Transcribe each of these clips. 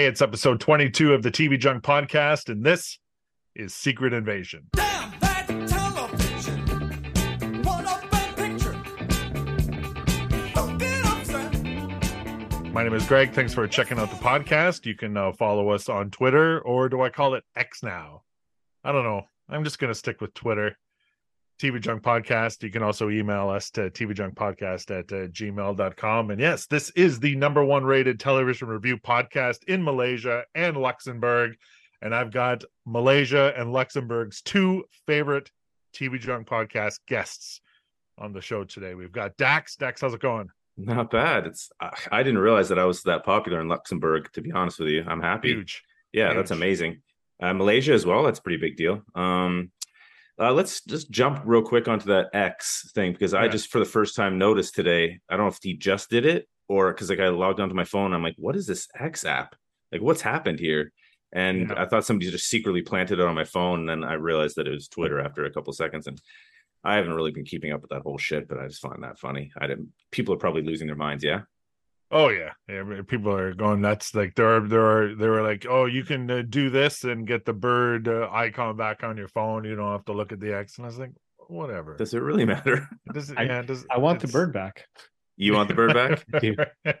Hey, it's episode 22 of the TV Junk podcast, and this is Secret Invasion. Damn that television! What a bad picture! Don't get upset. My name is Greg. Thanks for checking out the podcast. You can uh, follow us on Twitter, or do I call it X now? I don't know. I'm just going to stick with Twitter. TV Junk Podcast. You can also email us to tvjunkpodcast at uh, gmail.com. And yes, this is the number one rated television review podcast in Malaysia and Luxembourg. And I've got Malaysia and Luxembourg's two favorite TV Junk Podcast guests on the show today. We've got Dax. Dax, how's it going? Not bad. It's I didn't realize that I was that popular in Luxembourg. To be honest with you, I'm happy. Huge. Yeah, that's amazing. Uh, Malaysia as well. That's a pretty big deal. Um, uh, let's just jump real quick onto that X thing because I just for the first time noticed today. I don't know if he just did it or because like I logged onto my phone. I'm like, what is this X app? Like, what's happened here? And Yeah. I thought somebody just secretly planted it on my phone. And then I realized that it was Twitter after a couple seconds. And I haven't really been keeping up with that whole shit, but I just find that funny. I didn't. People are probably losing their minds. Yeah. Oh yeah, yeah. People are going nuts. Like there are, there are, they were like, oh, you can uh, do this and get the bird uh, icon back on your phone. You don't have to look at the X. And I was like, whatever. Does it really matter? Doesn't- I- yeah, does- I want the bird back. You want the bird back?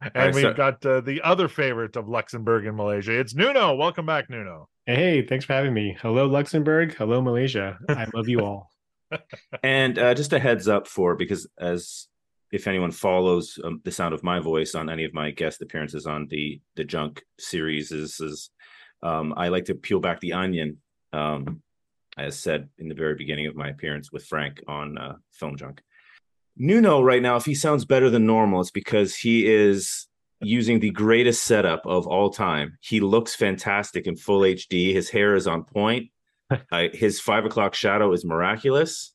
And right, we've so- got uh, the other favorite of Luxembourg and Malaysia. It's Nuno. Welcome back, Nuno. Hey, thanks for having me. Hello, Luxembourg. Hello, Malaysia. I love you all. And uh, just a heads up for because as if anyone follows um, the sound of my voice on any of my guest appearances on the the junk series is, is um, I like to peel back the onion, um, as said in the very beginning of my appearance with Frank on uh, Film Junk. Nuno right now, if he sounds better than normal, it's because he is using the greatest setup of all time. He looks fantastic in full HD. His hair is on point. Uh, his five o'clock shadow is miraculous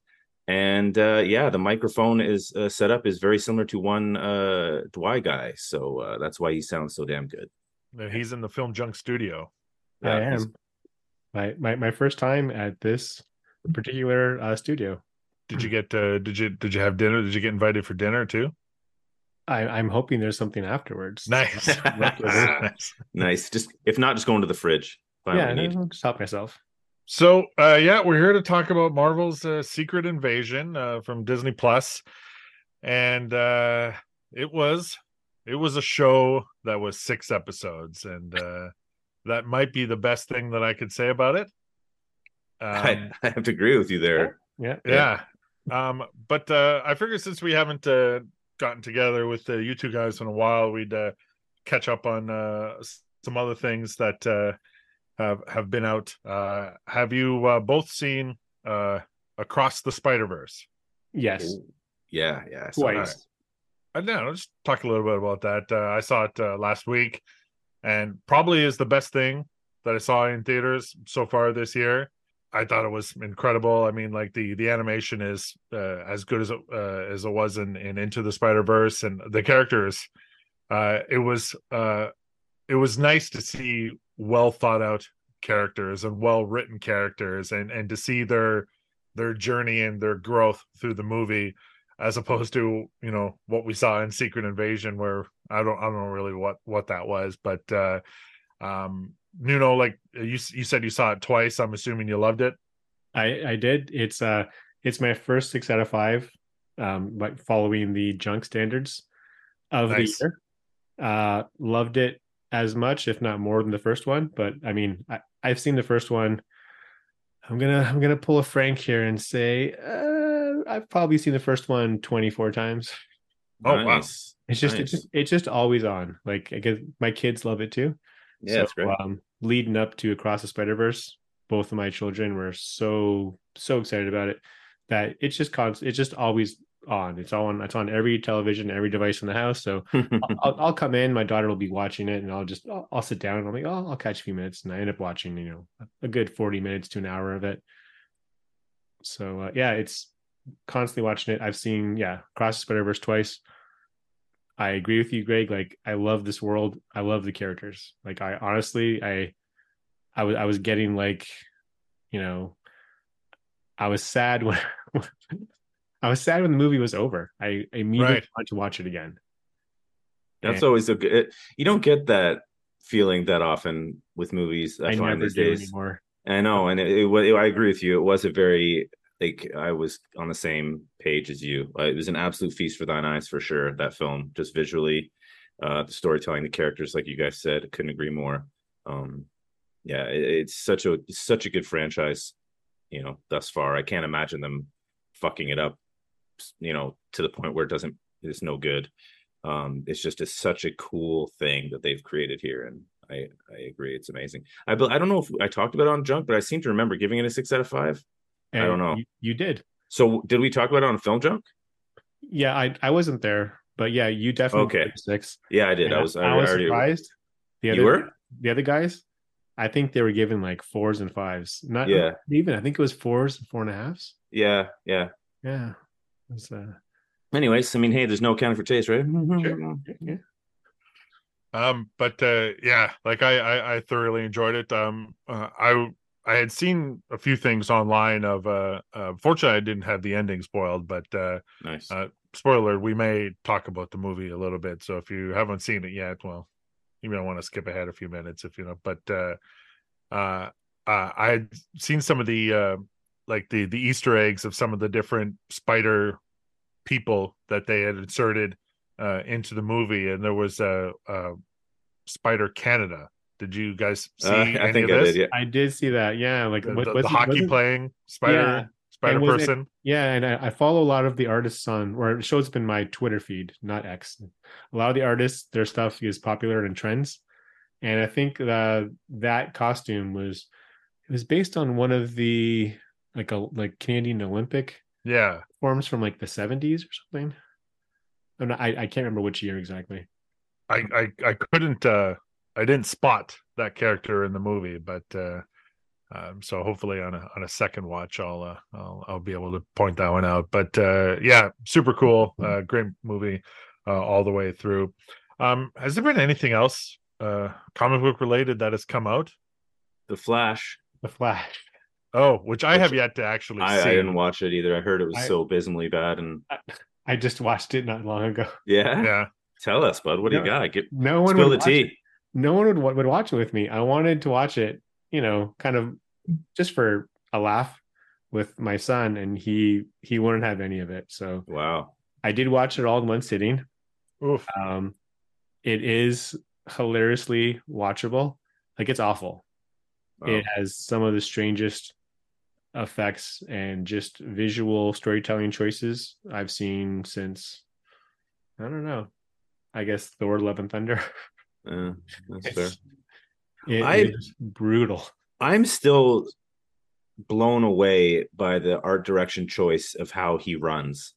and uh yeah the microphone is uh, set up is very similar to one uh Dwy guy so uh that's why he sounds so damn good And He's in the Film Junk studio. Yeah, I am. My, my my first time at this particular uh, studio. Did you get? Uh, did you? Did you have dinner? Did you get invited for dinner too? I, I'm hoping there's something afterwards. Nice. Nice. nice just if not just going to the fridge Find yeah, you need. I'll just help myself. So, uh, yeah, we're here to talk about Marvel's uh, Secret Invasion uh, from Disney Plus, and uh, it was it was a show that was six episodes, and uh, that might be the best thing that I could say about it. I, Um, I have to agree with you there Yeah. yeah, um, but uh, I figure since we haven't uh, gotten together with uh, you two guys in a while, we'd uh, catch up on uh, some other things that uh, have have been out. Uh, have you uh, both seen uh, Across the Spider Verse? Yes. Ooh. yeah yeah I saw Twice. that. I don't know. Let's talk a little bit about that. Uh, I saw it uh, last week, and probably is the best thing that I saw in theaters so far this year. I thought it was incredible. I mean, like the the animation is uh, as good as it uh, as it was in, in Into the Spider Verse, and the characters. Uh, it was uh, it was nice to see well thought out characters and well written characters, and and to see their their journey and their growth through the movie as opposed to you know what we saw in Secret Invasion, where I don't I don't know really what what that was, but uh, um, you know, like you you said you saw it twice. I'm assuming you loved it. I I did. It's uh it's my first six out of five. Um, but following the junk standards of Nice. the year. Uh, loved it as much, if not more, than the first one. But I mean, I, I've seen the first one. I'm gonna I'm gonna pull a Frank here and say uh, I've probably seen the first one 24 times. Oh, wow. It's just Nice. it's just it's just always on. Like I guess my kids love it too. yeah So, that's great Um, leading up to Across the Spider Verse, both of my children were so so excited about it that it's just const- it's just always on. It's all on. It's on every television, every device in the house. So I'll, I'll come in. My daughter will be watching it, and I'll just I'll, I'll sit down. And I'm like, oh, I'll catch a few minutes, and I end up watching you know a good forty minutes to an hour of it. So uh, yeah, it's constantly watching it. I've seen yeah Cross the Spider Verse twice. I agree with you, Greg. Like I love this world. I love the characters. Like I honestly, I, I was I was getting like, you know, I was sad when I was sad when the movie was over. I immediately Right. wanted to watch it again. That's And always a good. It, you don't get that feeling that often with movies. I, I find these days. anymore. I know, and it, it, wa- I agree with you. It was a very like I was on the same page as you. Uh, It was an absolute feast for thine eyes for sure. That film, just visually, uh, the storytelling, the characters, like you guys said, couldn't agree more. Um, yeah, it, it's such a it's such a good franchise. You know, thus far, I can't imagine them fucking it up. You know, to the point where it doesn't. It's no good. Um, it's just a, such a cool thing that they've created here, and I I agree, it's amazing. i i don't know if I talked about it on Junk, but I seem to remember giving it a six out of five. I don't know. You, you did. So did we talk about it on Film Junk? Yeah, I I wasn't there, but yeah, you definitely Okay. six. Yeah, I did. And I was. I, I was already, surprised. The You other, were? the other guys, I think they were given like fours and fives. Not Yeah. even. I think it was fours and four and a halves. Yeah, yeah. Yeah. It was, uh, Anyways, I mean, hey, there's no accounting for taste, right? yeah. Um, but uh, yeah, like I, I, I thoroughly enjoyed it. Um, uh, I, I had seen a few things online of. Uh, uh, fortunately, I didn't have the ending spoiled, but uh, Nice. uh, spoiler: we may talk about the movie a little bit. So if you haven't seen it yet, well, you may want to skip ahead a few minutes if you know. But uh, uh, uh, I had seen some of the uh, like the the Easter eggs of some of the different spider people that they had inserted uh, into the movie, and there was a uh, uh, Spider Canada. Did you guys see Uh, any I think of I this? did. Yeah. I did see that. Yeah, like The, what- the- was the he- hockey wasn't- playing spider Yeah. spider And was it- person. Yeah, and I, I follow a lot of the artists on, or it shows up in my Twitter feed, not X. A lot of the artists, their stuff is popular and trends, and I think uh, that costume was it was based on one of the like a like Canadian Olympic Yeah, forms from like the seventies or something. I'm not, I I can't remember which year exactly. I I, I couldn't uh, I didn't spot that character in the movie, but uh, um, so hopefully on a on a second watch I'll uh, I'll I'll be able to point that one out. But uh, yeah, super cool, uh, great movie uh, all the way through. Um, has there been anything else uh, comic book related that has come out? The Flash. The Flash. Oh, which I Which have yet to actually I, see. I didn't watch it either. I heard it was I- so abysmally bad. And I just watched it not long ago. yeah, Yeah, tell us, bud. What do you got? Get No one spill would the watch it. tea. no one would would watch it with me. I wanted to watch it, you know, kind of just for a laugh with my son, and he he wouldn't have any of it. So Wow. I did watch it all in one sitting. Oof. Um, it is hilariously watchable. Like it's awful. Wow. It has some of the strangest effects and just visual storytelling choices I've seen since I don't know. I guess Thor: Love and Thunder. Uh, that's fair. It's, it I- is brutal. I'm still blown away by the art direction choice of how he runs.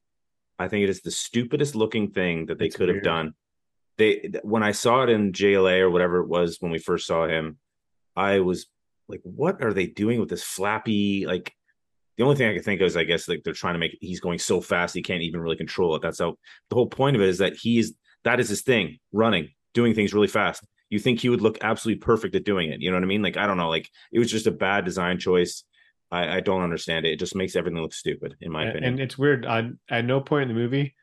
I think it is the stupidest looking thing that they It's could have done. They when I saw it in JLA or whatever it was when we first saw him, I was like, what are they doing with this flappy like the only thing I could think of is I guess like they're trying to make he's going so fast he can't even really control it. That's how the whole point of it is that he's that is his thing, running, doing things really fast. You think he would look absolutely perfect at doing it. You know what I mean? Like, I don't know. Like, it was just a bad design choice. I, I don't understand it. It just makes everything look stupid, in my And- opinion. And it's weird. Uh, at no point in the movie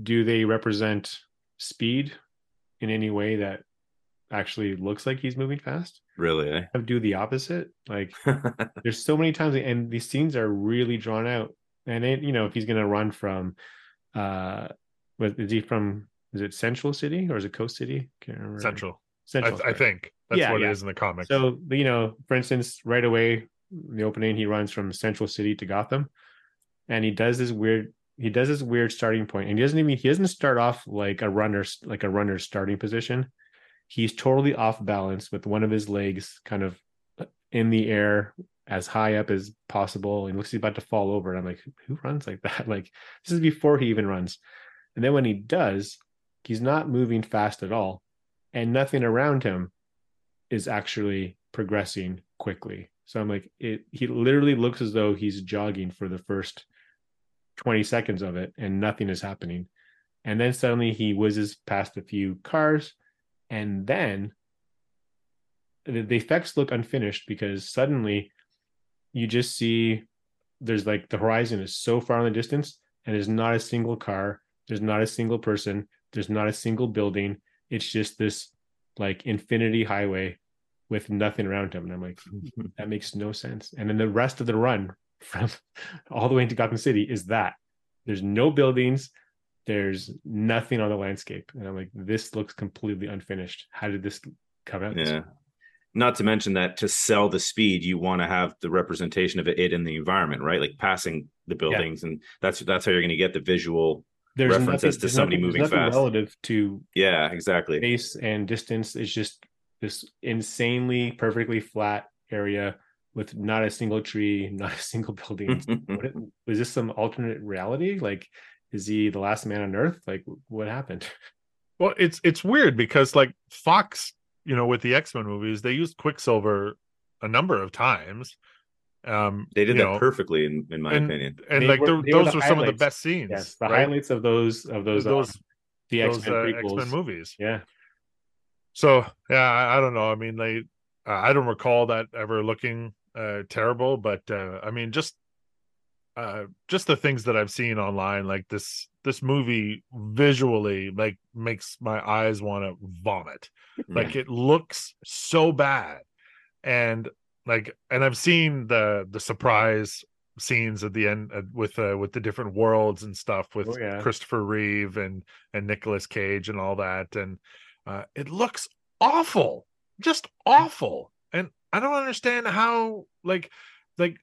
do they represent speed in any way that actually looks like he's moving fast. really, eh? Have do the opposite. Like there's so many times, and these scenes are really drawn out. And it, you know, if he's gonna run from, uh, what is he from? Is it Central City or is it Coast City? Can't remember. Central. I, Central. I sorry. think that's Yeah, what yeah. it is in the comics. So you know, for instance, right away, in the opening, he runs from Central City to Gotham, and he does this weird. He does this weird starting point, and he doesn't even. He doesn't start off like a runner, like a runner's starting position. He's totally off balance with one of his legs kind of in the air, as high up as possible, and looks like he's about to fall over. And I'm like, who runs like that? Like this is before he even runs, and then when he does, he's not moving fast at all, and nothing around him is actually progressing quickly. So I'm like, it he literally looks as though he's jogging for the first 20 seconds of it and nothing is happening. And then suddenly he whizzes past a few cars and then the, effects look unfinished because suddenly you just see there's like the horizon is so far in the distance and there's not a single car, there's not a single person, there's not a single building, it's just this like infinity highway with nothing around him. And I'm like, that makes no sense. And then the rest of the run from all the way into Gotham City is that there's no buildings, there's nothing on the landscape. And I'm like, this looks completely unfinished. How did this come out? Yeah. Not to mention that to sell the speed, you want to have the representation of it in the environment, right? Like passing the buildings, and that's that's how you're going to get the visual. There's references to there's somebody there's moving fast. relative to Yeah, exactly. space and distance. It's just this insanely perfectly flat area with not a single tree, not a single building. what, was this some alternate reality? Like, is he the last man on Earth? Like, what happened? Well, it's it's weird because like Fox, you know, with the X Men movies, they used Quicksilver a number of times. Um, they did that know, perfectly, in, in my and- opinion. and They like were- those were the were some of the best scenes. Yes, the right? highlights of those of those those uh, the those X Men uh. X Men movies. Yeah, So yeah, I, I don't know. I mean, they uh, I don't recall that ever looking uh, terrible, but uh, I mean, just uh, just the things that I've seen online, like this this movie visually, like makes my eyes want to vomit. Like it looks so bad, and like, and I've seen the the surprise scenes at the end uh, with uh, with the different worlds and stuff with Oh, yeah. Christopher Reeve and and Nicolas Cage and all that, and uh, it looks awful, just awful, and I don't understand how like like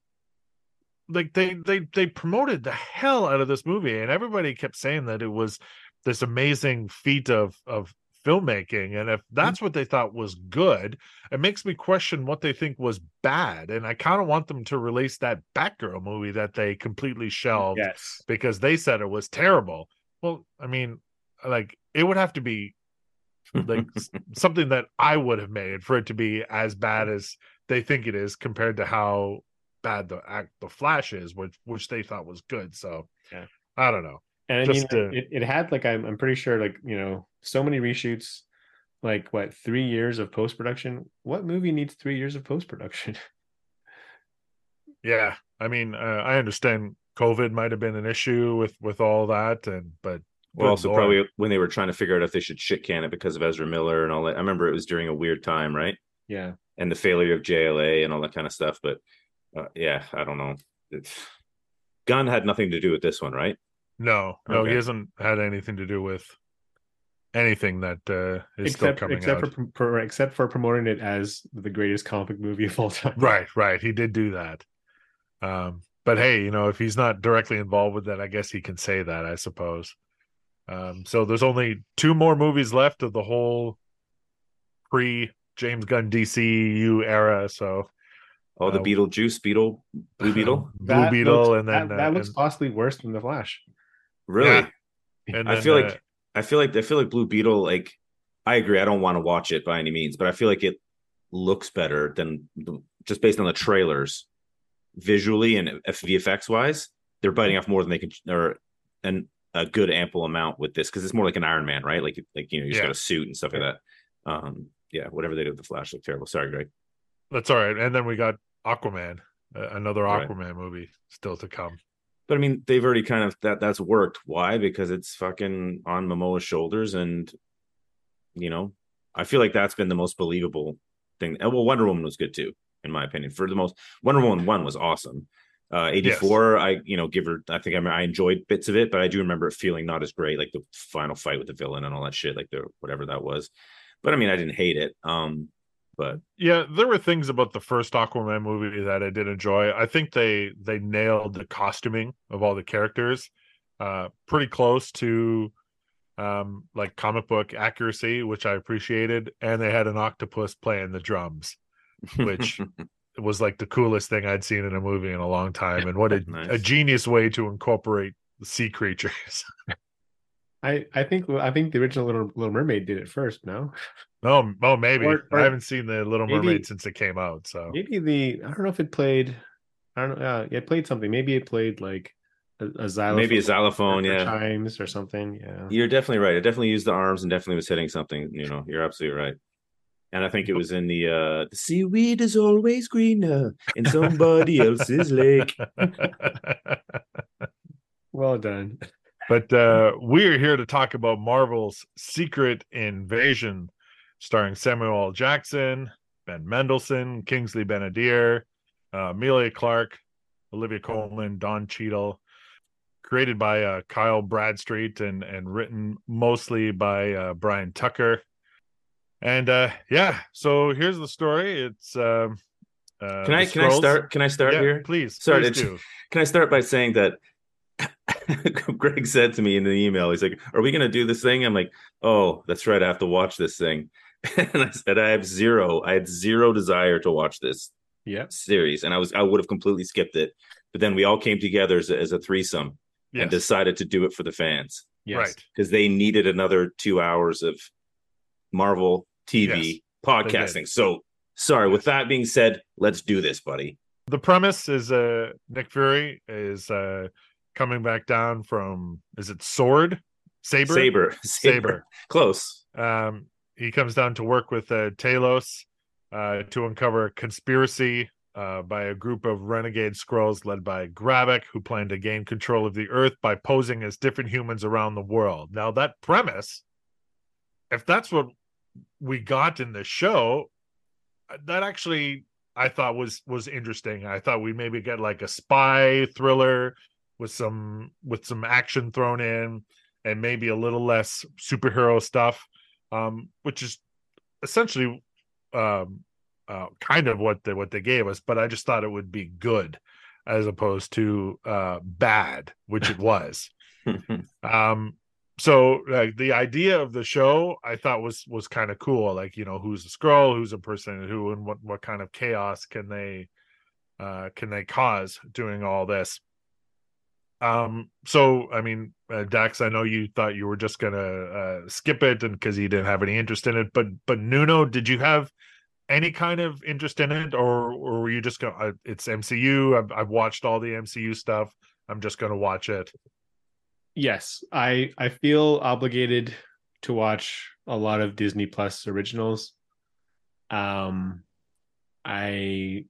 like they they they promoted the hell out of this movie and everybody kept saying that it was this amazing feat of of filmmaking and if mm. that's what they thought was good it makes me question what they think was bad and i kind of want them to release that batgirl movie that they completely shelved yes, because they said it was terrible. Well i mean like it would have to be like something that i would have made for it to be as bad as they think it is compared to how bad the act the flash is which which they thought was good so Yeah. i don't know and I just, mean, uh, it, it had like I'm I'm pretty sure like you know so many reshoots, like what three years of post production. What movie needs three years of post production? yeah i mean uh, i understand covid might have been an issue with with all that and but Well, also Lord. probably when they were trying to figure out if they should shit can it because of Ezra Miller and all that. I remember it was during a weird time, right? yeah, And the failure of JLA and all that kind of stuff. But uh, yeah, I don't know. It's... Gunn had nothing to do with this one, right? no no Okay. he hasn't had anything to do with anything that uh is still coming except out for, for except for promoting it as the greatest comic movie of all time. Right, right. He did do that. Um, but hey, you know, if he's not directly involved with that, I guess he can say that, I suppose. Um, so there's only two more movies left of the whole pre James Gunn DCU era. So Oh, the Uh, Beetlejuice, Beetle, Blue Beetle. Blue That Beetle, looks- and then that, that uh, looks and- possibly worse than the Flash. Really? Yeah. and I then, feel uh, like I feel like I feel like Blue Beetle. Like I agree. I don't want to watch it by any means, but I feel like it looks better than just based on the trailers, visually and VFX wise. They're biting off more than they can, or and a good ample amount with this because it's more like an Iron Man, right? Like like you know you just Yeah. got a suit and stuff like that. Um, yeah, whatever they did with the Flash looked terrible. Sorry, Greg. That's all right. And then we got Aquaman, another Right. Aquaman movie still to come. But I mean, they've already kind of that that's worked. Why? Because it's fucking on Momoa's shoulders, and you know, I feel like that's been the most believable thing. Uh, Well, Wonder Woman was good too, in my opinion. For the most, Wonder Woman one was awesome. Uh, eighty four, I you know give her. I think I, mean, I enjoyed bits of it, but I do remember it feeling not as great, like the final fight with the villain and all that shit, like the whatever that was. But I mean, I didn't hate it. Um, but Yeah, there were things about the first Aquaman movie that I did enjoy. I think they they nailed the costuming of all the characters, uh, pretty close to um like comic book accuracy, which I appreciated. And they had an octopus playing the drums, which was like the coolest thing I'd seen in a movie in a long time. And what a, Nice. a genius way to incorporate sea creatures. I I think I think the original Little Little Mermaid did it first. No, oh, oh, maybe Or- or I haven't seen the Little maybe- Mermaid since it came out. So maybe the I don't know if it played. I don't know. Uh, it played something. Maybe it played like a, a xylophone, maybe a xylophone. Yeah, chimes or something. Yeah. You're definitely right. It definitely used the arms and definitely was hitting something. You know, you're absolutely right. And I think it was in the uh the seaweed is always greener in somebody else's lake. Well done. But uh, we're here to talk about Marvel's Secret Invasion, starring Samuel L. Jackson, Ben Mendelsohn, Kingsley Ben-Adir, uh, Emilia Clarke, Olivia Colman, Don Cheadle. Created by uh, Kyle Bradstreet and and written mostly by uh, Brian Tucker. And uh, yeah, so here's the story. It's um, uh, Can I can I start? Can I start Yeah, here? Please, Sorry please to-. Can I start by saying that Greg said to me in the email, he's like, "Are we going to do this thing?" I'm like, "Oh, that's right. I have to watch this thing." and I said, "I have zero. I had zero desire to watch this Yep. series, and I was I would have completely skipped it. But then we all came together as a, as a threesome Yes. and decided to do it for the fans Yes. Right. because they needed another two hours of Marvel TV Yes, podcasting. So sorry. With that being said, let's do this, buddy. the premise is uh Nick Fury is uh coming back down from is it sword saber Saber, saber close. um he comes down to work with uh Talos uh to uncover a conspiracy uh by a group of renegade Skrulls led by Gravik who plan to gain control of the earth by posing as different humans around the world now that premise if that's what we got in the show that actually I thought was was interesting. I thought we maybe get like a spy thriller with some with some action thrown in and maybe a little less superhero stuff, um, which is essentially um, uh, kind of what they what they gave us. But I just thought it would be good as opposed to uh, bad, which it was. um so like the idea of the show i thought was was kind of cool like you know who's a Skrull who's a person who and what what kind of chaos can they uh can they cause doing all this um so i mean uh, dax i know you thought you were just gonna uh skip it and because you didn't have any interest in it but but nuno did you have any kind of interest in it or or were you just gonna uh, it's mcu I've, I've watched all the mcu stuff i'm just gonna watch it Yes. I I feel obligated to watch a lot of Disney Plus originals. Um I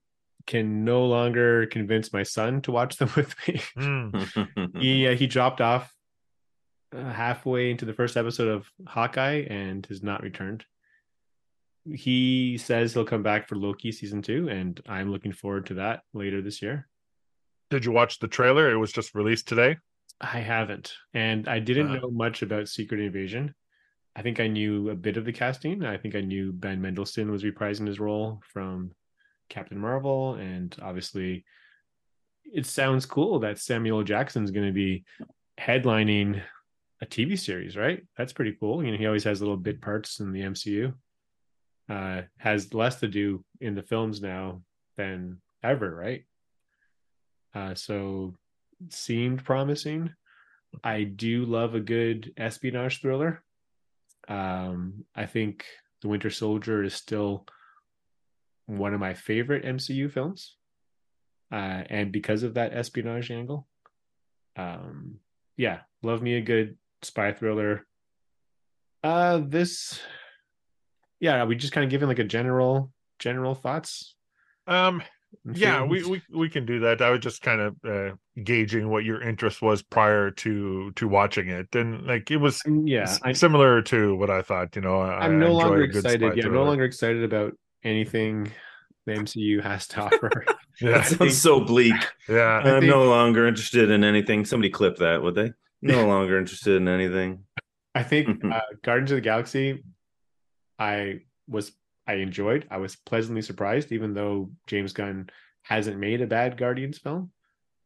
can no longer convince my son to watch them with me. Hmm. he uh, he dropped off uh, halfway into the first episode of Hawkeye and has not returned. He says he'll come back for Loki season 2 and I'm looking forward to that later this year. Did you watch the trailer? It was just released today. I haven't, and I didn't Uh. know much about Secret Invasion. I think I knew a bit of the casting. I think I knew Ben Mendelsohn was reprising his role from Captain Marvel, and obviously, it sounds cool that Samuel Jackson's going to be headlining a TV series, right? That's pretty cool. You know, he always has little bit parts in the MCU. Uh, has less to do in the films now than ever, right? Uh, so seemed promising. I do love a good espionage thriller. Um, I think The Winter Soldier is still one of my favorite MCU films. Uh, and because of that espionage angle, um, yeah, love me a good spy thriller. Uh, this, yeah, we just kind of giving like a general, general thoughts. Um, yeah, we, we we can do that. I was just kind of uh, gauging what your interest was prior to to watching it, and like it was yeah, s- I, similar to what I thought. You know, I, I'm no longer excited. Yeah, I'm no longer excited about anything the MCU has to offer. Yeah, That sounds so bleak. yeah. I'm think- no longer interested in anything. Somebody clip that, would they? No longer interested in anything. I think uh, Guardians of the Galaxy, I was I enjoyed. I was pleasantly surprised, even though James Gunn hasn't made a bad Guardians film.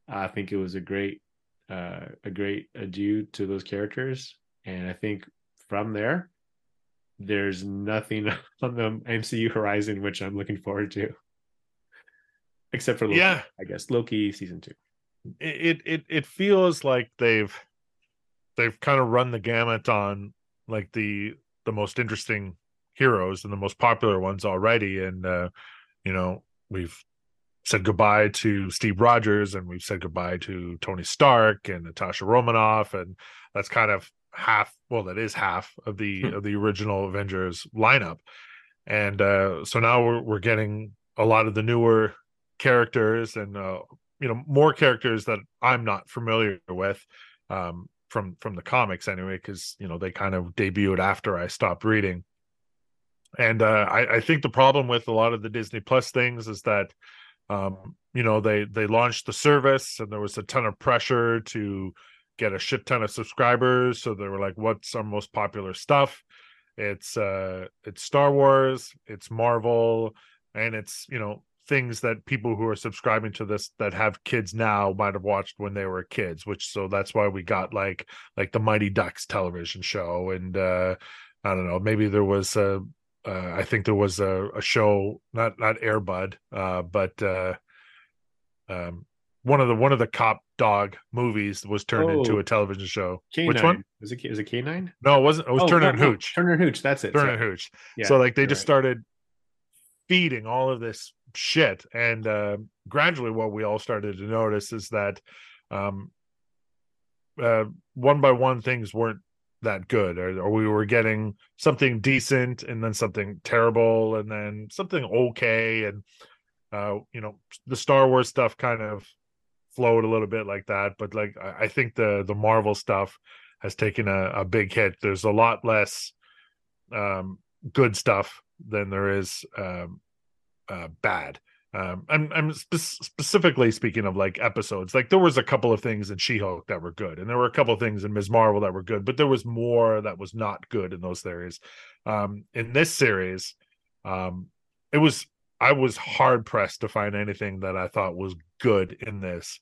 I think it was a great, uh, a great adieu to those characters, and I think from there, there's nothing on the MCU horizon which I'm looking forward to, except for Loki, Yeah. I guess Loki season two. it it it feels like they've they've kind of run the gamut on like the the most interesting heroes and the most popular ones already and uh you know we've said goodbye to Steve Rogers and we've said goodbye to Tony Stark and Natasha Romanoff and that's kind of half well that is half of the Hmm. of the original Avengers lineup and uh so now we're we're getting a lot of the newer characters and uh you know more characters that I'm not familiar with. Um, from from the comics anyway, because you know they kind of debuted after I stopped reading. And uh, I, I think the problem with a lot of the Disney Plus things is that um, you know they they launched the service and there was a ton of pressure to get a shit ton of subscribers. So they were like, "What's our most popular stuff?" It's uh, it's Star Wars, it's Marvel, and it's you know things that people who are subscribing to this that have kids now might have watched when they were kids which so that's why we got like like the mighty ducks television show and uh i don't know maybe there was a uh, i think there was a, a show not not airbud uh but uh um one of the one of the cop dog movies was turned into Oh. a television show K9. which one Was it, is it K9? no it wasn't it was Oh, turner and hooch Turner and Hooch. That's it. turner and hooch Yeah, so like they just right. started feeding all of this shit and uh, gradually what we all started to notice is that um uh one by one things weren't that good or, or we were getting something decent and then something terrible and then something okay and uh you know the star wars stuff kind of flowed a little bit like that but like i, I think the the marvel stuff has taken a, a big hit. There's a lot less um good stuff than there is um uh bad. Um i'm i'm spe- specifically speaking of like episodes. Like there was a couple of things in she-hulk that were good and there were a couple of things in ms. Marvel that were good but there was more that was not good in those series. Um in this series um it was i was hard pressed to find anything that i thought was good in this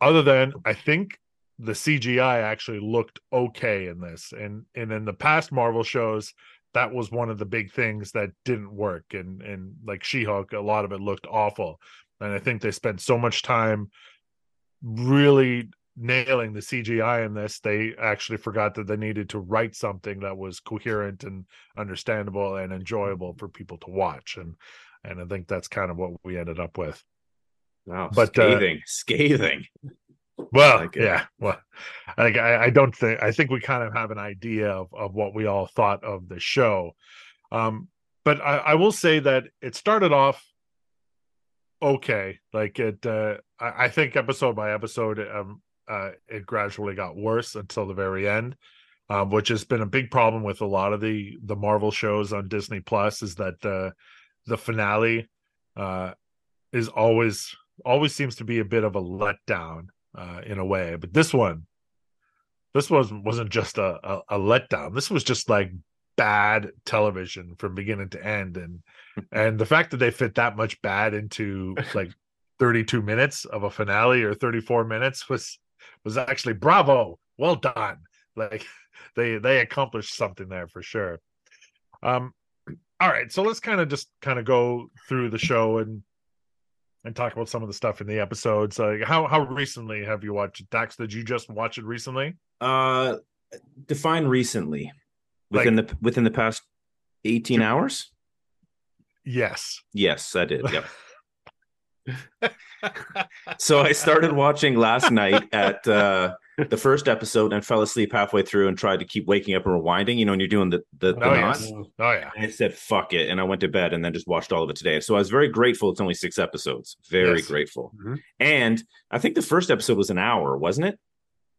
other than i think the cgi actually looked okay in this. And and in the past marvel shows that was one of the big things that didn't work. And and like she-hulk a lot of it looked awful. And i think they spent so much time really nailing the cgi in this they actually forgot that they needed to write something that was coherent and understandable and enjoyable for people to watch. And and i think that's kind of what we ended up with Wow, But, uh, scathing, scathing. well Like yeah well like I, I don't think i think we kind of have an idea of, of what we all thought of the show um but I, I will say that it started off okay like it uh i, I think episode by episode um uh it gradually got worse until the very end um which has been a big problem with a lot of the the marvel shows on disney plus is that uh the finale uh is always always seems to be a bit of a letdown uh in a way but this one this was wasn't just a, a a letdown. This was just like bad television from beginning to end and and the fact that they fit that much bad into like 32 minutes of a finale or 34 minutes was was actually bravo. Well done. Like they they accomplished something there for sure. Um all right so let's kind of just kind of go through the show and and talk about some of the stuff in the episodes like how how recently have you watched dax did you just watch it recently Uh, define recently within the within the past eighteen hours. yes Yes, I did. Yep. so I started watching last night at uh, the first episode and fell asleep halfway through and tried to keep waking up and rewinding. You know, when you're doing the the, the Oh, yes. oh yeah And I said, fuck it. And I went to bed and then just watched all of it today. So I was very grateful it's only six episodes. Very Yes. grateful. Mhm. And I think the first episode was an hour, wasn't it?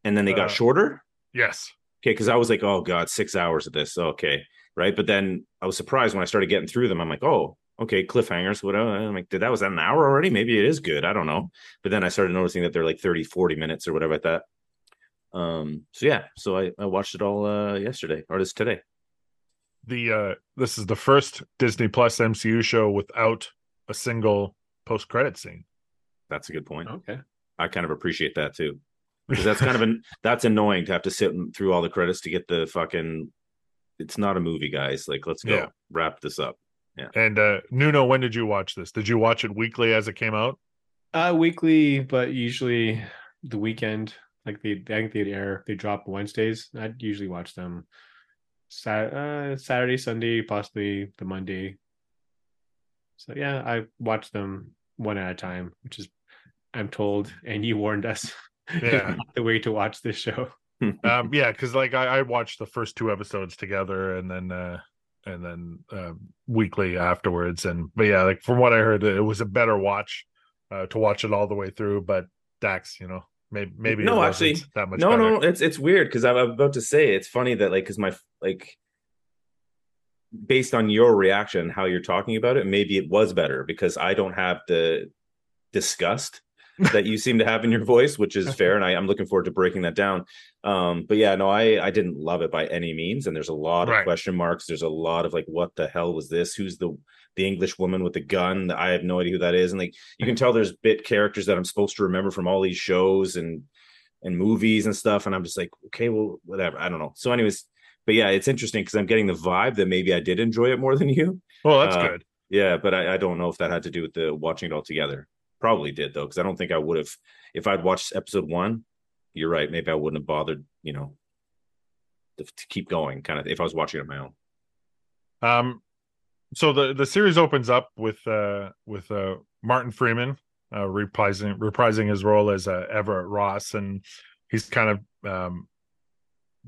And then they got Uh, shorter. yes Okay. Cause I was like, oh God, six hours of this. Okay. Right. But then I was surprised when I started getting through them. I'm like, oh, okay, cliffhangers. whatever. I'm like, did that was that an hour already? Maybe it is good. I don't know. But then I started noticing that they're like 30, 40 minutes or whatever like that. Um, so yeah, so I, I watched it all uh yesterday or this today. the uh this is the first disney plus mcu show without a single post-credit scene That's a good point. Okay. I kind of appreciate that too. Because that's kind of an that's annoying to have to sit through all the credits to get the fucking it's not a movie, guys. Like, let's go Yeah. wrap this up. Yeah. And uh nuno when did you watch this did you watch it weekly as it came out Uh, weekly, but usually the weekend. Like they, I think they air, they drop Wednesdays. I'd usually watch them Sat, uh, Saturday, Sunday, possibly the Monday. So yeah, I watch them one at a time, which is, I'm told, and you warned us, Yeah. the way to watch this show. um yeah because like I, I watched the first two episodes together and then uh and then uh, weekly afterwards and but yeah like from what i heard it was a better watch uh to watch it all the way through but dax you know maybe maybe no, actually, that much. no, better. no, it's it's weird because I'm about to say it's funny that like because my like based on your reaction, how you're talking about it, maybe it was better because I don't have the disgust that you seem to have in your voice, which is fair, and I, I'm looking forward to breaking that down. Um, but yeah, no, I I didn't love it by any means, and there's a lot Right. of question marks. There's a lot of like, what the hell was this? Who's the the English woman with the gun? I have no idea who that is, and like you can tell there's bit characters that I'm supposed to remember from all these shows and and movies and stuff, and I'm just like, okay, well, whatever. I don't know. So, anyways, but yeah, it's interesting because I'm getting the vibe that maybe I did enjoy it more than you. Well, that's Uh, good. Yeah, but I, I don't know if that had to do with the watching it all together. Probably did though, because I don't think I would have if I'd watched episode one. You're right. Maybe I wouldn't have bothered, you know, to, to keep going. Kind of if I was watching it on my own. Um, so the the series opens up with uh with uh Martin Freeman uh reprising reprising his role as uh, Everett Ross, and he's kind of um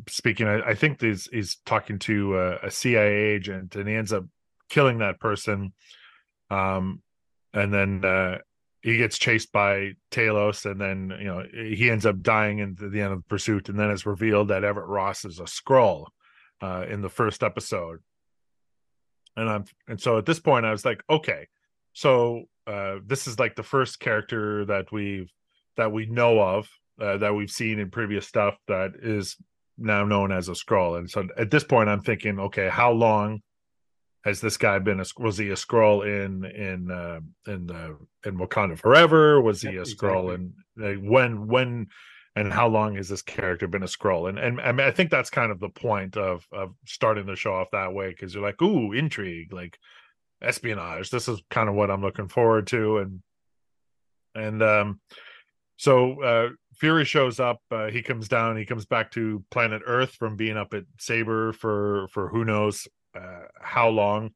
speaking. I, I think he's he's talking to uh, a CIA agent, and he ends up killing that person. Um, and then uh he gets chased by Talos, and then you know he ends up dying in the end of the pursuit, and then it's revealed that Everett Ross is a Skrull uh, in the first episode. And I'm and so at this point I was like, okay, so uh, this is like the first character that we've that we know of uh, that we've seen in previous stuff that is now known as a Skrull. And so at this point I'm thinking, okay, how long has this guy been a was he a Skrull in in uh, in uh, in Wakanda Forever? Was he a Skrull exactly. in like, when when and how long has this character been a Skrull? And and I mean I think that's kind of the point of of starting the show off that way because you're like, ooh, intrigue, like espionage. This is kind of what I'm looking forward to, and and um, so uh, Fury shows up. Uh, he comes down. He comes back to planet Earth from being up at Saber for for who knows uh, how long.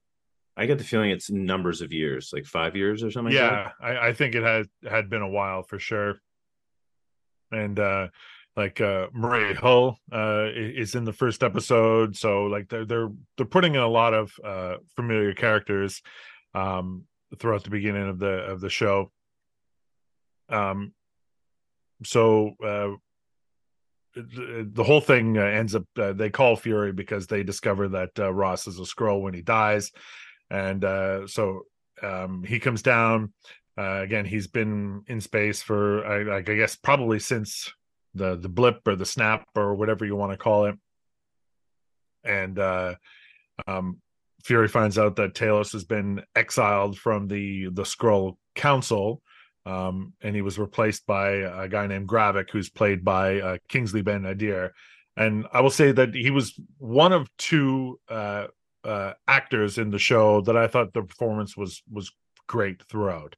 I get the feeling it's numbers of years, like five years or something. like yeah, I, I think it had had been a while for sure. And uh like uh Maria Hill uh is in the first episode, so like they're they're they're putting in a lot of uh familiar characters um throughout the beginning of the of the show. Um so uh the, the whole thing uh, ends up uh, they call Fury because they discover that uh, Ross is a Skrull when he dies and uh so um he comes down uh, again he's been in space for I, i guess probably since the the blip or the snap or whatever you want to call it and uh um fury finds out that talos has been exiled from the the Skrull council um and he was replaced by a guy named gravik who's played by uh, kingsley ben adir and i will say that he was one of two uh uh, actors in the show that I thought the performance was was great throughout.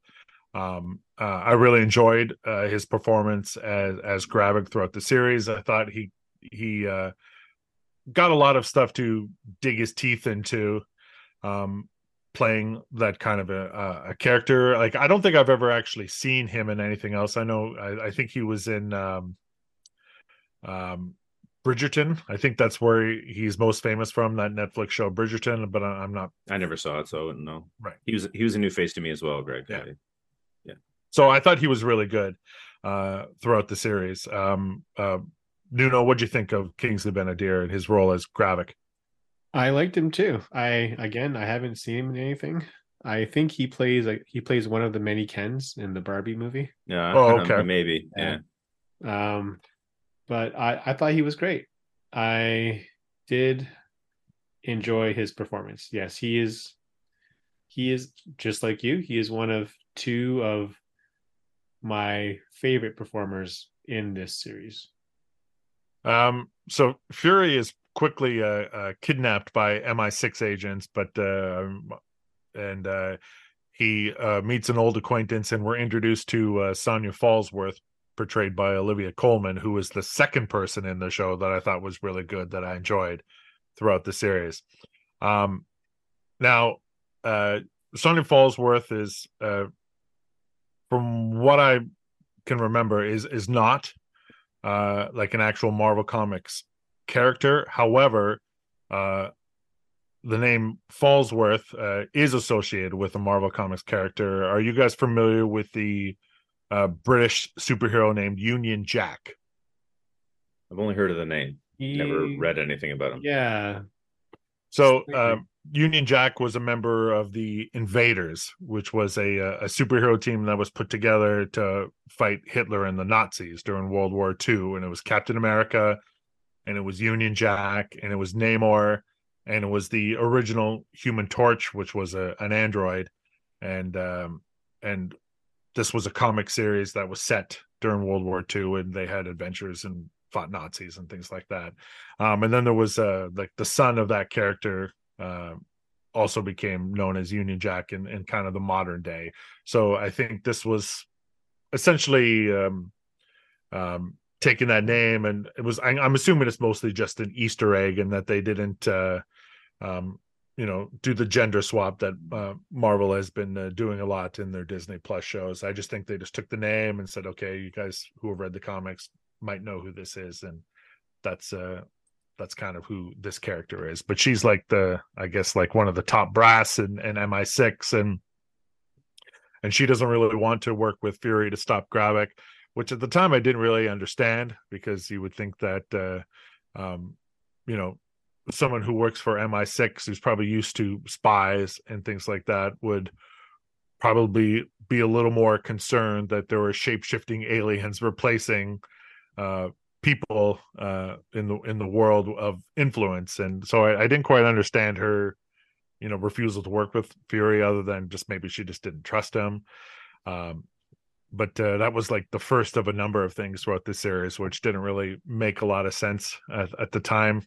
Um, uh, I really enjoyed uh, his performance as as Gravik throughout the series. I thought he he uh, got a lot of stuff to dig his teeth into, um, playing that kind of a, a, character. Like I don't think I've ever actually seen him in anything else. I know I, I think he was in um, um, Bridgerton. I think that's where he's most famous from that Netflix show Bridgerton. But I, I'm not I never saw it, so I wouldn't know. Right. He was he was a new face to me as well, Greg. Yeah. So I thought he was really good uh, throughout the series. Um, uh, Nuno, what'd you think of Kingsley Ben-Adir and his role as Gravik? I liked him too. I again, I haven't seen him in anything. I think he plays like he plays one of the many Kens in the Barbie movie. Yeah. Oh, okay. Maybe. Yeah. Um, but I I thought he was great. I did enjoy his performance. Yes, he is. He is just like you. He is one of two of my favorite performers in this series. Um, so Fury is quickly uh, uh, kidnapped by MI6 agents, but uh, and uh, he uh, meets an old acquaintance, and we're introduced to uh, Sonya Falsworth, portrayed by Olivia Colman, who was the second person in the show that I thought was really good that I enjoyed throughout the series. Um, now, Sonya Falsworth is, from what I can remember, is is not uh, like an actual Marvel Comics character. However, uh, the name Falsworth uh, is associated with a Marvel Comics character. Are you guys familiar with the uh, British superhero named Union Jack. I've only heard of the name. Never read anything about him. Yeah. So um, Union Jack was a member of the Invaders, which was a uh, a superhero team that was put together to fight Hitler and the Nazis during World War II. And it was Captain America, and it was Union Jack, and it was Namor, and it was the original Human Torch, which was a, an android, and um, and this was a comic series that was set during World War II, and they had adventures and fought Nazis and things like that. Um, and then there was uh, like the son of that character uh, also became known as Union Jack in, in kind of the modern day. So I think this was essentially um, um, taking that name, and it was. I, I'm assuming it's mostly just an Easter egg, and that they didn't, uh, um, you know, do the gender swap that uh, Marvel has been uh, doing a lot in their Disney Plus shows. I just think they just took the name and said, okay, you guys who have read the comics might know who this is, and that's uh that's kind of who this character is. But she's like the, I guess, like one of the top brass in, in MI6, and and she doesn't really want to work with Fury to stop Gravik, which at the time I didn't really understand because you would think that, uh, um, you know, someone who works for MI6 who's probably used to spies and things like that would probably be a little more concerned that there were shape shifting aliens replacing uh, people uh, in the in the world of influence, and so I, I didn't quite understand her, you know, refusal to work with Fury, other than just maybe she just didn't trust him. Um, but uh, that was like the first of a number of things throughout this series, which didn't really make a lot of sense at, at the time.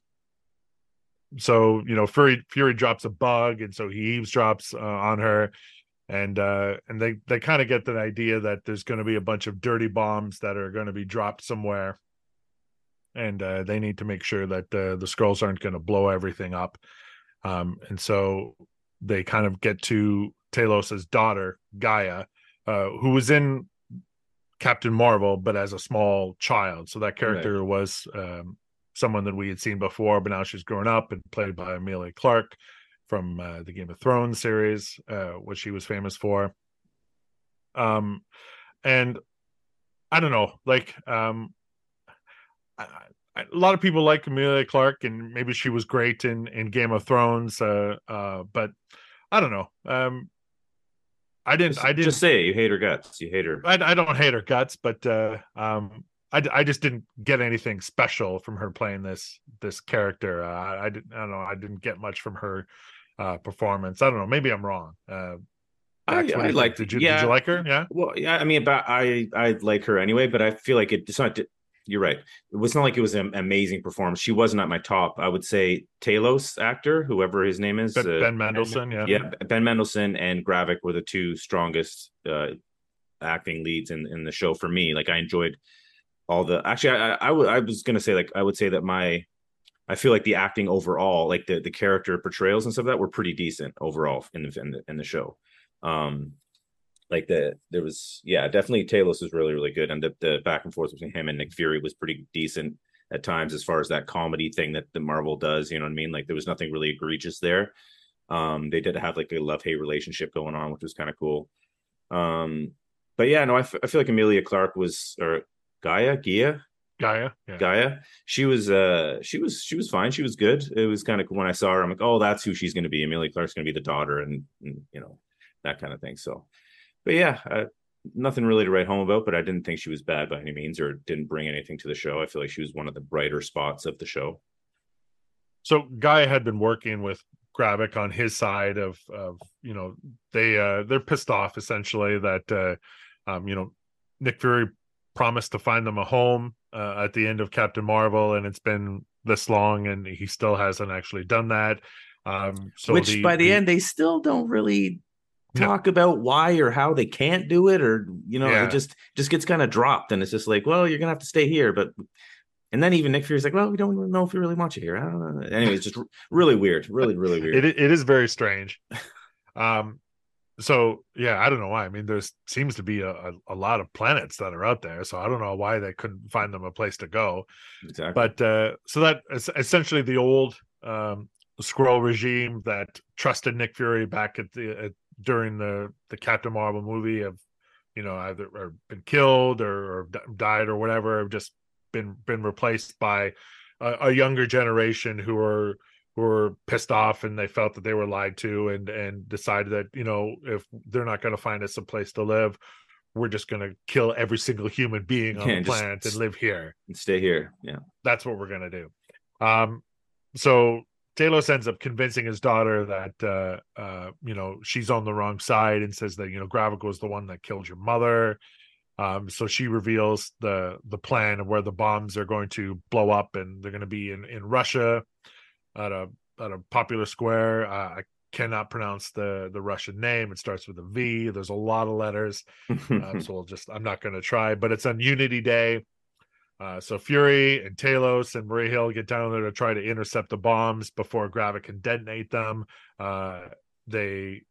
So you know, Fury Fury drops a bug, and so he eavesdrops uh, on her, and uh, and they they kind of get the idea that there's going to be a bunch of dirty bombs that are going to be dropped somewhere and uh, they need to make sure that uh, the Skrulls aren't going to blow everything up. Um, and so they kind of get to Talos's daughter, Gaia, uh, who was in Captain Marvel, but as a small child. So that character was um, someone that we had seen before, but now she's grown up and played by Emilia Clarke from uh, the Game of Thrones series, uh, which she was famous for. Um, and I don't know, like, um, I, I, a lot of people like Emilia Clarke, and maybe she was great in in Game of Thrones. Uh, uh, but I don't know. Um, I didn't. Just, I didn't. just say it. you hate her guts. You hate her. I, I don't hate her guts, but uh, um, I, I just didn't get anything special from her playing this this character. Uh, I, I didn't. I don't know. I didn't get much from her uh, performance. I don't know. Maybe I'm wrong. Uh, I, Max, I like. Did you yeah. did you like her? Yeah. Well, yeah. I mean, but I I like her anyway. But I feel like it, it's not. You're right. It was not like it was an amazing performance. She wasn't at my top. I would say Talos actor, whoever his name is, Ben, uh, ben Mendelsohn. Yeah. yeah, Ben Mendelsohn and Gravik were the two strongest uh, acting leads in in the show for me. Like I enjoyed all the. Actually, I I, w- I was gonna say like I would say that my. I feel like the acting overall, like the the character portrayals and stuff like that, were pretty decent overall in the in the, in the show. Um, like the there was yeah definitely Talos was really really good and the, the back and forth between him and Nick Fury was pretty decent at times as far as that comedy thing that the Marvel does you know what I mean? Like there was nothing really egregious there. Um they did have like a love hate relationship going on which was kind of cool. Um but yeah no I, f- I feel like Emilia Clarke was or Gaia? Gia Gaia. Yeah. Gaia? She was uh she was she was fine. She was good. It was kind of when I saw her I'm like oh that's who she's going to be. Emilia Clarke's going to be the daughter and, and you know that kind of thing. So but yeah, uh, nothing really to write home about. But I didn't think she was bad by any means, or didn't bring anything to the show. I feel like she was one of the brighter spots of the show. So Guy had been working with Gravik on his side of of you know they uh they're pissed off essentially that uh um you know Nick Fury promised to find them a home uh, at the end of Captain Marvel and it's been this long and he still hasn't actually done that. Um so Which by the, end they still don't really Talk about why or how they can't do it, or you know, Yeah. it just just gets kind of dropped, and it's just like, well, you're gonna have to stay here, but. And then even Nick Fury's like, well, we don't know if we really want you here. I don't know. Anyway, it's just really weird, really, really weird. it it is very strange. Um so yeah, I don't know why. I mean, there's seems to be a, a, a lot of planets that are out there, so I don't know why they couldn't find them a place to go. exactly. but uh so that is essentially the old um Skrull regime that trusted nick fury back at the at, during the the captain marvel movie have you know either been killed or, or died or whatever have just been been replaced by a, a younger generation who are who are pissed off and they felt that they were lied to and and decided that you know if they're not going to find us a place to live we're just going to kill every single human being on Yeah, the planet and live here And stay here. Yeah. that's what we're gonna do. Um, so Talos ends up convincing his daughter that uh, uh, you know she's on the wrong side and says that you know Gravik was the one that killed your mother. Um, so she reveals the the plan of where the bombs are going to blow up, and they're going to be in in Russia at a at a popular square. Uh, I cannot pronounce the the Russian name. It starts with a V. There's a lot of letters um, so we'll just i'm not going to try but it's on unity day uh, so fury and talos and maria hill get down there to try to intercept the bombs before gravik can detonate them uh, they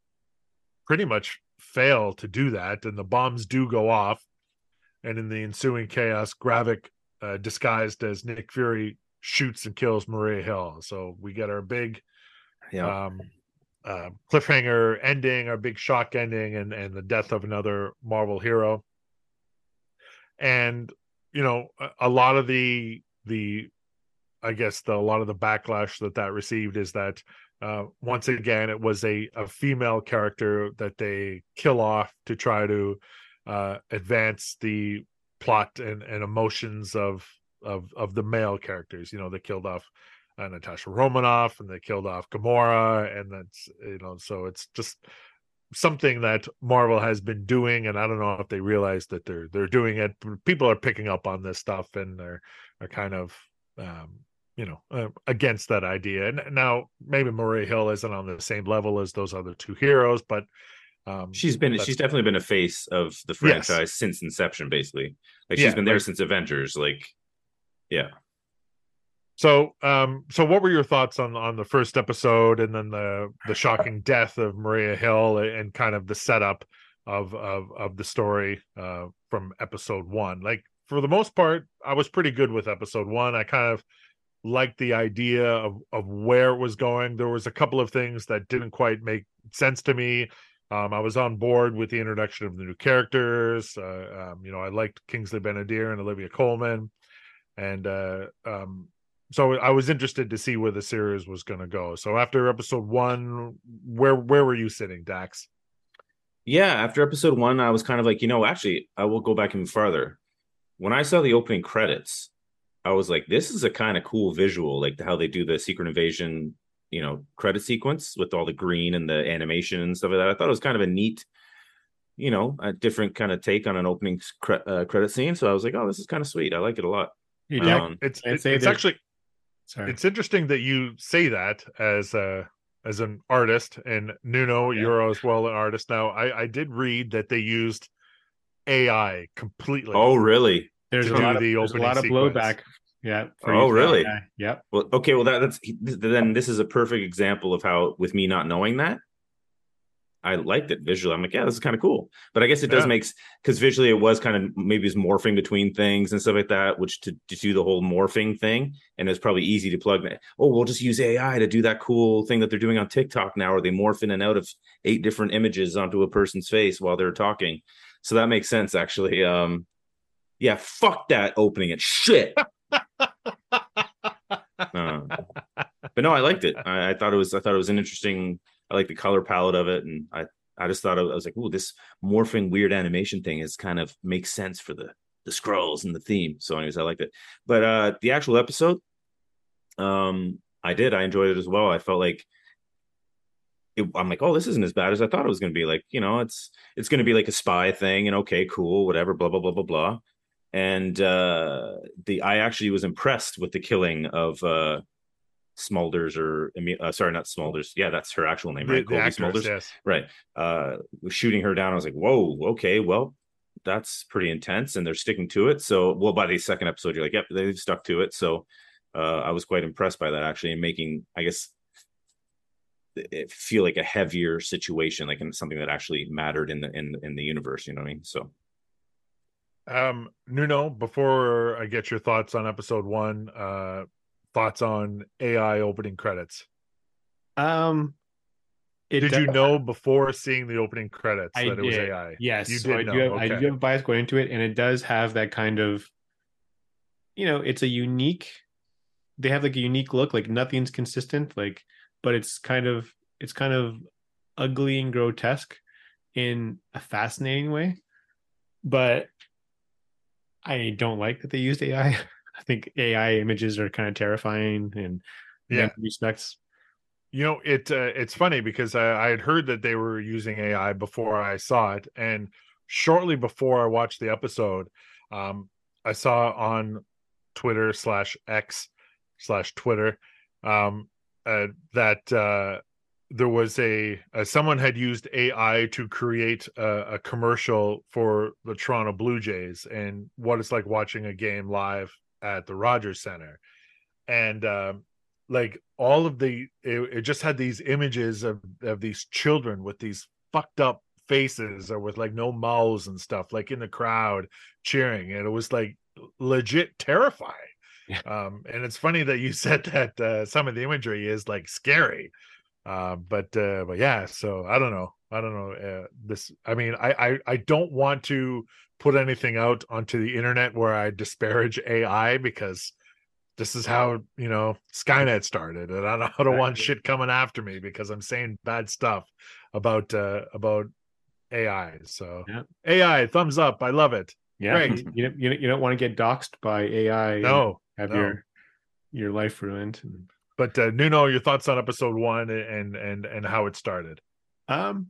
pretty much fail to do that and the bombs do go off and in the ensuing chaos gravik uh, disguised as nick fury shoots and kills maria hill so we get our big yeah. um uh, cliffhanger ending, our big shock ending, and and the death of another Marvel hero. And you know, a, lot of the the, I guess the a lot of the backlash that that received is that uh, once again it was a a female character that they kill off to try to uh, advance the plot and and emotions of of of the male characters. You know, they killed off uh, Natasha Romanoff and they killed off Gamora and that's you know so it's just something that Marvel has been doing and I don't know if they realize that they're they're doing it people are picking up on this stuff and they're are kind of um you know uh, against that idea and now maybe Maria Hill isn't on the same level as those other two heroes but um She's been she's definitely been a face of the Yes. franchise since inception, basically. Like she's Yeah, been there like- since Avengers. Like yeah. So, um, so what were your thoughts on on the first episode, and then the the shocking death of Maria Hill, and kind of the setup of of of the story uh, from episode one? Like for the most part, I was pretty good with episode one. I kind of liked the idea of of where it was going. There was a couple of things that didn't quite make sense to me. Um, I was on board with the introduction of the new characters. Uh, um, you know, I liked Kingsley Ben-Adir and Olivia Colman, and uh, um, so I was interested to see where the series was going to go. So after episode one, where where were you sitting, Dax? Yeah, after episode one, I was kind of like, you know, actually, I will go back even farther. When I saw the opening credits, I was like, this is a kind of cool visual, like how they do the Secret Invasion, you know, credit sequence with all the green and the animation and stuff like that. I thought it was kind of a neat, you know, a different kind of take on an opening cre- uh, credit scene. So I was like, oh, this is kind of sweet. I like it a lot. Hey, Um, Um, It's it's, it's actually sorry. it's interesting that you say that as a as an artist, and Nuno, Yeah. you're as well an artist. Now, I I did read that they used AI completely. Oh, really? There's a lot of the there's a lot of sequence. blowback. Yeah. Oh, really? AI. Yep. Well, okay. Well, that, that's then. This is a perfect example of how, with me not knowing that, I liked it visually. I'm like, yeah, this is kind of cool. But I guess it does Yeah. make because visually it was kind of maybe it's morphing between things and stuff like that, which to, to do the whole morphing thing, and it's probably easy to plug that. Oh, we'll just use AI to do that cool thing that they're doing on TikTok now, where they morph in and out of eight different images onto a person's face while they're talking. So that makes sense, actually. Um, yeah, fuck that opening it. Shit. Uh, but no, I liked it. I, I thought it was. I thought it was an interesting. I like the color palette of it, and I. I just thought I was like, oh, this morphing weird animation thing is kind of makes sense for the the Skrulls and the theme." So, anyways, I liked it. But uh the actual episode, um, I did. I enjoyed it as well. I felt like it, I'm like, "Oh, this isn't as bad as I thought it was going to be." Like, you know, it's it's going to be like a spy thing, and okay, cool, whatever, blah blah blah blah blah. And uh the I actually was impressed with the killing of uh Smulders or uh, sorry, not Smulders. Yeah, that's her actual name, right? the Cobie actress, Smulders. yes. Right. Uh shooting her down. I was like, whoa, okay, well, that's pretty intense, and they're sticking to it. So, well, by the second episode, you're like, yep, they've stuck to it. So, uh, I was quite impressed by that actually, and making, I guess, it feel like a heavier situation, like in something that actually mattered in the in in the universe. You know what I mean? So, Um, Nuno, before I get your thoughts on episode one, uh, thoughts on AI opening credits. Um, It Did you know before seeing the opening credits I that it was. AI? Yes, You so did I know, do have, I do have bias going into it, and it does have that kind of, you know, it's a unique. They have like a unique look, like nothing's consistent, like, but it's kind of it's kind of ugly and grotesque in a fascinating way. But I don't like that they used AI. I think AI images are kind of terrifying and in Yeah. respects. You know, it uh, it's funny because I, I had heard that they were using AI before I saw it, and shortly before I watched the episode, um, I saw on Twitter slash X slash Twitter um, uh, that uh, there was a uh, someone had used AI to create a, a commercial for the Toronto Blue Jays and what it's like watching a game live at the Rogers Center, and um, like all of the it, it just had these images of of these children with these fucked up faces or with like no mouths and stuff like in the crowd cheering. And it was like legit terrifying. Yeah. um and it's funny that you said that uh some of the imagery is like scary. Uh but uh but yeah so i don't know i don't know uh, this i mean I, I i don't want to put anything out onto the internet where i disparage ai because this is how you know skynet started and i don't, I don't want shit coming after me because i'm saying bad stuff about uh about ai so Yeah. ai thumbs up i love it Yeah, Great. you, you don't- you don't- want to get doxxed by AI. no have no. your your life ruined. but uh nuno your thoughts on episode one and and and how it started Um,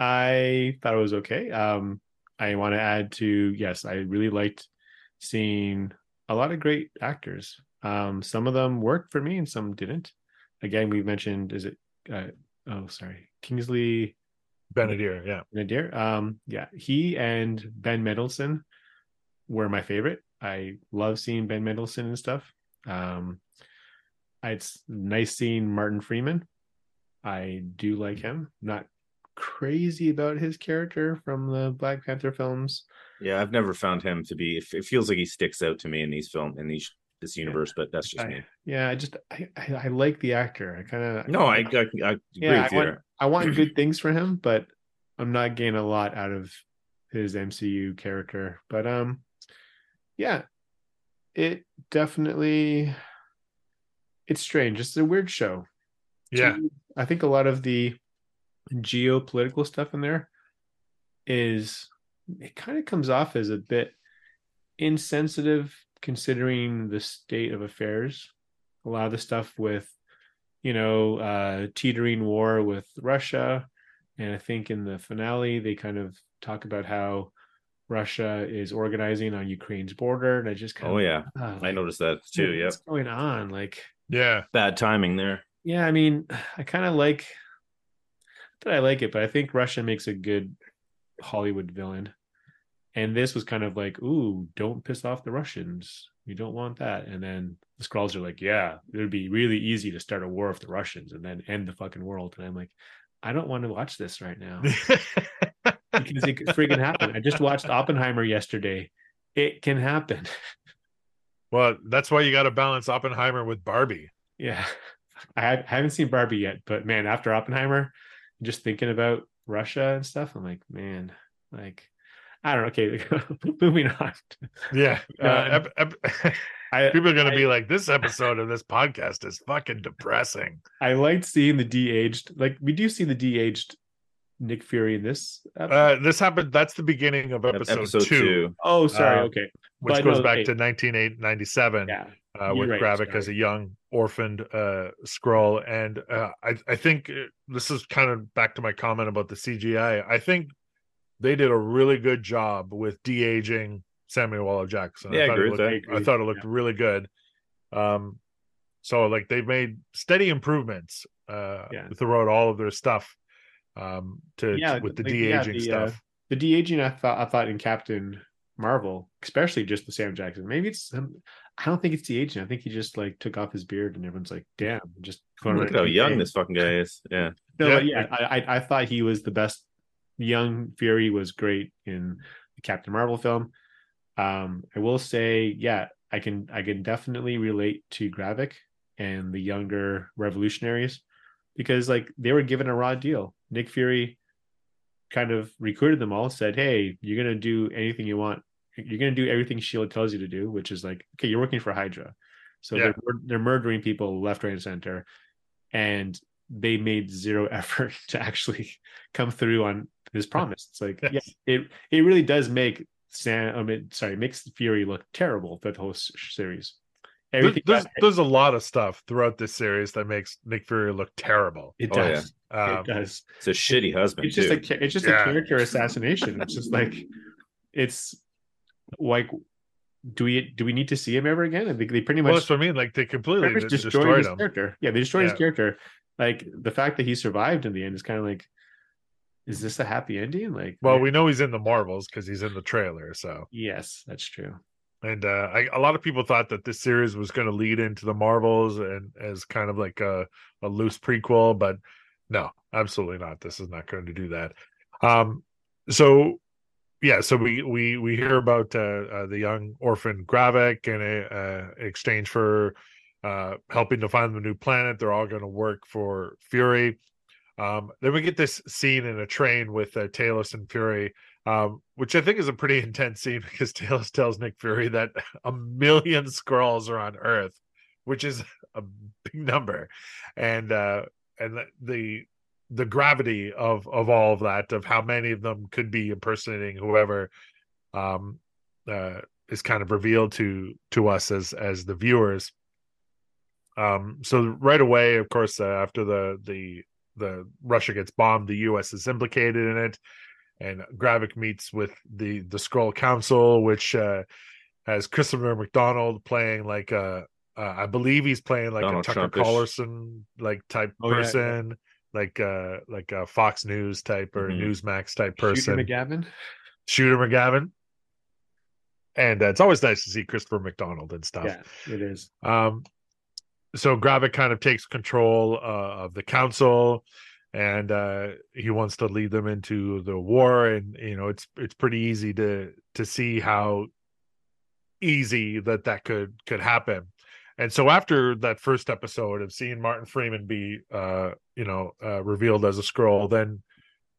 I thought it was okay. Um, I want to add to yes, I really liked seeing a lot of great actors. Um, some of them worked for me and some didn't. Again, we mentioned is it? Uh, oh, sorry, Kingsley benedict yeah Nadir. Um, yeah, he and Ben Mendelsohn were my favorite. I love seeing Ben Mendelsohn and stuff. Um, it's nice seeing Martin Freeman. I do like him. Not crazy about his character from the Black Panther films. Yeah, I've never found him to be. It feels like he sticks out to me in these film in these this universe, but that's just I, me. yeah, I just I, I, I like the actor. I kind of No, I, I, I agree yeah, with I you. want, I want good things for him, but I'm not getting a lot out of his MCU character. But um, yeah, it definitely it's strange. It's a weird show. yeah I think a lot of the geopolitical stuff in there is it kind of comes off as a bit insensitive considering the state of affairs. A lot of the stuff with, you know, uh, teetering war with Russia. And I think in the finale, they kind of talk about how Russia is organizing on Ukraine's border. And I just kind of Oh of, yeah, ah, I noticed that too. Yeah. What's going on? Like, yeah bad timing there. yeah, I mean, I kind of like that. I like it, but I think Russia makes a good Hollywood villain. And this was kind of like, ooh, don't piss off the Russians. You don't want that. And then the Skrulls are like, yeah, it would be really easy to start a war with the Russians and then end the fucking world. And I'm like, I don't want to watch this right now because it could friggin' happen. I just watched Oppenheimer yesterday. It can happen. well that's why you got to balance oppenheimer with barbie Yeah. I haven't seen Barbie yet, but man, after Oppenheimer, just thinking about Russia and stuff, I'm like, man, like, I don't know. Okay, moving on. yeah uh, Yeah. ep- ep- I people are gonna be like this episode of this podcast is fucking depressing I liked seeing the de-aged. Like, we do see the de-aged Nick Fury in this. episode. uh this happened that's the beginning of episode, Episode two, two. oh, sorry. uh, okay. which but goes no, back okay. to 1997 Yeah. uh, with right, Gravik as a young orphaned uh, Skrull. And uh, I, I think uh, this is kind of back to my comment about the CGI. I think they did a really good job with de aging Samuel L. Jackson. Yeah, I thought it looked, that. I thought it looked really good. Um, so like they've made steady improvements uh, Yeah. throughout all of their stuff um, to Yeah, with the like, de yeah, aging the, uh, stuff. The de-aging, I thought, I thought in Captain Marvel, especially just the Sam Jackson. Maybe it's, um, I don't think it's the aging. I think he just like took off his beard and everyone's like, damn, just Look at how young saying- this fucking guy is. Yeah, No, Yeah. yeah, I, I I thought he was the best. Young Fury was great in the Captain Marvel film. Um, I will say, yeah, I can I can definitely relate to Gravik and the younger revolutionaries because like they were given a raw deal. Nick Fury kind of recruited them all, said, "Hey, you're gonna do anything you want. You're gonna do everything Shield tells you to do, which is like, okay, you're working for Hydra, so Yeah. they're they're murdering people left, right, and center, and they made zero effort to actually come through on his promise. It's like, Yes. yeah, it it really does make Sam. I mean, sorry, makes Fury look terrible throughout the whole s- series. There- Everything there's got- there's a lot of stuff throughout this series that makes Nick Fury look terrible. it Oh, does. Um, it does. It's a shitty husband It's just too. a it's just Yeah. a character assassination. It's just like it's like do we do we need to see him ever again? I think they pretty well, much that's what I mean. Like they completely destroyed, destroyed his him. character. Yeah, they destroyed his character. Like the fact that he survived in the end is kind of like, is this a happy ending? Like, Well, we know he's in the Marvels because he's in the trailer. So, yes, that's true. and uh, I, a lot of people thought that this series was going to lead into the Marvels and as kind of like a, a loose prequel, but no, absolutely not. This is not going to do that. Um, so yeah, so we we we hear about uh, uh, the young orphan Gravik in a uh, exchange for uh, helping to find the new planet. They're all going to work for Fury. Um, then we get this scene in a train with uh, Talos and Fury, um, which I think is a pretty intense scene because Talos tells Nick Fury that a million Skrulls are on Earth, which is a big number, and uh, and the- the the gravity of of all of that, of how many of them could be impersonating whoever, um, uh, is kind of revealed to to us as as the viewers. Um, so right away, of course, uh, after the the the Russia gets bombed, the U.S. is implicated in it, and Gravik meets with the the Skrull Council, which uh, has Christopher McDonald playing like a, uh, I believe he's playing like Donald a Tucker Trumpish. Carlson like type Oh, person, like uh like a Fox News type or Mhm. Newsmax type person. Shooter person, McGavin. Shooter McGavin. And uh, it's always nice to see Christopher McDonald and stuff. Yeah, it is. Um, so Gravik kind of takes control uh, of the council, and uh, he wants to lead them into the war. And you know, it's it's pretty easy to to see how easy that that could could happen. And so after that first episode of seeing Martin Freeman be, uh, you know, uh, revealed as a Skrull, then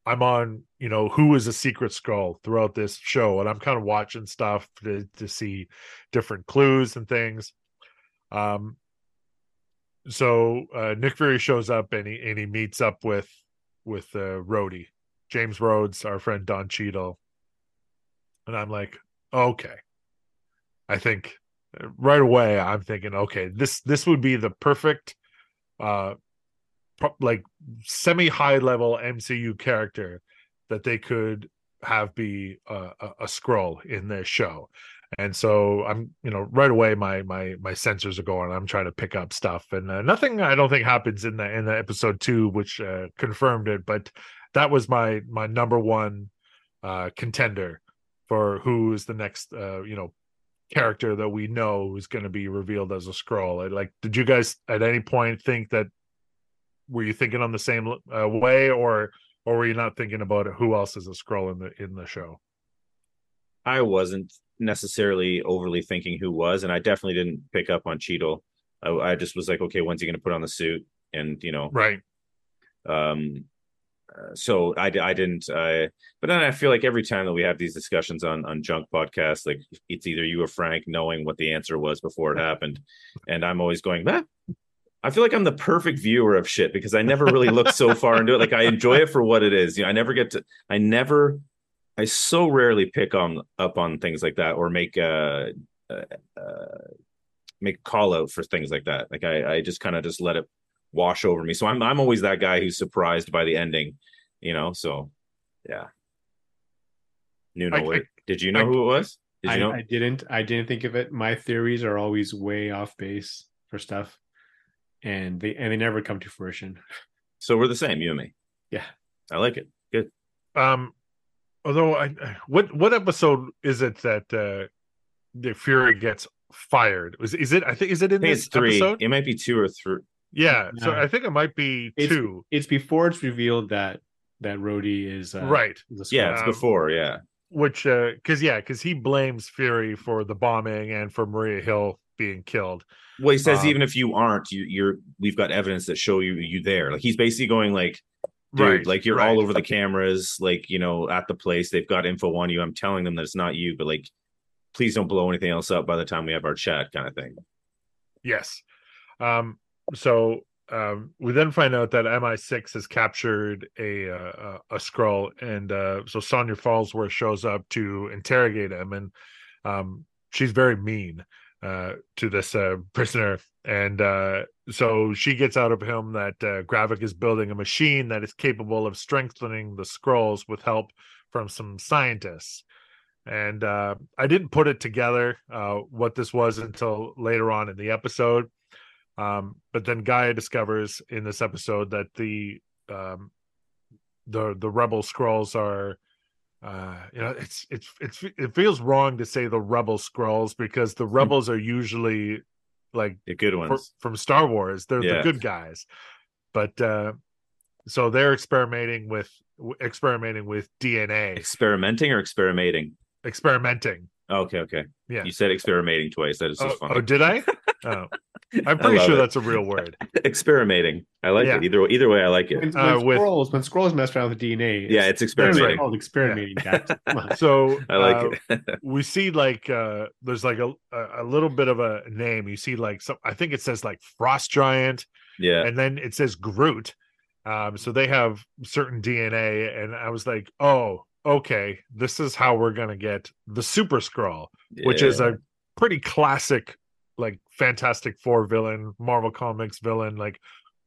I'm on, you know, who is a secret Skrull throughout this show, and I'm kind of watching stuff to to see different clues and things. Um, so uh, Nick Fury shows up and he and he meets up with with uh, James Rhodes, our friend Don Cheadle, and I'm like, okay, I think right away I'm thinking, okay, this this would be the perfect, uh, pro- like semi high level MCU character that they could have be a, a, Skrull in their show. And so i'm you know right away my my my sensors are going. I'm trying to pick up stuff. And uh, nothing i don't think happens in the in the episode two which uh, confirmed it but that was my my number one uh contender for who's the next uh you know character that we know is going to be revealed as a Skrull like did you guys at any point think that were you thinking on the same uh, way or or were you not thinking about who else is a Skrull in the in the show I wasn't necessarily overly thinking who was, and I definitely didn't pick up on Cheadle. I, I just was like, okay, when's he going to put on the suit? And you know, right um, uh, so I, I didn't. Uh, but then I feel like every time that we have these discussions on on junk podcasts, like it's either you or Frank knowing what the answer was before it happened, and I'm always going, ah. I feel like I'm the perfect viewer of shit because I never really look so far into it. Like I enjoy it for what it is. You know, I never get to. I never. I so rarely pick on up on things like that or make uh, uh, uh make call out for things like that. Like I, I just kind of just let it wash over me. So I'm I'm always that guy who's surprised by the ending, you know. So yeah. You know I- what? I- Did you know I- who it was? Did I, you know? I didn't. I didn't think of it. My theories are always way off base for stuff, and they and they never come to fruition. so we're the same, you and me. Yeah. I like it. Good. Um, although I, what what episode is it that uh the Fury gets fired? Was is it? I think is it in I think this it's three. episode? It might be two or three. Yeah, so I think it might be It's- two. It's before it's revealed that that Rhodey is uh, right, is Yeah, it's before. Yeah. which uh, because yeah, because he blames Fury for the bombing and for Maria Hill being killed. Well, he says Um, even if you aren't, you, you're we've got evidence that show you you there. Like he's basically going like, dude, like you're all over the cameras, like you know, at the place. They've got info on you. I'm telling them that it's not you, but like, please don't blow anything else up by the time we have our chat, kind of thing. Yes. Um, so um, we then find out that MI6 has captured a uh, a Skrull, and uh, so Sonya Falsworth shows up to interrogate him, and um, she's very mean uh, to this uh, prisoner, and uh, so she gets out of him that uh, Gravik is building a machine that is capable of strengthening the Skrulls with help from some scientists. And I didn't put it together what this was until later on in the episode. Um, but then Gaia discovers in this episode that the um, the the rebel Skrulls are uh you know it's it's it's it feels wrong to say the rebel Skrulls because the rebels are usually like The good for, ones. from Star Wars they're Yeah. the good guys but uh so they're experimenting with experimenting with DNA Experimenting or experimenting? experimenting Okay, okay. Yeah. You said experimenting twice. That is oh, just funny. oh, did I oh I'm pretty sure it. that's a real word experimenting. I like Yeah. it. Either either way, I like it. When, Uh, when with- Skrulls, when Skrulls mess around with DNA, Yeah, it's that's experimenting. called experimenting. Cat. Come so I like uh, it. we see like uh there's like a a a little bit of a name you see like some i think it says like frost giant yeah. and then it says groot um so they have certain dna and i was like oh okay this is how we're gonna get the super Skrull which is a pretty classic like fantastic four villain marvel comics villain like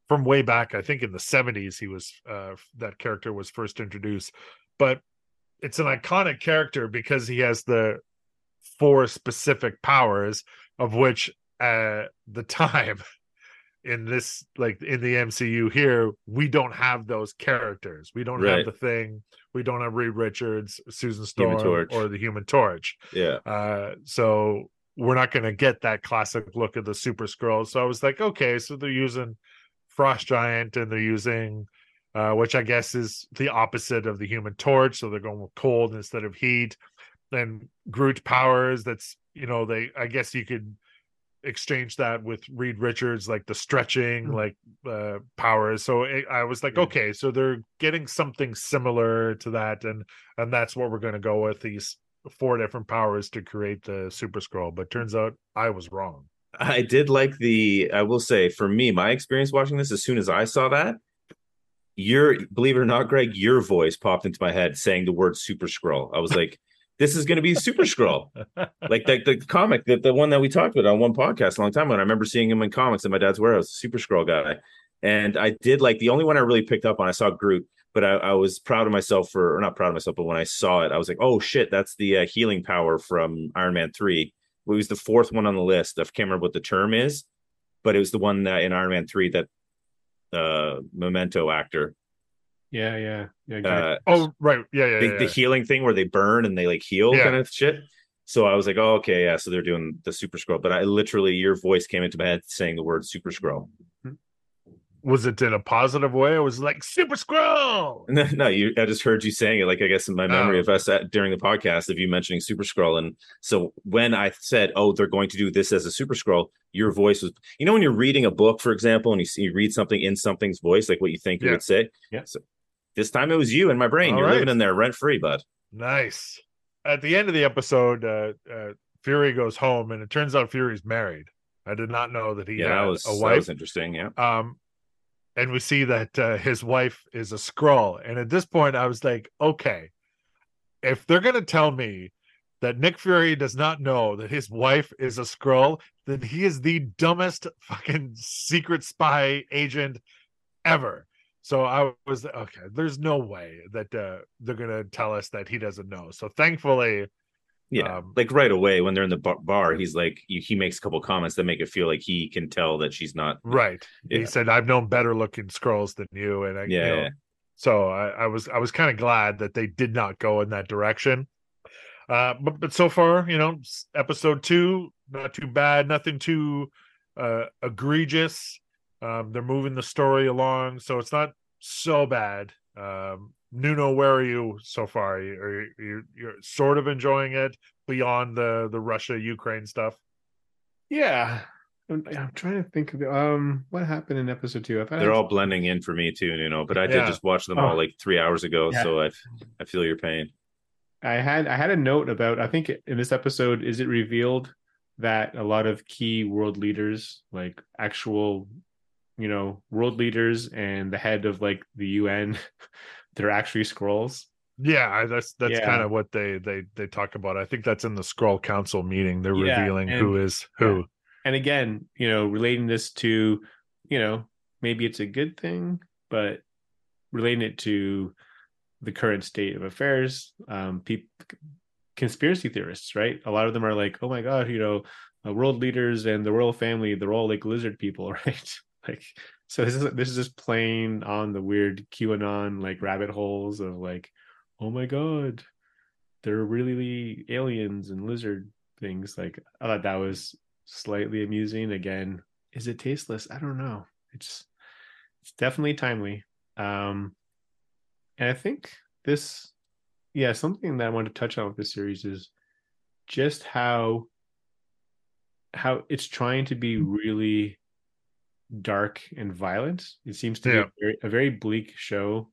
from way back i think in the 70s he was uh that character was first introduced. But it's an iconic character because he has the four specific powers of which at the time in this like in the MCU here we don't have those characters. We don't Right. have the thing. We don't have Reed Richards Susan Storm or the Human Torch. Yeah. uh so we're not going to get that classic look of the super Skrull so i was like okay so they're using frost giant and they're using uh which i guess is the opposite of the human torch so they're going with cold instead of heat then groot powers that's you know they i guess you could exchange that with reed richards like the stretching Mhm. like uh powers so it, i was like Yeah. okay so they're getting something similar to that and and that's what we're going to go with these four different powers to create the super Skrull but turns out i was wrong I did like the. I will say, for me, my experience watching this, as soon as I saw that, your believe it or not, Greg, your voice popped into my head saying the word Super Skrull. I was like, "This is going to be Super Skrull," like the, the comic, the, the one that we talked about on one podcast a long time ago. And I remember seeing him in comics in my dad's warehouse, Super Skrull guy. And I did like the only one I really picked up on. I saw Groot, but I, I was proud of myself for, or not proud of myself, but when I saw it, I was like, "Oh shit, that's the uh, healing power from Iron Man three. It was the fourth one on the list. I can't remember what the term is, but it was the one that in Iron Man three that uh Memento actor, Yeah, yeah, yeah. Uh, oh right yeah yeah, the, yeah, the healing thing where they burn and they like heal Yeah. kind of shit. So I was like, oh, okay, yeah. So they're doing the Super Skrull, but I literally your voice came into my head saying the word Super Skrull. Was it in a positive way i was like super Skrull No, no, you. I just heard you saying it. Like I guess in my memory Oh. of us at, during the podcast of you mentioning Super Skrull, and so when I said, "Oh, they're going to do this as a Super Skrull," your voice was. You know, when you're reading a book, for example, and you see you read something in something's voice, like what you think you would say. Yeah. So this time it was you in my brain. All you're right. living in there rent free, bud. nice at the end of the episode uh, uh fury goes home and it turns out fury's married i did not know that he Yeah, had that was a that wife was interesting. Yeah. um and we see that uh, his wife is a Skrull. And at this point i was like okay if they're going to tell me that nick fury does not know that his wife is a Skrull then he is the dumbest fucking secret spy agent ever. So i was okay there's no way that uh, they're to tell us that he doesn't know. So thankfully Yeah, Um, like right away when they're in the bar, he's like he makes a couple comments that make it feel like he can tell that she's not. right Yeah. he said i've known better looking Skrulls than you and i you Yeah, know, yeah. so I, I was i was kind of glad that they did not go in that direction uh but but so far you know episode two not too bad nothing too uh egregious um they're moving the story along so it's not so bad um nuno where are you so far you, are you you're sort of enjoying it beyond the the russia ukraine stuff Yeah. I'm, I'm trying to think of um what happened in episode two. I thought They're had- all blending in for me too, you know. But I did Yeah. just watch them Oh. all like three hours ago, Yeah. so I I feel your pain. I had I had a note about I think in this episode is it revealed that a lot of key world leaders like actual you know world leaders and the head of like the UN they're actually Skrulls. Yeah, that's that's Yeah. kind of what they they they talk about. I think that's in the Skrull Council meeting. They're Yeah, revealing and- who is who. And again, you know, relating this to you know maybe it's a good thing, but relating it to the current state of affairs, um, people conspiracy theorists, right? A lot of them are like, oh my god, you know, uh, world leaders and the royal family, they're all like lizard people, right? Like, so this is this is just playing on the weird QAnon like rabbit holes of like, oh my god, they're really aliens and lizard things. Like, I thought that was slightly amusing. Again, is it tasteless? I don't know. It's it's definitely timely. Um, and I think this, yeah, something that I want to touch on with this series is just how how it's trying to be really dark and violent. It seems to be a very, a very bleak show.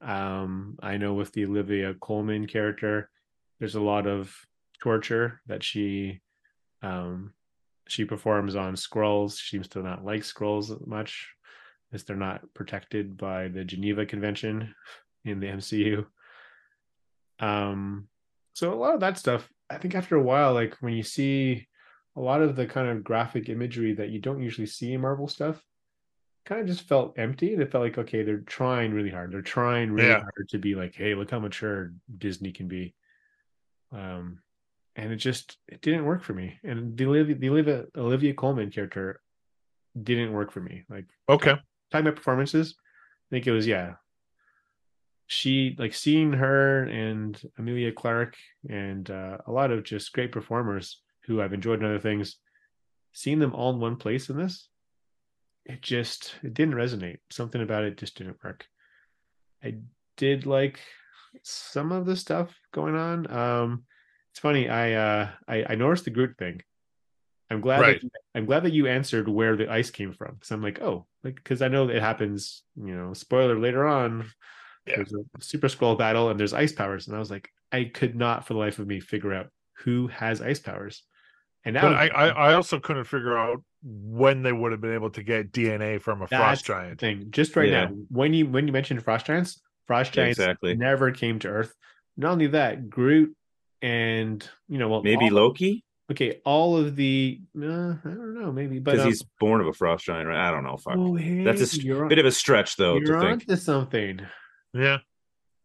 Um, I know with the Olivia Colman character, there's a lot of torture that she um she performs on Skrulls. She seems to not like Skrulls much, as they're not protected by the Geneva Convention in the MCU. Um, so a lot of that stuff, I think after a while, like when you see a lot of the kind of graphic imagery that you don't usually see in Marvel stuff, kind of just felt empty. And it felt like, okay, they're trying really hard. They're trying really Yeah. hard to be like, hey, look how mature Disney can be. Um, and it just it didn't work for me. And the Olivia, the Olivia, Olivia Colman character didn't work for me. Like Okay. talking about performances, I think it was yeah. She like seeing her and Emilia Clarke and uh, a lot of just great performers who I've enjoyed in other things. Seeing them all in one place in this, it just it didn't resonate. Something about it just didn't work. I did like some of the stuff going on. Um, it's funny. I uh, I, I noticed the Groot thing. I'm glad Right. that you, I'm glad that you answered where the ice came from because I'm like, oh, like because I know it happens. You know, spoiler later on. Yeah. There's a super Skrull battle and there's ice powers, and I was like, I could not for the life of me figure out who has ice powers. And now But I, I I also couldn't figure out when they would have been able to get DNA from a frost giant. thing. Just right Yeah. now, when you when you mentioned frost giants, frost Yeah, giants exactly. never came to Earth. Not only that, Groot and you know, well, Maybe all, Loki okay, all of the uh, I don't know, maybe, but because um, he's born of a frost giant, right? I don't know. Fuck. oh, hey, That's a s- you're on, Bit of a stretch though you're to think. onto something. Yeah.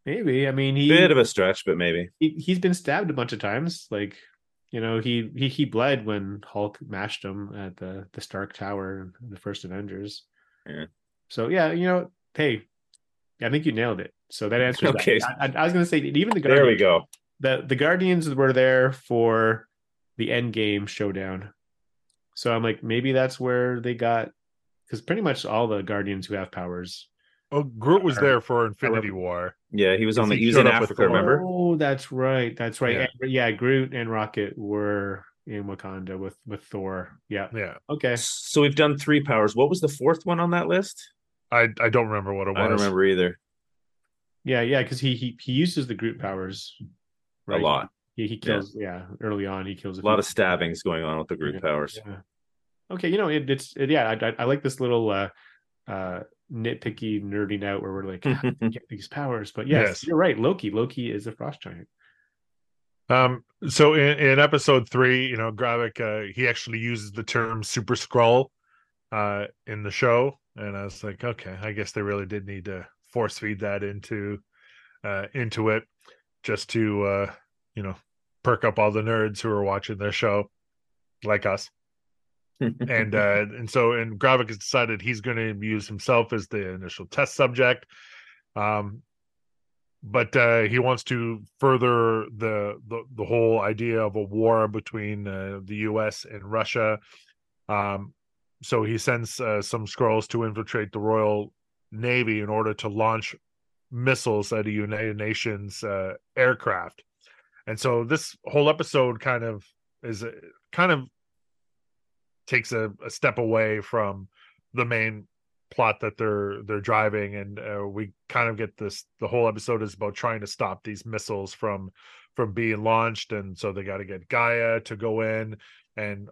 Maybe I mean he, Bit of a stretch, but maybe. he he's been stabbed a bunch of times. Like you know, he he he bled when Hulk mashed him at the the Stark Tower in the first Avengers. Yeah. So yeah, you know, hey, I think you nailed it. So that answers Okay. that. I, I was going to say even the There we go. the the Guardians were there for the end game showdown. So I'm like, maybe that's where they got because pretty much all the Guardians who have powers. Oh, Groot was there for Infinity War. Yeah, he was on the. He He was showed in up with Africa. Thor. Remember? Oh, that's right. That's right. Yeah. And- yeah, Groot and Rocket were in Wakanda with with Thor. Yeah. Yeah. Okay. So we've done three powers. What was the fourth one on that list? I I don't remember what it was. I don't remember either. Yeah, yeah, because he he he uses the Groot powers A lot. He he kills. Yeah, early on he kills A lot of stabbings going on with the Groot Yeah. powers. Yeah. Okay, you know it, it's it, yeah. I, I I like this little uh uh nitpicky nerding out where we're like "How get these powers, but yes, Yes. you're right. Loki, Loki is a frost giant. Um, so in, in episode three, you know, Gravik, uh, he actually uses the term super Skrull uh in the show. And I was like, okay, I guess they really did need to force feed that into uh into it just to uh, you know, perk up all the nerds who are watching their show, like us. And uh and so and Gravik has decided he's going to use himself as the initial test subject. Um but uh he wants to further the the, the whole idea of a war between uh, the US and Russia. Um so he sends uh, some Skrulls to infiltrate the Royal Navy in order to launch missiles at a United Nations uh, aircraft. And so this whole episode kind of is uh, kind of takes a, a step away from the main plot that they're they're driving. And uh, we kind of get this the whole episode is about trying to stop these missiles from from being launched. And so they got to get gaia to go in and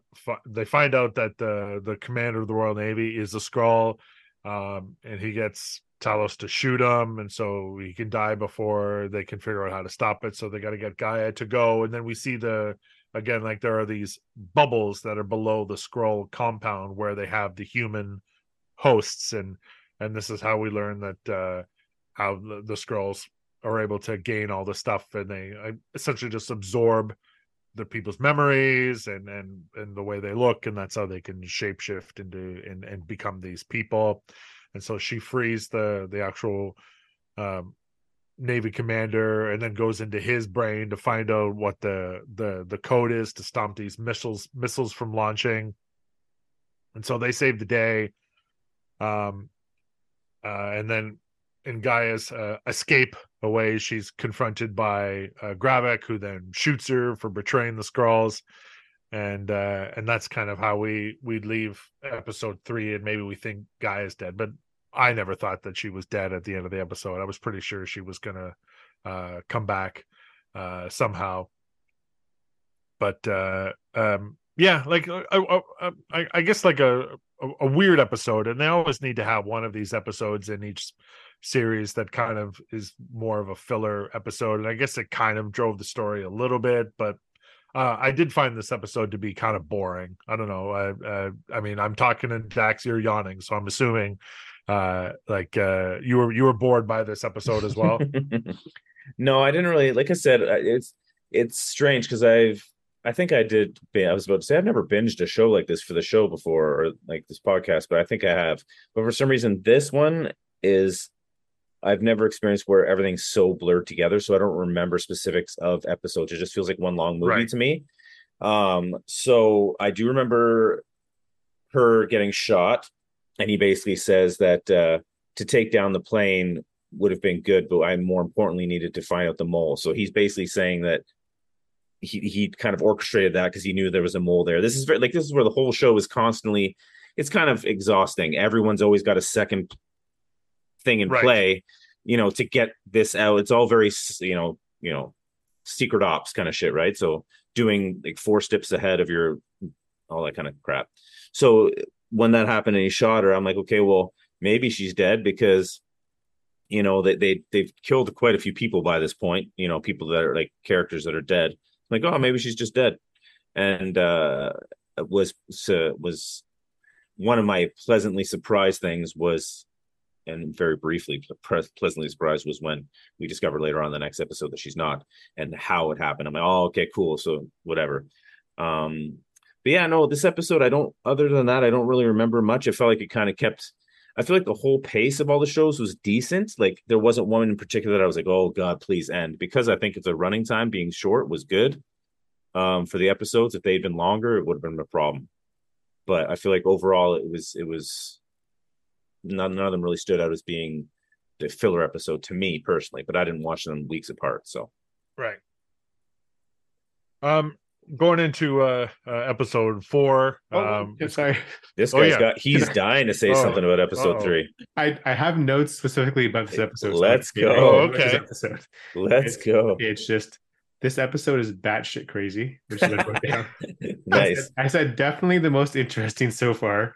they find out that the the commander of the royal navy is a Skrull um and he gets talos to shoot him. And so he can die before they can figure out how to stop it. So they got to get gaia to go. And then we see the again like there are these bubbles that are below the Skrull compound where they have the human hosts and and this is how we learn that uh how the, the Skrulls are able to gain all the stuff and they uh, essentially just absorb the people's memories and and and the way they look and that's how they can shapeshift into and and become these people. And so she frees the the actual um navy commander and then goes into his brain to find out what the the the code is to stop these missiles missiles from launching. And so they save the day um uh and then in G'iah's uh, escape away, she's confronted by uh, Gravik, who then shoots her for betraying the Skrulls, and uh, and that's kind of how we we leave episode three, and maybe we think G'iah's dead, but I never thought that she was dead at the end of the episode. I was pretty sure she was gonna uh, come back uh, somehow, but uh, um, yeah, like I, I, I, I guess like a, a a weird episode, and they always need to have one of these episodes in each series that kind of is more of a filler episode and i guess it kind of drove the story a little bit but uh, i did find this episode to be kind of boring i don't know i uh, i mean i'm talking and dax you're yawning so i'm assuming uh like uh you were you were bored by this episode as well no, I didn't really. Like I said, it's it's strange because I've I think I did. I was about to say I've never binged a show like this for the show before or like this podcast, but I think I have. But for some reason, this one is I've never experienced where everything's so blurred together, so I don't remember specifics of episodes. It just feels like one long movie Right. to me. Um, so I do remember her getting shot, and he basically says that uh, to take down the plane would have been good, but I more importantly needed to find out the mole. So he's basically saying that he he kind of orchestrated that because he knew there was a mole there. This is very like this is where the whole show is constantly. It's kind of exhausting. Everyone's always got a second thing in Right. play, you know, to get this out. It's all very you know you know secret ops kind of shit, right? So doing like four steps ahead of your all that kind of crap. So when that happened and he shot her, I'm like, okay, well maybe she's dead because you know they they they've killed quite a few people by this point. You know, people that are like characters that are dead. Like, oh, maybe she's just dead. And uh was so was one of my pleasantly surprised things was and very briefly pleasantly surprised was when we discovered later on the next episode that she's not and how it happened i'm like oh okay cool so whatever um but yeah no this episode i don't other than that i don't really remember much. It felt like it kind of kept i feel like the whole pace of all the shows was decent. Like there wasn't one in particular that i was like oh god please end because i think it's a running time being short was good um for the episodes if they'd been longer it would have been a problem. But i feel like overall it was it was none, none of them really stood out as being the filler episode to me personally but i didn't watch them weeks apart so. Right. Um going into uh, uh episode four Oh, um yeah, sorry. this Oh, guy's yeah. got he's dying to say Oh, something about episode uh-oh. three I, I have notes specifically about this episode. Let's I can go. Okay. episode. let's It's- go It's just this episode is batshit crazy, which is what I wrote down. I nice said, I said definitely the most interesting so far.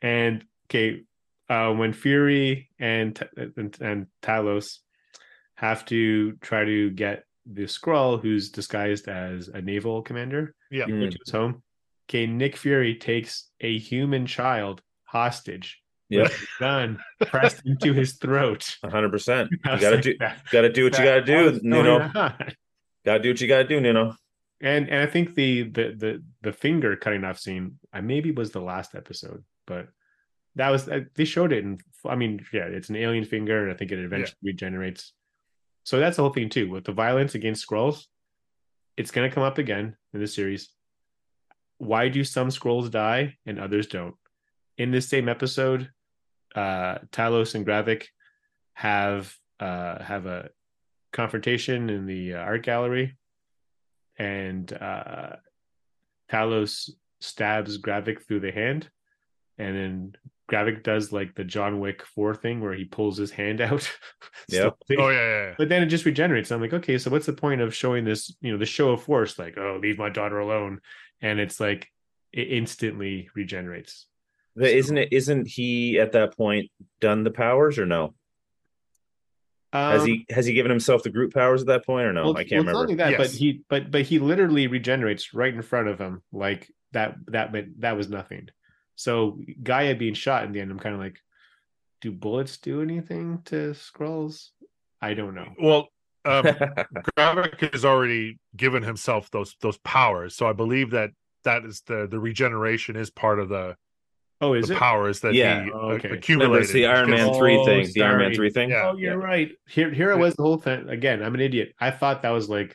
And okay, uh, when Fury and, and and Talos have to try to get the Skrull, who's disguised as a naval commander, yeah Mm. into his home. Okay, Nick Fury takes a human child hostage. Yeah, with a gun pressed into his throat. 100% you gotta like, do "That- gotta do what you gotta do you know gotta do what you gotta do you know and and I think the the the the finger cutting off scene, I maybe was the last episode, but that was uh, they showed it, and I mean, yeah, it's an alien finger, and I think it eventually regenerates. So that's the whole thing too with the violence against Skrulls. It's going to come up again in the series. Why do some Skrulls die and others don't? In this same episode, uh, Talos and Gravik have uh, have a confrontation in the uh, art gallery and uh, Talos stabs Gravik through the hand, and then Gravik does like the John Wick four thing where he pulls his hand out. Yep. Oh yeah, yeah, yeah. But then it just regenerates. I'm like, okay, so what's the point of showing this, you know, the show of force, like, oh, leave my daughter alone. And it's like it instantly regenerates. But isn't it? Isn't he at that point done the powers or no? Has Um, he has he given himself the group powers at that point or no? well, I can't well, remember. Not only that, but he but but he literally regenerates right in front of him. Like that that but that was nothing. So G'iah being shot in the end, I'm kind of like, do bullets do anything to Skrulls? I don't know. Well, um, Gravik has already given himself those those powers, so I believe that that is the the regeneration is part of the, Oh, is the it? powers that Yeah. he Oh, okay. accumulated. Remember, it's the Iron Man three Oh, thing. The Iron Man three thing. Yeah. Oh, you're right. Here, here I was the whole thing. Again, I'm an idiot. I thought that was like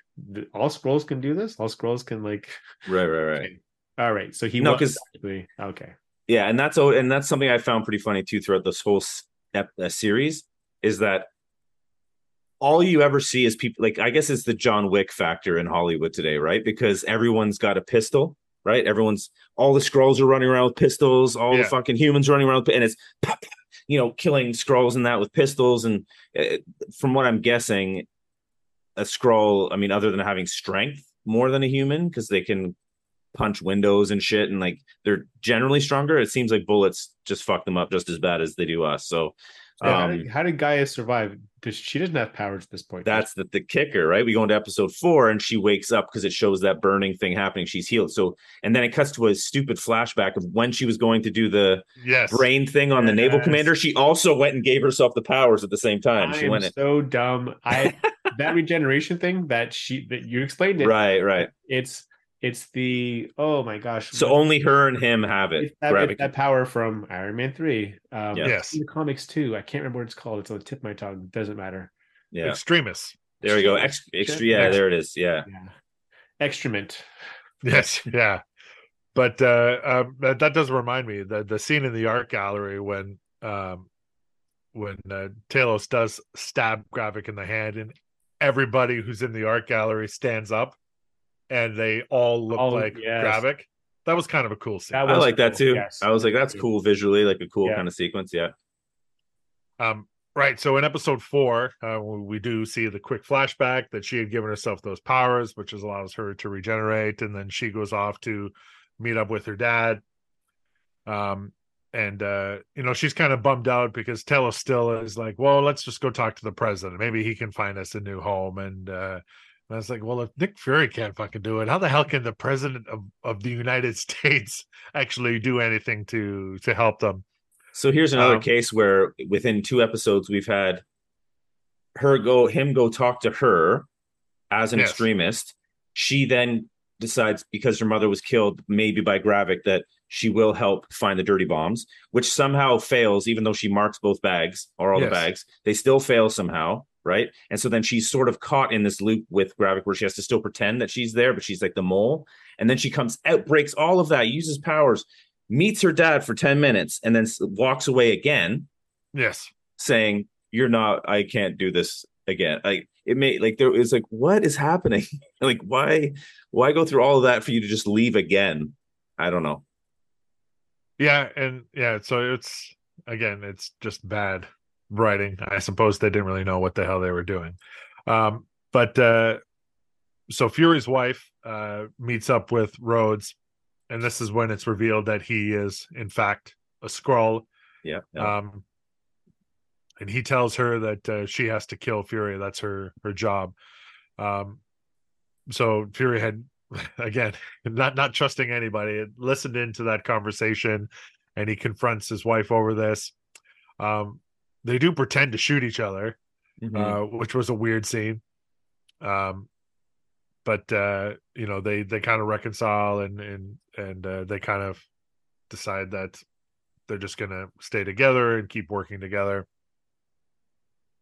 all Skrulls can do this. All Skrulls can like. Right, right, right. All right, so he No, was 'cause- actually okay. Yeah, and that's and that's something I found pretty funny too throughout this whole s- ep- uh, series is that all you ever see is people like I guess it's the John Wick factor in Hollywood today, right? Because everyone's got a pistol, right? Everyone's all the Skrulls are running around with pistols, all Yeah. the fucking humans running around with, and it's you know killing Skrulls and that with pistols. And uh, from what I'm guessing, a Skrull, I mean, other than having strength more than a human because they can punch windows and shit and like they're generally stronger. It seems like bullets just fuck them up just as bad as they do us. So So how, um did, how did G'iah survive? Does she doesn't have powers at this point? that's the, the kicker right? We go into episode four and she wakes up because it shows that burning thing happening. She's healed. So and then it cuts to a stupid flashback of when she was going to do the Yes, brain thing on the naval commander. She also went and gave herself the powers at the same time. I she am went in so dumb. I that regeneration thing that she that you explained it. right right. It's it's the oh my gosh. so what- only her and him have it it's that, Gravik- that power from Iron Man three. Um, Yeah. Yes. in the comics too. I can't remember what it's called. It's on the tip of my tongue. Doesn't matter. yeah extremists. there we go Ex- extra yeah there it is yeah Yeah. Excrement. Yes, yeah. But uh, um, that, that does remind me the the scene in the art gallery when um, when uh, Talos does stab Gravik in the hand, and everybody who's in the art gallery stands up, and they all look Oh, like yes. Gravik. That was kind of a cool scene. I was like that cool. too. Yes. I was like, that's cool visually, like a cool Yeah. kind of sequence. Yeah. Um, right. So in episode four, uh, we we do see the quick flashback that she had given herself those powers, which is allows her to regenerate, and then she goes off to meet up with her dad. Um, and uh, you know, she's kind of bummed out because Talos still is like, well, let's just go talk to the president. Maybe he can find us a new home. And uh, and I was like, well, if Nick Fury can't fucking do it, how the hell can the president of, of the United States actually do anything to to help them? So here's another Um, case where within two episodes we've had her go him go talk to her as an Yes. extremist. She then decides because her mother was killed maybe by Gravik that she will help find the dirty bombs, which somehow fails even though she marks both bags or all Yes. the bags. They still fail somehow, right? And so then she's sort of caught in this loop with Gravik where she has to still pretend that she's there, but she's like the mole. And then she comes out, breaks all of that, uses powers, meets her dad for 10 minutes, and then walks away again Yes. saying, You're not, I can't do this again. Like it may like there is like, what is happening? like, why why go through all of that for you to just leave again? I don't know. Yeah, and yeah, so it's again, it's just bad writing. I suppose they didn't really know what the hell they were doing. Um, but uh so Fury's wife uh meets up with Rhodes, and this is when it's revealed that he is in fact a Skrull. Yeah. yeah. Um and he tells her that uh, she has to kill Fury. That's her her job. Um so Fury had again not not trusting anybody had listened into that conversation and he confronts his wife over this um they do pretend to shoot each other Mhm. uh which was a weird scene. Um but uh you know they they kind of reconcile and and and uh, they kind of decide that they're just gonna stay together and keep working together.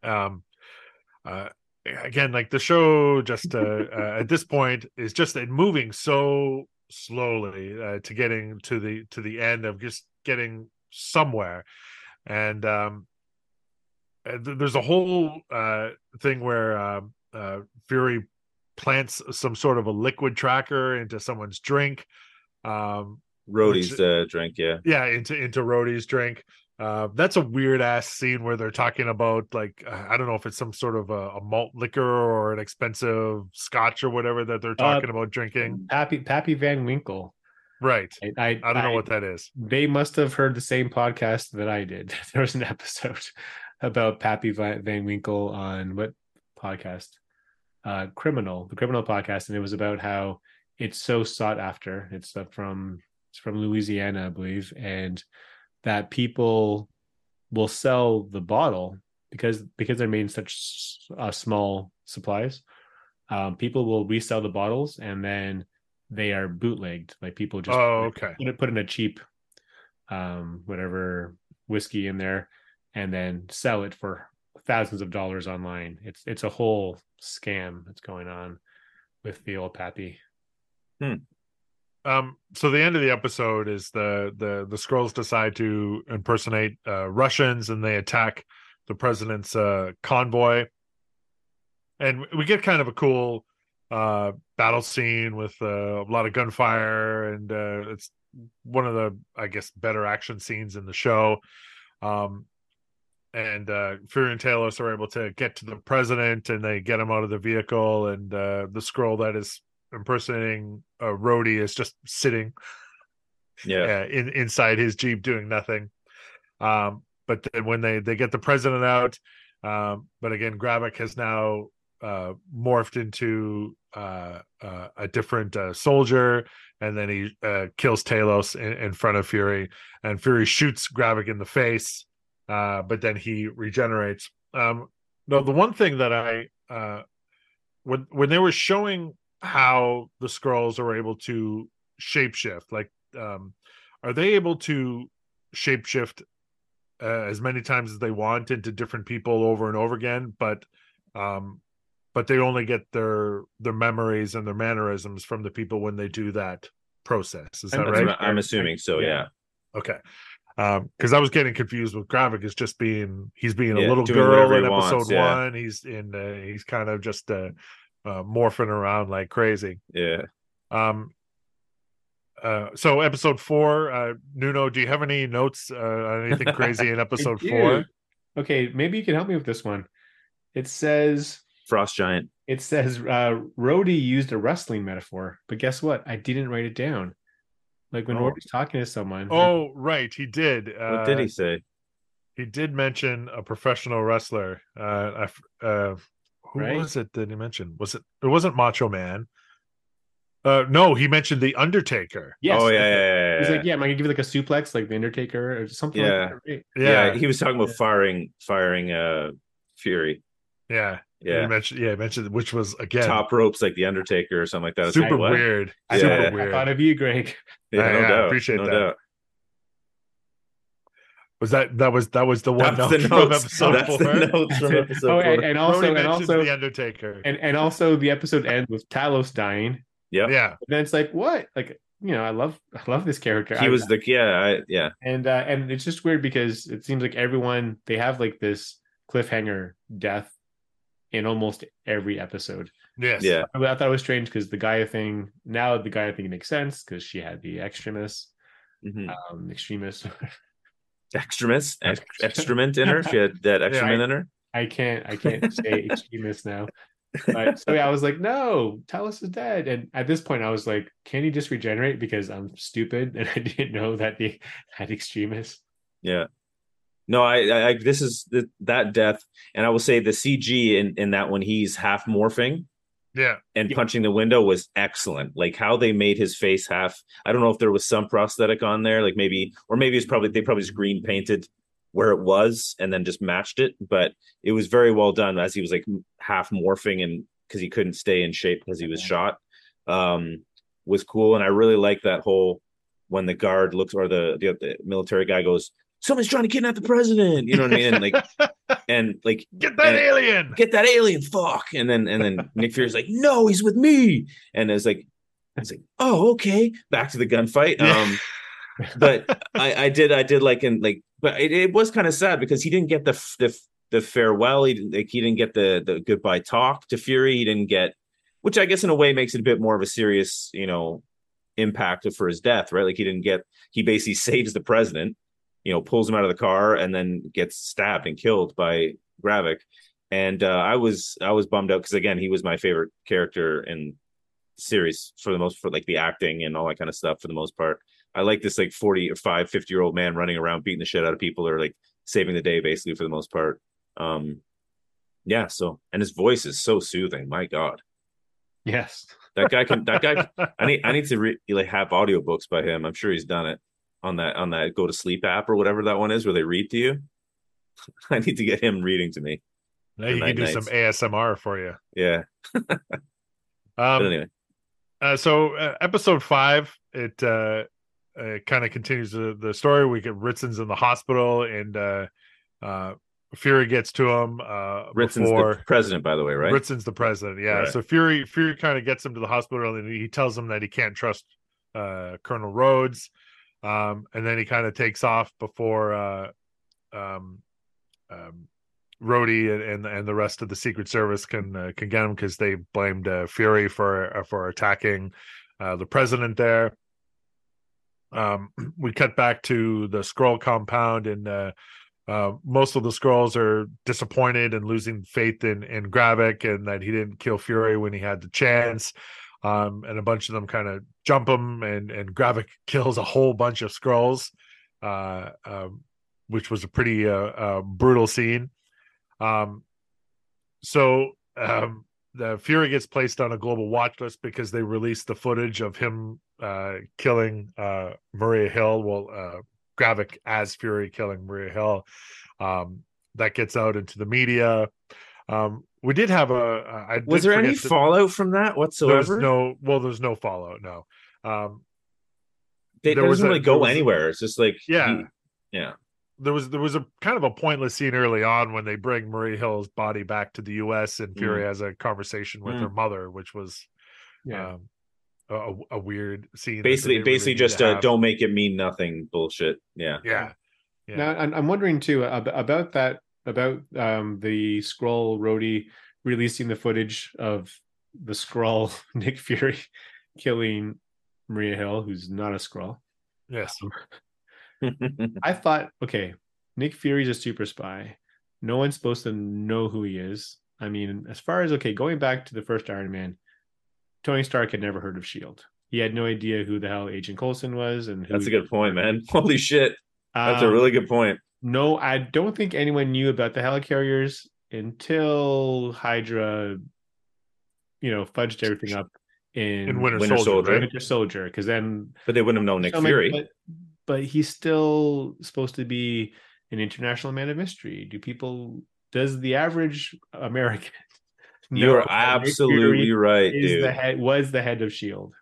Um uh again like the show just uh, uh at this point is just moving so slowly uh, to getting to the to the end of just getting somewhere. And um there's a whole uh thing where um uh fury plants some sort of a liquid tracker into someone's drink um Rhodey's Which- uh, drink, yeah. yeah into into Rhodey's drink. Uh, that's a weird ass scene where they're talking about like uh, I don't know if it's some sort of a, a malt liquor or an expensive scotch or whatever that they're talking about drinking. Pappy Pappy Van Winkle. Right. I, I, I don't know what that is. they must have heard the same podcast that I did. There was an episode about Pappy Van Winkle on what podcast? Uh, Criminal, the Criminal podcast, and it was about how it's so sought after. It's from it's from Louisiana, I believe, and that people will sell the bottle because because they're made in such uh, small supplies. Um, people will resell the bottles and then they are bootlegged. Like people just Oh, okay. put, it, put in a cheap, um, whatever whiskey in there, and then sell it for thousands of dollars online. It's it's a whole scam that's going on with the old Pappy. Um, so the end of the episode is the the the scrolls decide to impersonate uh, Russians and they attack the president's uh, convoy, and we get kind of a cool uh, battle scene with uh, a lot of gunfire, and uh, it's one of the I guess better action scenes in the show. Um, and uh, Fury and Talos are able to get to the president, and they get him out of the vehicle, and uh, the scroll that is impersonating uh, Rhodey is just sitting Yeah. uh, in inside his jeep doing nothing. Um, but then when they they get the president out, um, but again, Gravik has now uh, morphed into uh, uh, a different uh, soldier, and then he uh, kills Talos in, in front of Fury, and Fury shoots Gravik in the face, uh, but then he regenerates. Um, no, the one thing that I uh, when when they were showing how the Skrulls are able to shapeshift, like um, are they able to shapeshift uh, as many times as they want into different people over and over again but um but they only get their their memories and their mannerisms from the people when they do that process is that And That's right I'm assuming so, Yeah. yeah. okay um because i was getting confused with Gravik is just being he's being Yeah, a little girl whatever in episode wants, yeah. one he's in uh, he's kind of just uh, uh morphing around like crazy Yeah. um uh so episode four uh nuno do you have any notes uh on anything crazy in episode four Okay, maybe you can help me with this one. It says Frost Giant. it says uh Rhodey used a wrestling metaphor, but guess what? I didn't write it down. Like when Oh. Rhodey's talking to someone. oh right he did uh What did he say? he did mention a professional wrestler uh I f- uh who Right? was it that he mentioned was it it wasn't macho man uh no he mentioned the undertaker yes. oh, yeah, yeah, yeah. He's yeah. like, yeah, am I gonna give you like a suplex, like the Undertaker, or something Yeah. like that? Right? yeah. yeah he was talking about firing, firing uh Fury. yeah he Yeah. mentioned yeah he mentioned which was again Top ropes like the Undertaker or something like that. Super like, weird I, super Yeah. thought, I weird thought of you, Greg. Yeah, Yeah, no yeah, I appreciate no that. doubt. was that that was that was the one That's note the from episode That's four the notes from episode oh, and, four. and also, Brody and also, the undertaker and and also, the episode ends with Talos dying. Yep. yeah And then it's like, what? Like, you know, I love, I love this character. He I- was the yeah, I, yeah. and uh, and it's just weird because it seems like everyone they have like this cliffhanger death in almost every episode. yes Yeah. I thought it was strange because the G'iah thing now the G'iah thing makes sense because she had the extremis, hmm um, extremis. Extremis, ex- excrement in her. She had that excrement in her. I can't, I can't say extremist now. But so yeah, I was like, no, Talos is dead. And at this point, I was like, can he just regenerate? Because I'm stupid and I didn't know that they had extremists. Yeah. No, I, I, I this is the, that death, and I will say the CG in in that when he's half morphing yeah and Yeah. punching the window was excellent. Like how they made his face half. I don't know if there was some prosthetic on there, like maybe, or maybe it's probably they probably just green painted where it was and then just matched it. But it was very well done as he was like half morphing and because he couldn't stay in shape because he was shot. Um, was cool, and I really like that whole when the guard looks or the the, the military guy goes, "Someone's trying to kidnap the president," you know what I mean? And like, and like get that alien. Get that alien fuck. And then and then nick fury's like no he's with me. And it's like it's like oh okay. Back to the gunfight. Yeah. um but i i did i did like and like but it, it was kind of sad because he didn't get the the the farewell. He didn't like he didn't get the the goodbye talk to fury. He didn't get which i guess in a way makes it a bit more of a serious you know impact for his death, right? Like he didn't get he basically saves the president, you know, pulls him out of the car and then gets stabbed and killed by Gravik. And uh, I was I was bummed out because again he was my favorite character in the series for the most for like the acting and all that kind of stuff for the most part. I like this like 40 or 5 50 year old man running around beating the shit out of people or like saving the day basically for the most part. Um yeah, so and his voice is so soothing. My god. Yes. That guy can that guy I need I need to re, like have audiobooks by him. I'm sure he's done it on that on that go to sleep app or whatever that one is where they read to you. I need to get him reading to me. Now you can do night, some. ASMR for you. Yeah. Um, But anyway. Uh, so uh, episode five, it uh, uh, kind of continues the, the story. We get Ritson's in the hospital, and uh, uh, Fury gets to him uh, Ritson's before the president, by the way, right? Ritson's the president. Yeah. Right. So Fury Fury kind of gets him to the hospital, and he tells him that he can't trust uh, Colonel Rhodes, um, and then he kind of takes off before uh, um, um, Rhodey and, and and the rest of the Secret Service can uh, can get him because they blamed uh, Fury for uh, for attacking uh, the president there. Um, we cut back to the Skrull compound, and uh, uh, most of the Skrulls are disappointed and losing faith in in Gravik, and that he didn't kill Fury when he had the chance. Um, and a bunch of them kind of jump him, and and Gravik kills a whole bunch of Skrulls, uh, um, which was a pretty uh, uh, brutal scene. Um, so um, the Fury gets placed on a global watch list because they released the footage of him uh, killing uh, Maria Hill. Well, uh, Gravik as Fury killing Maria Hill. Um, that gets out into the media. Um, we did have a. I Was did there any to- fallout from that There's whatsoever? no. Well, there's no fallout. No. Um, they, there that was doesn't a- really there go was anywhere. It's just like Yeah. he- yeah. there was there was a kind of a pointless scene early on when they bring Marie Hill's body back to the U.S. and Fury has a conversation with Mm. her mother, which was Yeah. um, a, a weird scene. that Basically, really basically just to uh, don't make it mean nothing bullshit. Yeah. Yeah, yeah. Now, I'm, I'm wondering too ab- about that about um, the Skrull Rhodey releasing the footage of the Skrull Nick Fury killing Maria Hill, who's not a Skrull. yes, I thought, okay, Nick Fury's a super spy. No one's supposed to know who he is. I mean, as far as okay, going back to the first Iron Man, Tony Stark had never heard of Shield. He had no idea who the hell Agent Coulson was, and who That's a good point, man. Holy shit. That's a Um, really good point. No, I don't think anyone knew about the helicarriers until Hydra, you know, fudged everything up in, in Winter, Winter Soldier, Soldier. right? Winter Soldier. Because then But they wouldn't have known Nick So, like, Fury. but, but he's still supposed to be an international man of mystery. Do people? Does the average American? know You're that Nick absolutely Fury right, Is dude. the head was the head of Shield?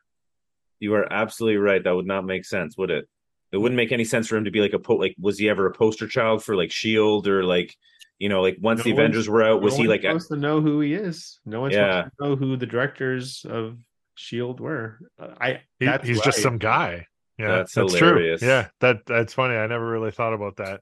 You are absolutely right. That would not make sense, would it? It wouldn't make any sense for him to be like a po- like was he ever a poster child for like Shield or like you know like once No the Avengers were out was no he one's like a, supposed to know who he is? No one's Yeah. supposed to know who the directors of Shield were. I He- that's he's just some guy. Yeah, That's true. hilarious. Yeah, that that's funny. I never really thought about that.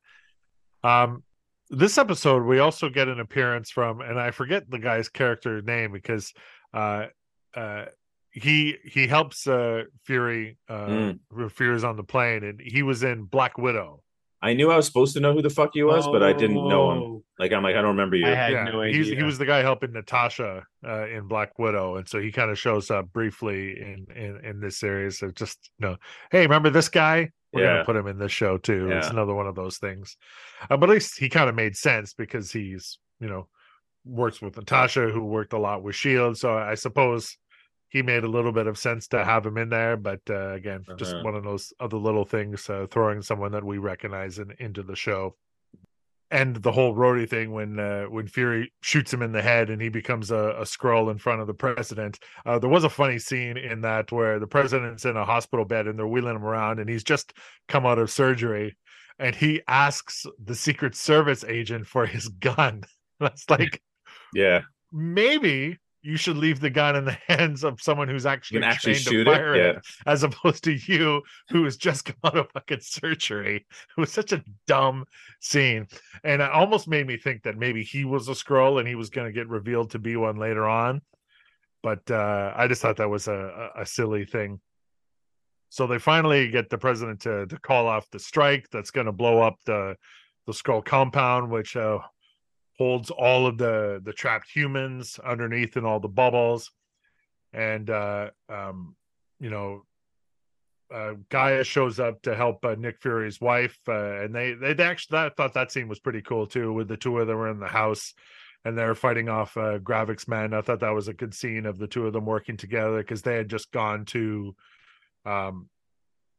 Um, this episode we also get an appearance from, and I forget the guy's character name because uh, uh, he he helps uh Fury uh Mm. Fury's on the plane, and he was in Black Widow. I knew I was supposed to know who the fuck he was, but I didn't know him. Oh, Like I'm like I don't remember you. I had yeah, no he's, he was the guy helping Natasha uh, in Black Widow, and so he kind of shows up briefly in in in this series. So just you know, hey, remember this guy? We're Yeah. gonna put him in this show too. It's another one of those things. Uh, but at least he kind of made sense because he's you know works with Natasha, who worked a lot with Shield. So I suppose he made a little bit of sense to have him in there. But uh, again, just Uh-huh. one of those other little things, uh, throwing someone that we recognize in, into the show and the whole Rhodey thing when uh, when Fury shoots him in the head and he becomes a, a Skrull in front of the president. Uh, there was a funny scene in that where the president's in a hospital bed and they're wheeling him around and he's just come out of surgery and he asks the Secret Service agent for his gun. That's like yeah, maybe you should leave the gun in the hands of someone who's actually, actually trained shoot to it. fire Yeah, it as opposed to you who has just come out of fucking surgery. It was such a dumb scene. And it almost made me think that maybe he was a Skrull and he was going to get revealed to be one later on. But uh, I just thought that was a, a, a silly thing. so they finally get the president to to call off the strike that's going to blow up the the Skrull compound, which uh, holds all of the the trapped humans underneath in all the bubbles, and uh, um, you know. Uh, G'iah shows up to help uh, Nick Fury's wife, uh, and they they actually I thought that scene was pretty cool too, with the two of them were in the house, and they're fighting off uh, Gravik's Men. I thought that was a good scene of the two of them working together because they had just gone to um,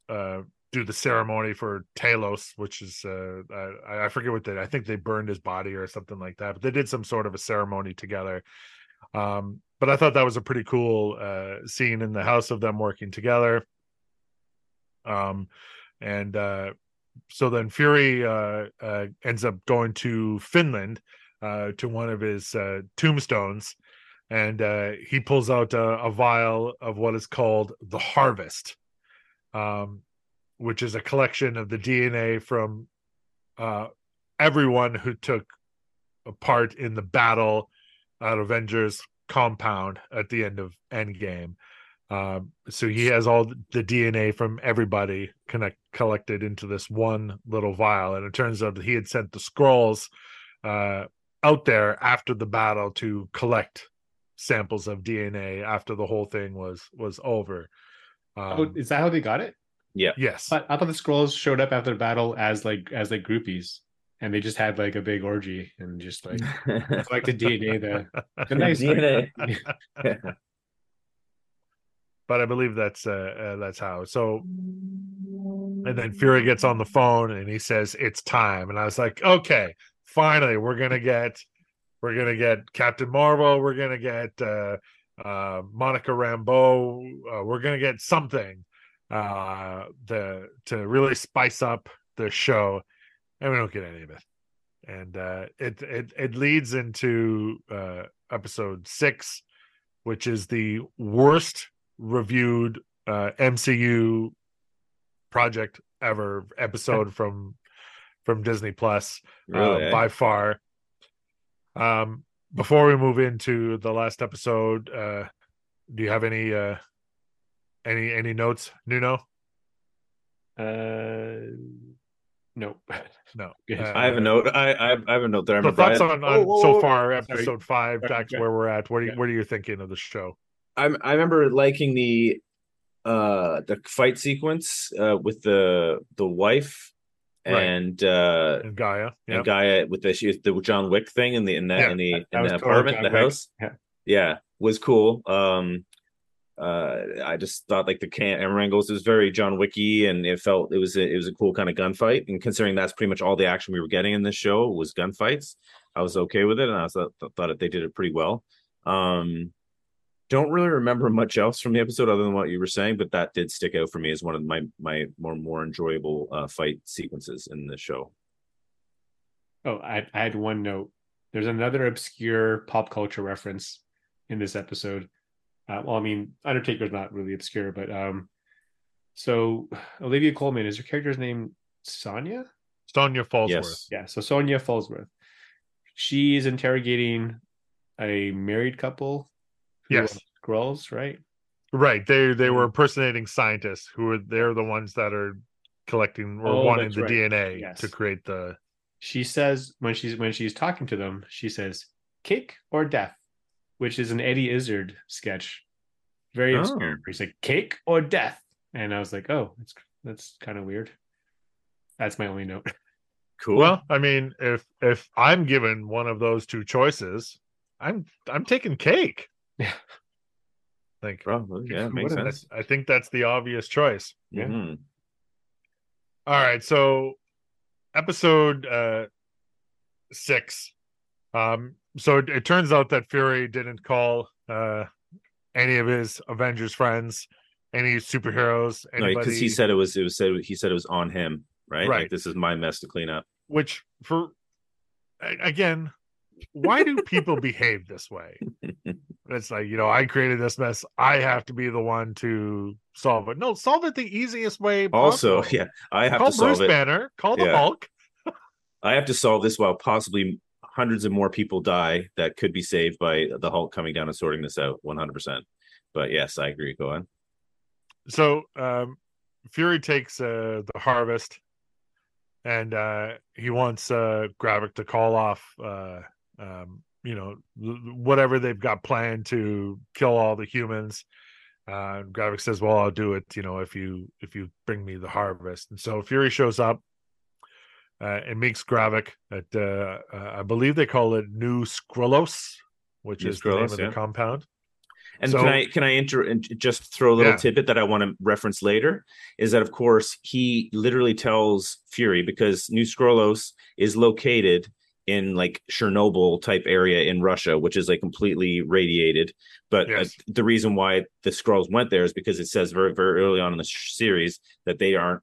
uh, do the ceremony for Talos, which is uh, I, I forget what they. I think they burned his body or something like that. But they did some sort of a ceremony together. Um, but I thought that was a pretty cool uh, scene in the house of them working together. Um, and uh, so then Fury uh, uh, ends up going to Finland uh, to one of his uh, tombstones, and uh, he pulls out a, a vial of what is called the Harvest, um, which is a collection of the DNA from uh, everyone who took a part in the battle at Avengers compound at the end of Endgame. Um, so he has all the DNA from everybody connect collected into this one little vial, and it turns out that he had sent the Skrulls uh, out there after the battle to collect samples of DNA after the whole thing was was over. oh, Um, is that how they got it? Yes, But I thought the Skrulls showed up after the battle as like as like groupies, and they just had like a big orgy and just like collected DNA. The, the nice DNA. but I believe that's uh, uh that's how. So and then Fury gets on the phone and he says it's time, and I was like, okay, finally, we're gonna get we're gonna get Captain Marvel, we're gonna get uh, uh, Monica Rambeau, uh, we're gonna get something uh, the to really spice up the show, and we don't get any of it. And uh, it it it leads into uh, episode six, which is the worst reviewed uh, MCU project ever episode from from Disney Plus Really, uh, eh? by far. Um, before we move into the last episode, uh, do you have any uh, any any notes, Nuno? Uh, no. No. Uh, I have a note. I I, I have a note that I So remember. thoughts I, on, on Oh, oh, so oh, far sorry. episode five, Right, Dax, okay. where we're at. What are you, Yeah. what are you thinking of the show? I I remember liking the uh the fight sequence uh with the the wife Right. and uh And G'iah, yeah, and G'iah with the she the John Wick thing in the in that Yeah, in the that in the apartment, John the house. Yeah. Yeah, was cool. Um uh I just thought like the can and Wrangles was very John Wicky and it felt it was a, it was a cool kind of gunfight and considering that's pretty much all the action we were getting in this show was gunfights I was okay with it and I thought, thought they did it pretty well um don't really remember much else from the episode other than what you were saying but that did stick out for me as one of my my more more enjoyable uh fight sequences in the show Oh, I, I had one note. There's another obscure pop culture reference in this episode. Uh, well, I mean, Undertaker's not really obscure, but um, so Olivia Colman is her character's name Sonia? Sonya Falsworth. yes Yeah, so Sonya Falsworth. She is interrogating a married couple. who Yes. Girls, right? Right. They they were impersonating scientists who are they're the ones that are collecting or Oh, wanting the right. DNA Yes. to create the She says when she's when she's talking to them, she says cake or death, which is an Eddie Izzard sketch. Very Oh. obscure. where He's like cake or death, and I was like, oh, that's that's kind of weird. That's my only note. cool Well, I mean, if if I'm given one of those two choices, I'm I'm taking cake. Yeah. Like Probably, yeah, makes sense. I think that's the obvious choice. Yeah. Mhm. All right, so episode uh six. Um, so it, it turns out that Fury didn't call uh any of his Avengers friends, any superheroes, anybody. because he said it was it was said he said it was on him, right? Right. Like this is my mess to clean up. which for again why do people behave this way it's like you know i created this mess i have to be the one to solve it no solve it the easiest way Also, yeah, I have call to solve bruce it. banner call the Yeah. hulk I have to solve this while possibly hundreds of more people die that could be saved by the Hulk coming down and sorting this out 100%. But yes, I agree. Go on. so um Fury takes uh, the harvest, and uh, he wants uh, Gravik to call off, uh, um, you know, whatever they've got planned to kill all the humans. Uh, Gravik says, "Well, I'll do it, you know, if you if you bring me the harvest." And so Fury shows up uh, and Gravik at, uh, uh, I believe they call it New Skrullos, which New is the name Skrullos, of yeah. the compound. And So- can I can I enter and just throw a little Yeah. tidbit that I want to reference later is that of course he literally tells Fury because New Skrullos is located in like Chernobyl type area in Russia, which is like completely radiated. But uh, the reason why the Skrulls went there is because it says very very early on in the sh- series that they aren't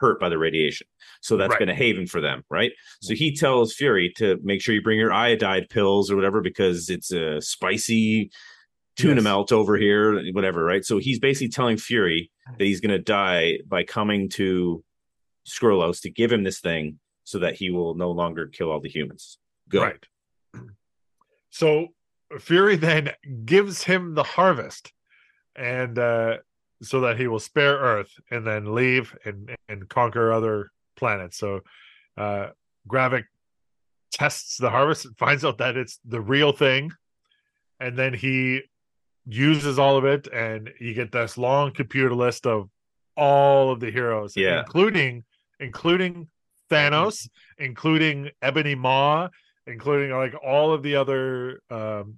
hurt by the radiation. So that's Right. been a haven for them, right? So he tells Fury to make sure you bring your iodide pills or whatever because it's a spicy tuna Yes. melt over here, whatever, right? So he's basically telling Fury that he's going to die by coming to Skrullos to give him this thing so that he will no longer kill all the humans. Good. Right. So Fury then gives him the harvest, and uh, so that he will spare Earth and then leave and and conquer other planets. So uh, Gravik tests the harvest and finds out that it's the real thing, and then he uses all of it, and you get this long computer list of all of the heroes, Yeah. including including Thanos, including Ebony Maw, including like all of the other um,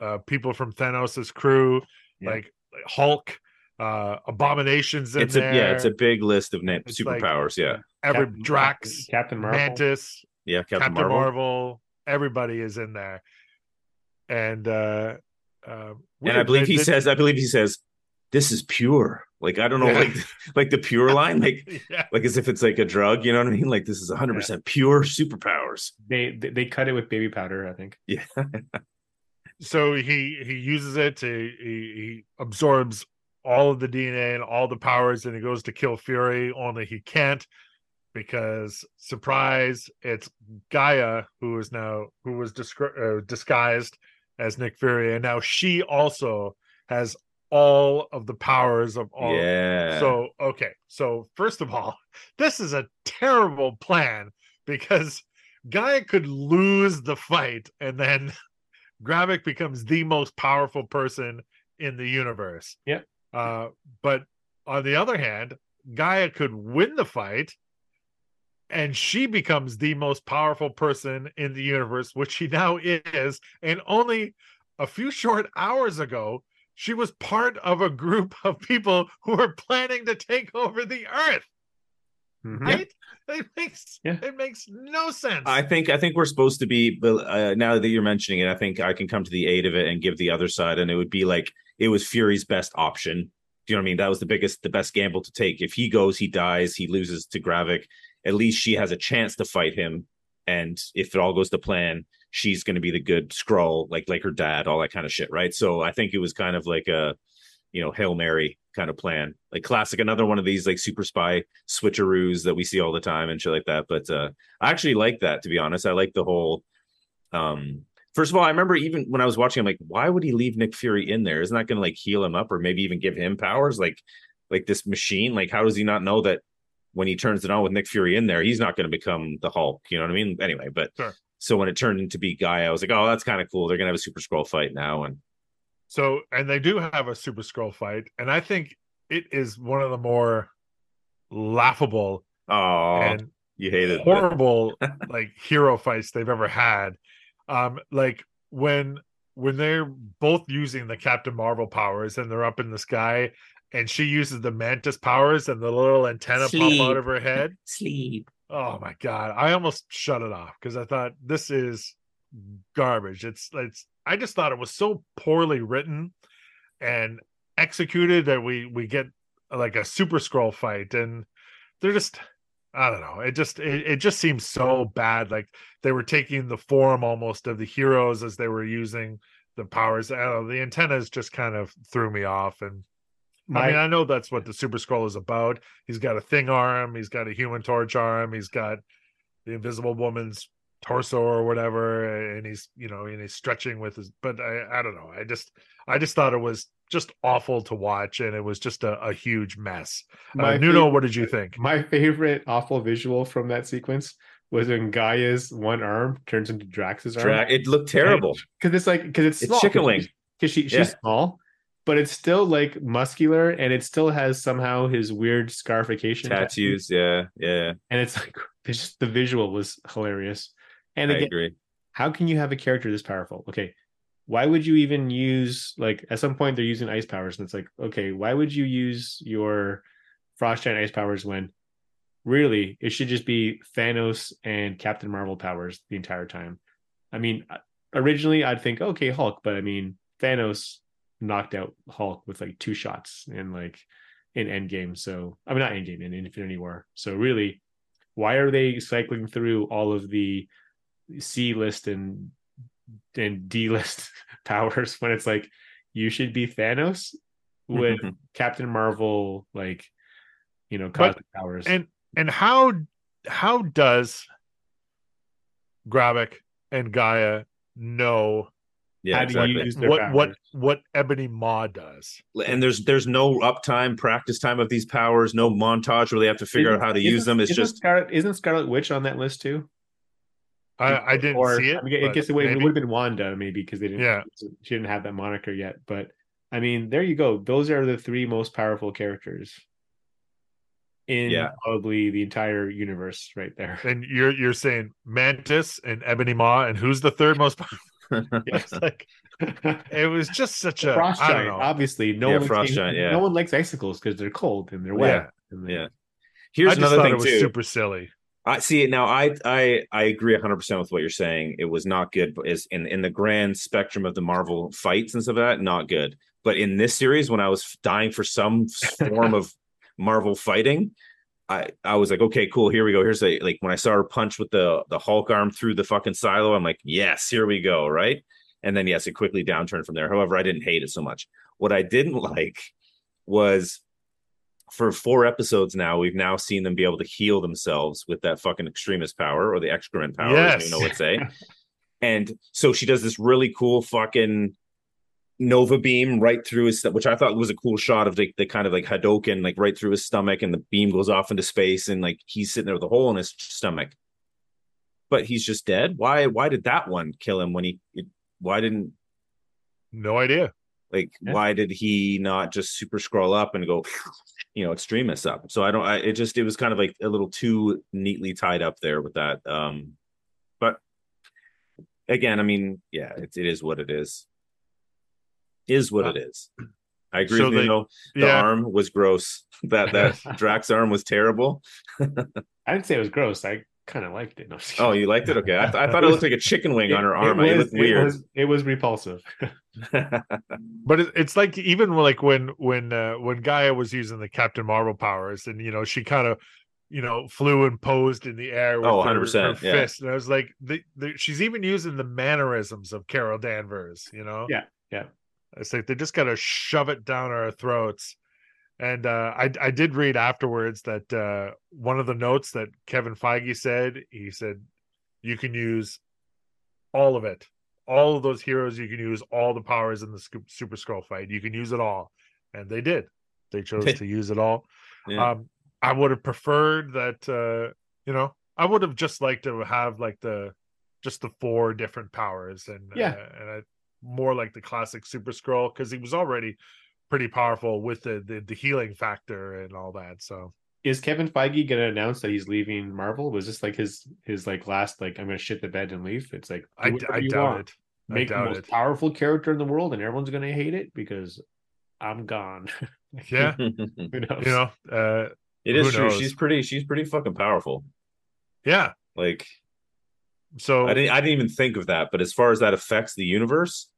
uh, people from Thanos' crew, Yeah. like, like Hulk, uh, Abominations in It's a there. yeah, it's a big list of na- It's like- superpowers. yeah. every Captain- Drax, Captain Marvel. Mantis, Yeah, Captain, Captain, Marvel. Marvel. everybody is in there, and uh, uh, And I believe he they- says I believe he says this is pure. Like I don't know Yeah. like like the pure line like yeah, like as if it's like a drug, you know what I mean? Like this is 100% pure superpowers. They, they they cut it with baby powder, I think. Yeah. so he he uses it to he, he absorbs all of the DNA and all the powers, and he goes to kill Fury. Only he can't because surprise, it's G'iah who is now who was discri- uh, disguised as Nick Fury, and now she also has all of the powers of all. yeah. So okay, so first of all, this is a terrible plan because G'iah could lose the fight, and then Gravik becomes the most powerful person in the universe. Yeah. Uh, but on the other hand, G'iah could win the fight, and she becomes the most powerful person in the universe, which she now is. And only a few short hours ago, she was part of a group of people who were planning to take over the earth. Mhm. Right? It makes Yeah. it makes no sense. I think I think we're supposed to be. But uh, now that you're mentioning it, I think I can come to the aid of it and give the other side, and it would be like it was Fury's best option. Do you know what I mean? That was the biggest, the best gamble to take. If he goes, he dies, he loses to Gravik. At least she has a chance to fight him, and if it all goes to plan, she's going to be the good Skrull, like like her dad, all that kind of shit, right? So I think it was kind of like a, you know, hail mary kind of plan, like classic, another one of these like super spy switcheroos that we see all the time and shit like that. But uh I actually like that to be honest. I like the whole um first of all, I remember even when I was watching, I'm like, why would he leave Nick Fury in there? Isn't that gonna like heal him up or maybe even give him powers? Like like this machine? Like, how does he not know that when he turns it on with Nick Fury in there, he's not gonna become the Hulk? You know what I mean? Anyway, but Sure. so when it turned into be Guy, I was like, Oh, that's kind of cool. They're gonna have a super Skrull fight now. And So, and they do have a Super Skrull fight, and I think it is one of the more laughable oh and you hate it. horrible like hero fights they've ever had. Um, like when when they're both using the Captain Marvel powers and they're up in the sky, and she uses the Mantis powers and the little antenna Sleep. pop out of her head. Sleep. Oh my god! I almost shut it off because I thought this is garbage. It's it's. I just thought it was so poorly written and executed that we we get like a super Skrull fight and they're just I don't know. It just it, it just seems so bad. Like they were taking the form almost of the heroes as they were using the powers. I don't know. The antennas just kind of threw me off and. I mean, I know that's what the Super Skrull is about. He's got a thing arm, he's got a human torch arm, he's got the invisible woman's torso or whatever, and he's you know, and he's stretching with his but I, I don't know. I just I just thought it was just awful to watch, and it was just a, a huge mess. Uh, Nuno, favorite- what did you think? My favorite awful visual from that sequence was when G'iah's one arm turns into Drax's arm. Dra- it looked terrible. because it's like because it's It's small, chicken wing. because she, she's Yeah. small, but it's still like muscular and it still has somehow his weird scarification Tattoos, yeah, yeah. and it's like it's just the visual was hilarious. And I agree. how can you have a character this powerful? Okay, why would you even use like at some point they're using ice powers and it's like okay, why would you use your frost giant ice powers when really it should just be Thanos and Captain Marvel powers the entire time? I mean, uh, originally I'd think okay Hulk, but I mean Thanos knocked out Hulk with like two shots in like in Endgame. So I mean not Endgame in Infinity War. So really, why are they cycling through all of the C list and and D list powers when it's like you should be Thanos with mm-hmm. Captain Marvel like you know But- powers. And and how how does Gravik and G'iah know yeah, How do you exactly. use their what what powers? what Ebony Maw does? and there's there's no uptime, practice time of these powers, no montage where they have to figure out how to use them. It's isn't just Scarlet, isn't Scarlet Witch on that list too? I, I didn't or, see it. I, mean, I but guess it, would- it would have been Wanda maybe because they didn't. Yeah. she didn't have that moniker yet. But I mean, there you go. Those are the three most powerful characters in Yeah. probably the entire universe, right there. And you're you're saying Mantis and Ebony Maw, and who's the third most? it's like it was just such a Frost I don't giant, know. obviously, no Yeah, one Frost likes, giant, yeah. no one likes icicles because they're cold and they're Yeah. wet. And they- Yeah. here's I another thought thing it was too. super silly. I see it now. I I I agree 100 percent with what you're saying. It was not good, but is in in the grand spectrum of the Marvel fights and stuff like that, not good. But in this series, when I was dying for some form of Marvel fighting, I I was like, okay, cool, here we go. Here's a like when I saw her punch with the the Hulk arm through the fucking silo, I'm like, yes, here we go, right? And then yes, it quickly downturned from there. However, I didn't hate it so much. What I didn't like was for four episodes now, we've now seen them be able to heal themselves with that fucking Extremis power or the excrement power, Yes. you know what say. and so she does this really cool fucking Nova beam right through his which I thought was a cool shot of the, the kind of like Hadoken, like right through his stomach, and the beam goes off into space, and like he's sitting there with a hole in his stomach. But he's just dead. Why? Why did that one kill him when he? It, why didn't No idea. Like Yeah. why did he not just super Skrull up and go you know Extremis up so i don't I, it just it was kind of like a little too neatly tied up there with that um but again i mean yeah it, it is what it is is what Uh, it is i agree so with you they- know the Yeah. arm was gross that that drax arm was terrible I didn't say it was gross. I kind of liked it. No, oh you liked it okay i, th- I thought it looked like a chicken wing on her arm it, was, looked weird It was, it was repulsive. But it, it's like even like when when uh, when G'iah was using the Captain Marvel powers, and you know she kind of you know flew and posed in the air with Oh, her, 100%, her yeah. fist, and I was like, the, the, she's even using the mannerisms of Carol Danvers. You know, Yeah, yeah. It's like they just got to shove it down our throats. And uh, I I did read afterwards that uh, one of the notes that Kevin Feige said he said you can use all of it, all of those heroes. You can use all the powers in the Super Skrull fight. You can use it all, and they did. They chose to use it all. Yeah. Um, I would have preferred that. Uh, you know, I would have just liked to have like the just the four different powers and Yeah. uh, and I, more like the classic Super Skrull because he was already pretty powerful with the, the the healing factor and all that. So Is Kevin Feige going to announce that he's leaving Marvel? Was this like his his like last like I'm going to shit the bed and leave? It's like I, do d- whatever I doubt want. it. I Make the most it. powerful character in the world, and everyone's going to hate it because I'm gone. Yeah, Who knows? you know, uh, it is true knows? she's pretty she's pretty fucking powerful yeah. like So I didn't I didn't even think of that, but as far as that affects the universe,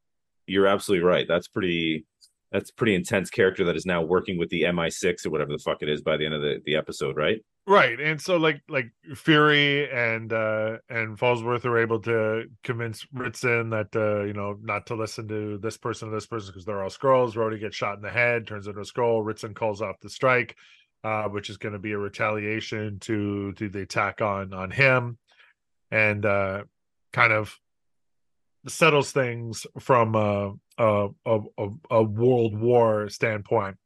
you're absolutely right. That's pretty that's pretty intense character that is now working with the MI6 or whatever the fuck it is by the end of the, the episode, right? right, and so like like Fury and uh and Falsworth are able to convince Ritson that uh you know not to listen to this person or this person because they're all Skrulls. Rhodey gets shot in the head, turns into a Skrull. Ritson calls off the strike, uh, which is going to be a retaliation to to the attack on on him, and uh kind of settles things from a a, a, a, a world war standpoint.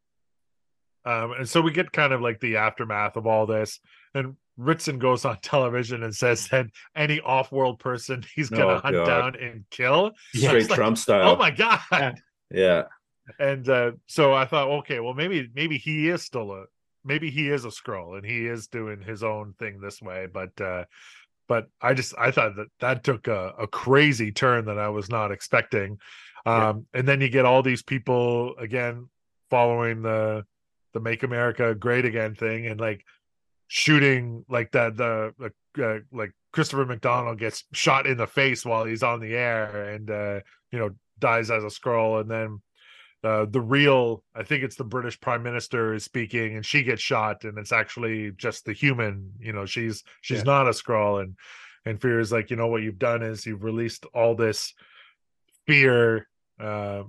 Um, and so we get kind of like the aftermath of all this. And Ritson goes on television and says that any off-world person he's gonna Oh, hunt God. down and kill. Straight like, Trump style. Oh my god! Yeah. Yeah. And uh, so I thought, okay, well maybe maybe he is still a maybe he is a Skrull and he is doing his own thing this way. But uh, but I just I thought that that took a, a crazy turn that I was not expecting. Um, and then you get all these people again following the the Make America Great Again thing and like shooting like that the, the uh, like Christopher McDonald gets shot in the face while he's on the air and uh, you know dies as a Skrull and then uh, the real I think it's the British Prime Minister is speaking and she gets shot and it's actually just the human you know she's she's Yeah. not a Skrull and and Fury is like you know what you've done is you've released all this fear uh,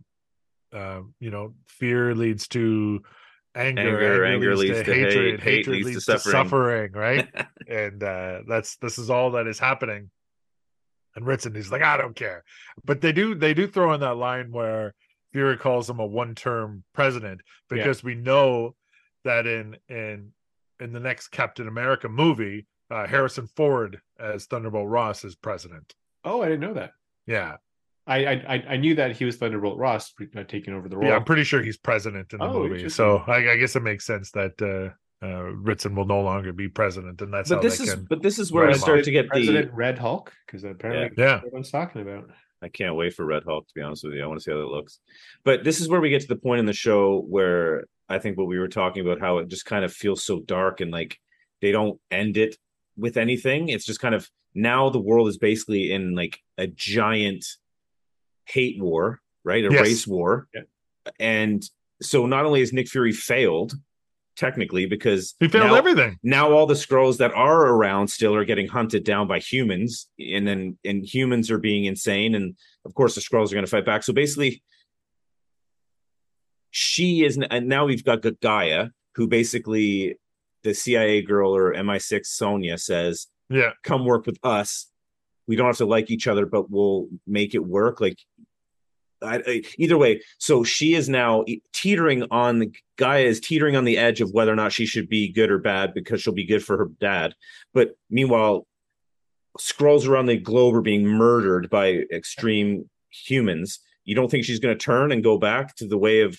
uh, you know fear leads to anger Anger, anger leads to hate, hatred hate hatred leads to leads to suffering. suffering right and uh that's this is all that is happening and Ritson he's like I don't care but they do they do throw in that line where Fury calls him a one-term president Yeah. because we know that in in in the next Captain America movie uh Harrison Ford as Thunderbolt Ross is president Oh, I didn't know that. yeah I I I- I knew that he was Thunderbolt Ross uh, taking over the role. yeah I'm pretty sure he's president in the Oh, movie so I, I guess it makes sense that uh uh Ritson will no longer be president and that's But how this they is can but this is where I start to get President the Red Hulk because apparently yeah everyone's talking about. I can't wait for Red Hulk to be honest with you. I want to see how that looks. But this is where we get to the point in the show where I think what we were talking about how it just kind of feels so dark and like they don't end it with anything. It's just kind of now the world is basically in like a giant hate war, right? A Yes. race war. Yeah. And so not only has Nick Fury failed technically because he failed now- everything. now all the Skrulls that are around still are getting hunted down by humans and then and humans are being insane and of course the Skrulls are going to fight back. So basically she is and now we've got G'iah who basically the cia girl or mi6 Sonya says yeah. Come work with us. We don't have to like each other but we'll make it work. Like I, I, either way so she is now teetering on the G'iah is teetering on the edge of whether or not she should be good or bad because she'll be good for her dad but meanwhile Skrulls around the globe are being murdered by extreme humans you don't think she's going to turn and go back to the way of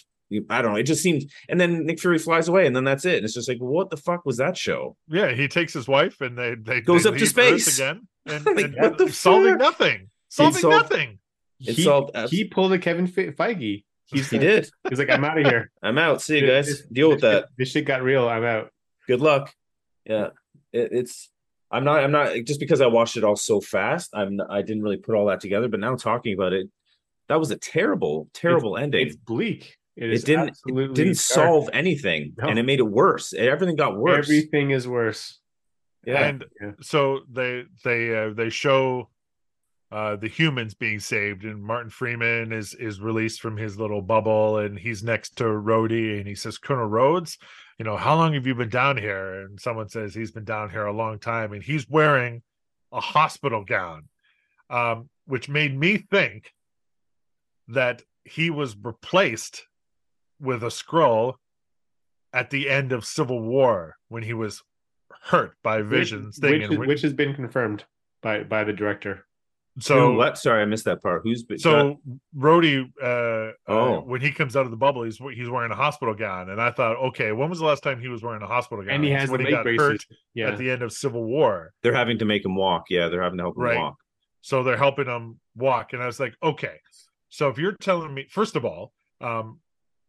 I don't know. It just seems, and then Nick Fury flies away, and then that's it. And it's just like, what the fuck was that show? Yeah, he takes his wife and they they Goes they up to leave Earth space. again and, Like, and what the solving nothing, solving solved- nothing. It's he, all abs- he pulled a Kevin Fe- Feige. He's He like- did. He's like, I'm out of here. I'm out. See you guys. This- Deal with that. shit- This shit got real. I'm out. Good luck. Yeah, it, it's. I'm not. I'm not just because I watched it all so fast. I'm. I didn't really put all that together. But now talking about it, that was a terrible, terrible ending. It's bleak. It, It is didn't. It didn't dark. solve anything, No. and it made it worse. Everything got worse. Everything is worse. yeah. And Yeah. so they they uh, they show uh the humans being saved and Martin Freeman is is released from his little bubble and he's next to Rhodey and he says Colonel Rhodes you know how long have you been down here and someone says he's been down here a long time and he's wearing a hospital gown um which made me think that he was replaced with a scroll at the end of Civil War when he was hurt by Vision's which, thing. which, is- which has been confirmed by by the director. So Who, what? Sorry, I missed that part. Who's been? so Rhodey, uh, Oh. uh, when he comes out of the bubble, he's he's wearing a hospital gown, and I thought, okay, when was the last time he was wearing a hospital gown? And he It's has when the he got braces. hurt Yeah. at the end of Civil War. they're having to make him walk. Yeah, they're having to help him Right. walk. so they're helping him walk and i was like okay so if you're telling me first of all um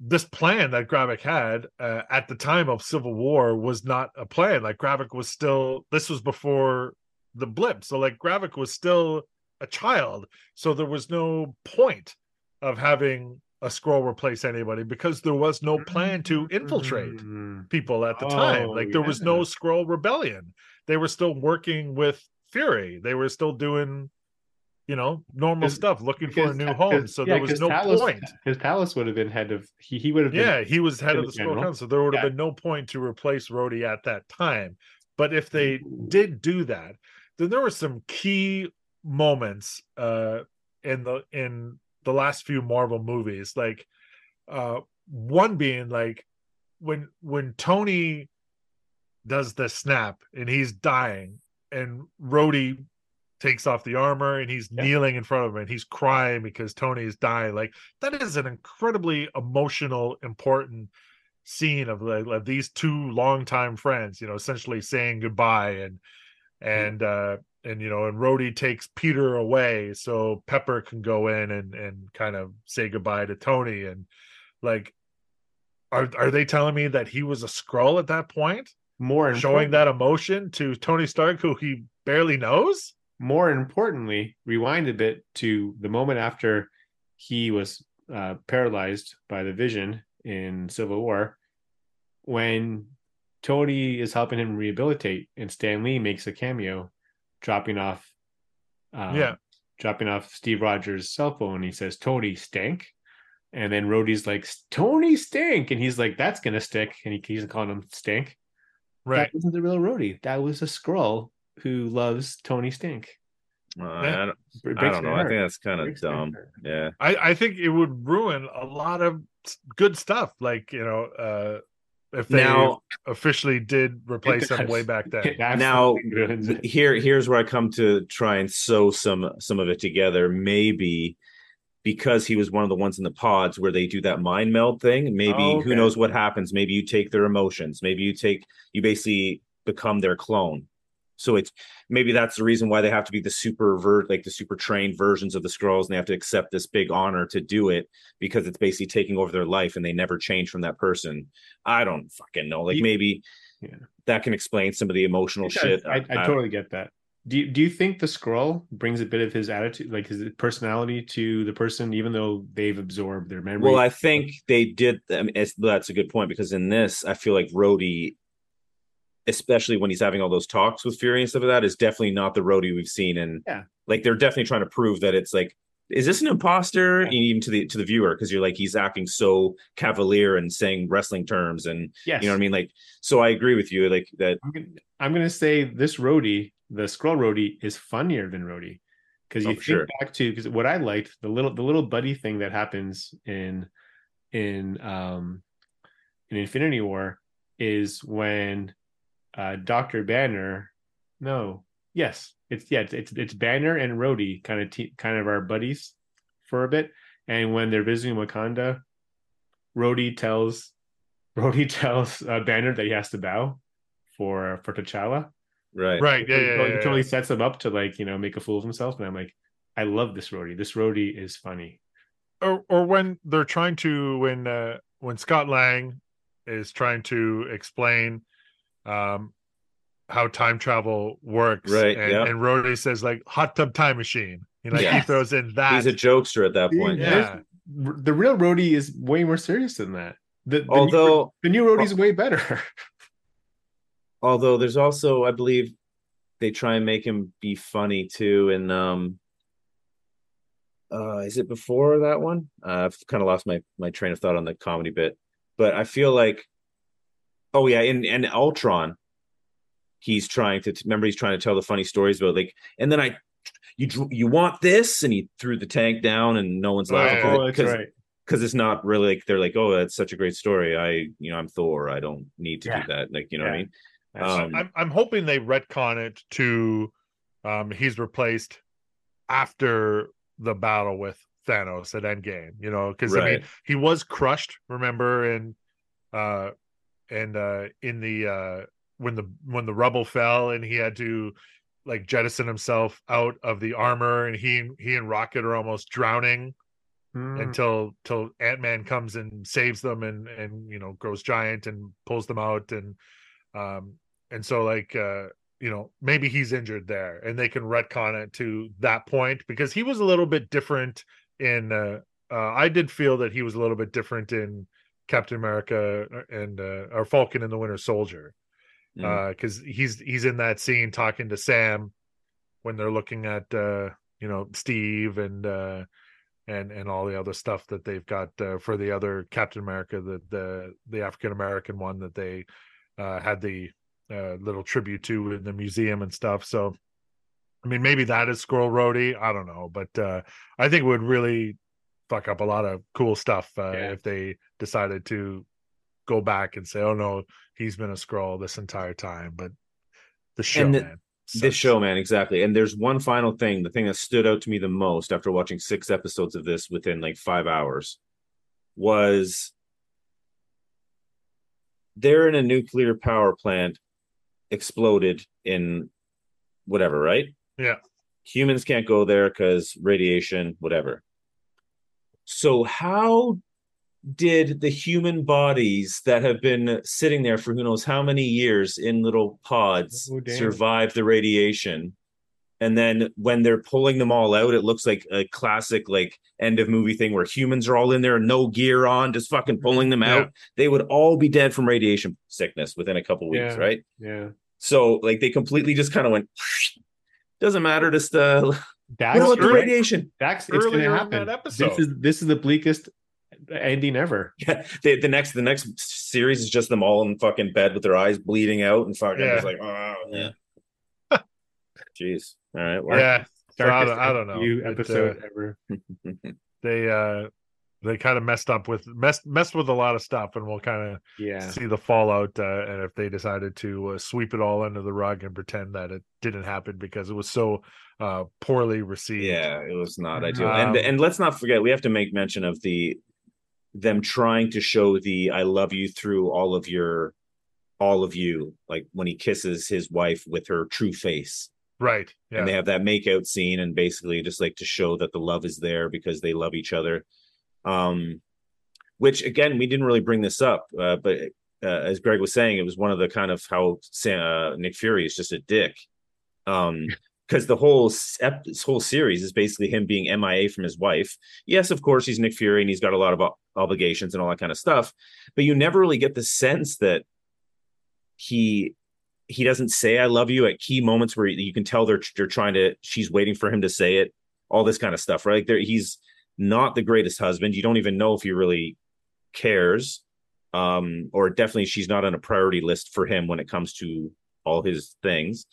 this plan that Gravik had uh, at the time of Civil War was not a plan. Like Gravik was still this was before the blip. So like Gravik was still a child. So there was no point of having a Skrull replace anybody because there was no plan to infiltrate Mm. people at the time. Oh, Like there was no Skrull rebellion. They were still working with Fury. They were still doing, you know, normal stuff, looking for a new home. So yeah, there was no Talos, point. Because Talos would have been head of he he would have Yeah, he was head of the Skrull council. There would have Yeah. been no point to replace Rhodey at that time. But if they did do that, then there were some key moments uh in the in the last few Marvel movies. Like uh one being like when when Tony does the snap and he's dying and Rhodey takes off the armor and he's Yeah. kneeling in front of him and he's crying because Tony is dying. Like that is an incredibly emotional, important scene of like of these two longtime friends, you know, essentially saying goodbye and and uh and you know and Rhodey takes Peter away so Pepper can go in and and kind of say goodbye to Tony and like are are they telling me that he was a Skrull at that point? More Showing that emotion to Tony Stark who he barely knows? more importantly, rewind a bit to the moment after he was uh, paralyzed by the vision in Civil War, when Tony is helping him rehabilitate, and Stan Lee makes a cameo, dropping off, um, Yeah. dropping off Steve Rogers' cell phone. He says, "Tony stank," and then Rhodey's like, "Tony stank," and he's like, "That's gonna stick," and he keeps calling him stank. Right. That wasn't the real Rhodey. That was a Skrull who loves Tony Stink. Uh, I don't, I don't my know. I think that's kind of dumb. Yeah. I, I think it would ruin a lot of good stuff. Like, you know, uh if they Now- officially did replace them way back then. Now, absolutely ruins it. here here's where I come to try and sew some some of it together. Maybe because he was one of the ones in the pods where they do that mind meld thing. Maybe Oh, who knows what happens? Maybe you take their emotions. Maybe you take you basically become their clone. So it's maybe that's the reason why they have to be the super vert like the super trained versions of the Skrulls and they have to accept this big honor to do it because it's basically taking over their life and they never change from that person. I don't fucking know. Like maybe Yeah. that can explain some of the emotional shit. I, I, totally get that. Do you, do you think the Skrull brings a bit of his attitude, like his personality, to the person, even though they've absorbed their memory? Well, I think they did. I mean, it's, that's a good point because in this, I feel like Rhodey, especially when he's having all those talks with Fury and stuff like that, is definitely not the Rhodey we've seen. And Yeah. like they're definitely trying to prove that it's like, is this an imposter? Yeah. Even to the to the viewer, because you're like he's acting so cavalier and saying wrestling terms, and yes, you know what I mean. Like, so I agree with you. Like that. I'm gonna, I'm gonna say this Rhodey, the Skrull Rhodey, is funnier than Rhodey because you Oh, think sure. back to because what I liked the little the little buddy thing that happens in in um in Infinity War is when uh Doctor Banner, no, yes, it's yeah, it's it's, it's Banner and Rhodey kind of te- kind of our buddies for a bit, and when they're visiting Wakanda, Rhodey tells Rhodey tells uh, Banner that he has to bow for for T'Challa. Right. Right. Yeah. He Yeah. totally- yeah, totally yeah. sets him up to like you know make a fool of himself, and I'm like, I love this Rhodey. This Rhodey is funny. Or or when they're trying to when uh when Scott Lang is trying to explain um how time travel works. Right, And, yeah. and Rhodey says like hot tub time machine. You know, like he throws in that. He's a jokester at that point. yeah. The real Rhodey is way more serious than that. The, the Although new, the new Rhodey's way better. although there's also i believe they try and make him be funny too and um uh is it before that one uh, i've kind of lost my my train of thought on the comedy bit but i feel like oh yeah in and ultron he's trying to remember he's trying to tell the funny stories about like and then i you you want this and he threw the tank down and no one's Oh, laughing yeah, oh, because right. because it's not really like they're like oh that's such a great story i you know i'm thor i don't need to Yeah. do that like you know what I mean. Um, I'm I'm hoping they retcon it to um he's replaced after the battle with Thanos at Endgame, you know, because I mean he was crushed, remember, and uh and uh in the uh when the when the rubble fell and he had to like jettison himself out of the armor and he he and Rocket are almost drowning Hmm. until till ant-man comes and saves them and and you know grows giant and pulls them out and um and so like uh you know maybe he's injured there and they can retcon it to that point because he was a little bit different in uh, uh i did feel that he was a little bit different in captain america and uh or falcon and the winter soldier Mm. uh because he's he's in that scene talking to sam when they're looking at uh you know steve and uh and and all the other stuff that they've got uh, for the other captain america the the the african american one that they uh had the uh little tribute to in the museum and stuff so I mean, maybe that is Skrull Rhodey. I don't know, but uh, I think it would really fuck up a lot of cool stuff uh, Yeah. if they decided to go back and say, "Oh no, he's been a Skrull this entire time." But the show, the- man, This show, man, exactly. And there's one final thing, the thing that stood out to me the most after watching six episodes of this within like five hours was they're in a nuclear power plant exploded in whatever, right? Yeah. Humans can't go there because radiation, whatever. So, how did the human bodies that have been sitting there for who knows how many years in little pods Oh, survive the radiation? And then when they're pulling them all out, it looks like a classic like end of movie thing where humans are all in there, no gear on, just fucking pulling them out. They would all be dead from radiation sickness within a couple weeks, Yeah. right? Yeah. So like they completely just kind of went. Doesn't matter. Just uh, That's what about the radiation? That's it's gonna in that happen. episode. This is this is the bleakest ending ever. Yeah, the, the next the next series is just them all in fucking bed with their eyes bleeding out and fucking Yeah. just like oh yeah. Jeez. All right. Well, yeah. So I, don't, I don't know. You It, uh, episode ever. they uh they kind of messed up with messed messed with a lot of stuff, and we'll kind of Yeah. see the fallout. Uh, and if they decided to uh, sweep it all under the rug and pretend that it didn't happen because it was so uh poorly received. yeah, it was not ideal. Um, and and let's not forget we have to make mention of the them trying to show the I love you through all of your all of you like when he kisses his wife with her true face. Right. Yeah. and they have that makeout scene and basically just like to show that the love is there because they love each other um which again we didn't really bring this up uh, but uh, as greg was saying it was one of the kind of how Sam, uh, nick fury is just a dick. Um because the whole this whole series is basically him being mia from his wife. Yes of course he's nick fury and he's got a lot of obligations and all that kind of stuff but you never really get the sense that he he doesn't say I love you at key moments where you can tell they're they're trying to she's waiting for him to say it all this kind of stuff right? Like there he's not the greatest husband. You don't even know if he really cares. Um or definitely she's not on a priority list for him when it comes to all his things.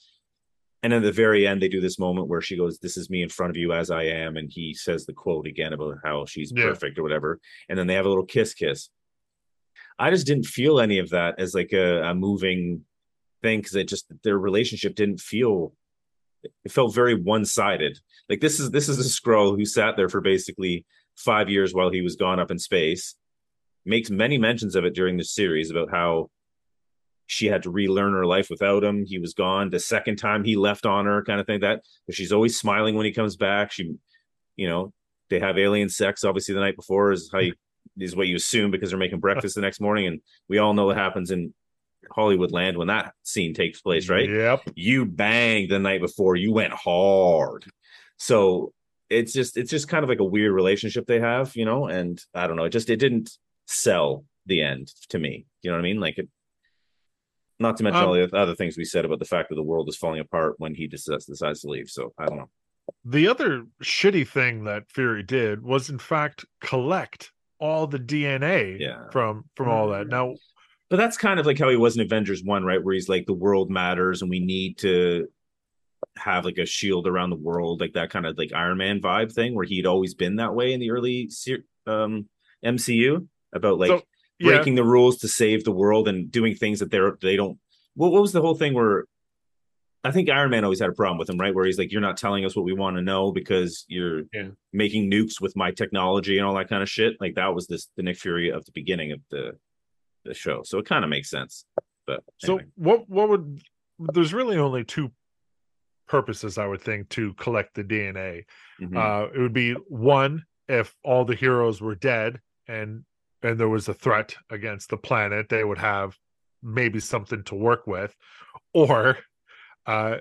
And at the very end they do this moment where she goes this is me in front of you as I am. And he says the quote again about how she's Yeah. perfect or whatever. And then they have a little kiss kiss. I just didn't feel any of that as like a, a moving thing because it just their relationship didn't feel it felt very one-sided. Like this is this is a scroll who sat there for basically five years while he was gone up in space makes many mentions of it during the series about how she had to relearn her life without him. He was gone the second time he left on her kind of thing that but she's always smiling when he comes back. She you know they have alien sex obviously the night before is how you is what you assume because they're making breakfast the next morning and we all know what happens in hollywood land when that scene takes place right? Yep. you banged the night before. You went hard. So it's just it's just kind of like a weird relationship they have you know and i don't know. It just it didn't sell the end to me. You know what i mean? Like it not to mention Um, all the other things we said about the fact that the world is falling apart when he decides, decides to leave. So i don't know. The other shitty thing that Fury did was, in fact, collect all the DNA Yeah. from from all that. Now, but that's kind of like how he was in avengers 1 right where he's like the world matters and we need to have like a shield around the world like that kind of like iron man vibe thing where he'd always been that way in the early um mcu about like So, yeah, breaking the rules to save the world and doing things that they're they don't what, what was the whole thing where I think Iron Man always had a problem with him, right? Where he's like, "You're not telling us what we want to know because you're Yeah. making nukes with my technology and all that kind of shit." Like that was this the Nick Fury of the beginning of the the show, so it kind of makes sense. But So what what would there's really only two purposes I would think to collect the DNA. Mhm. Uh it would be one if all the heroes were dead and and there was a threat against the planet, they would have maybe something to work with or uh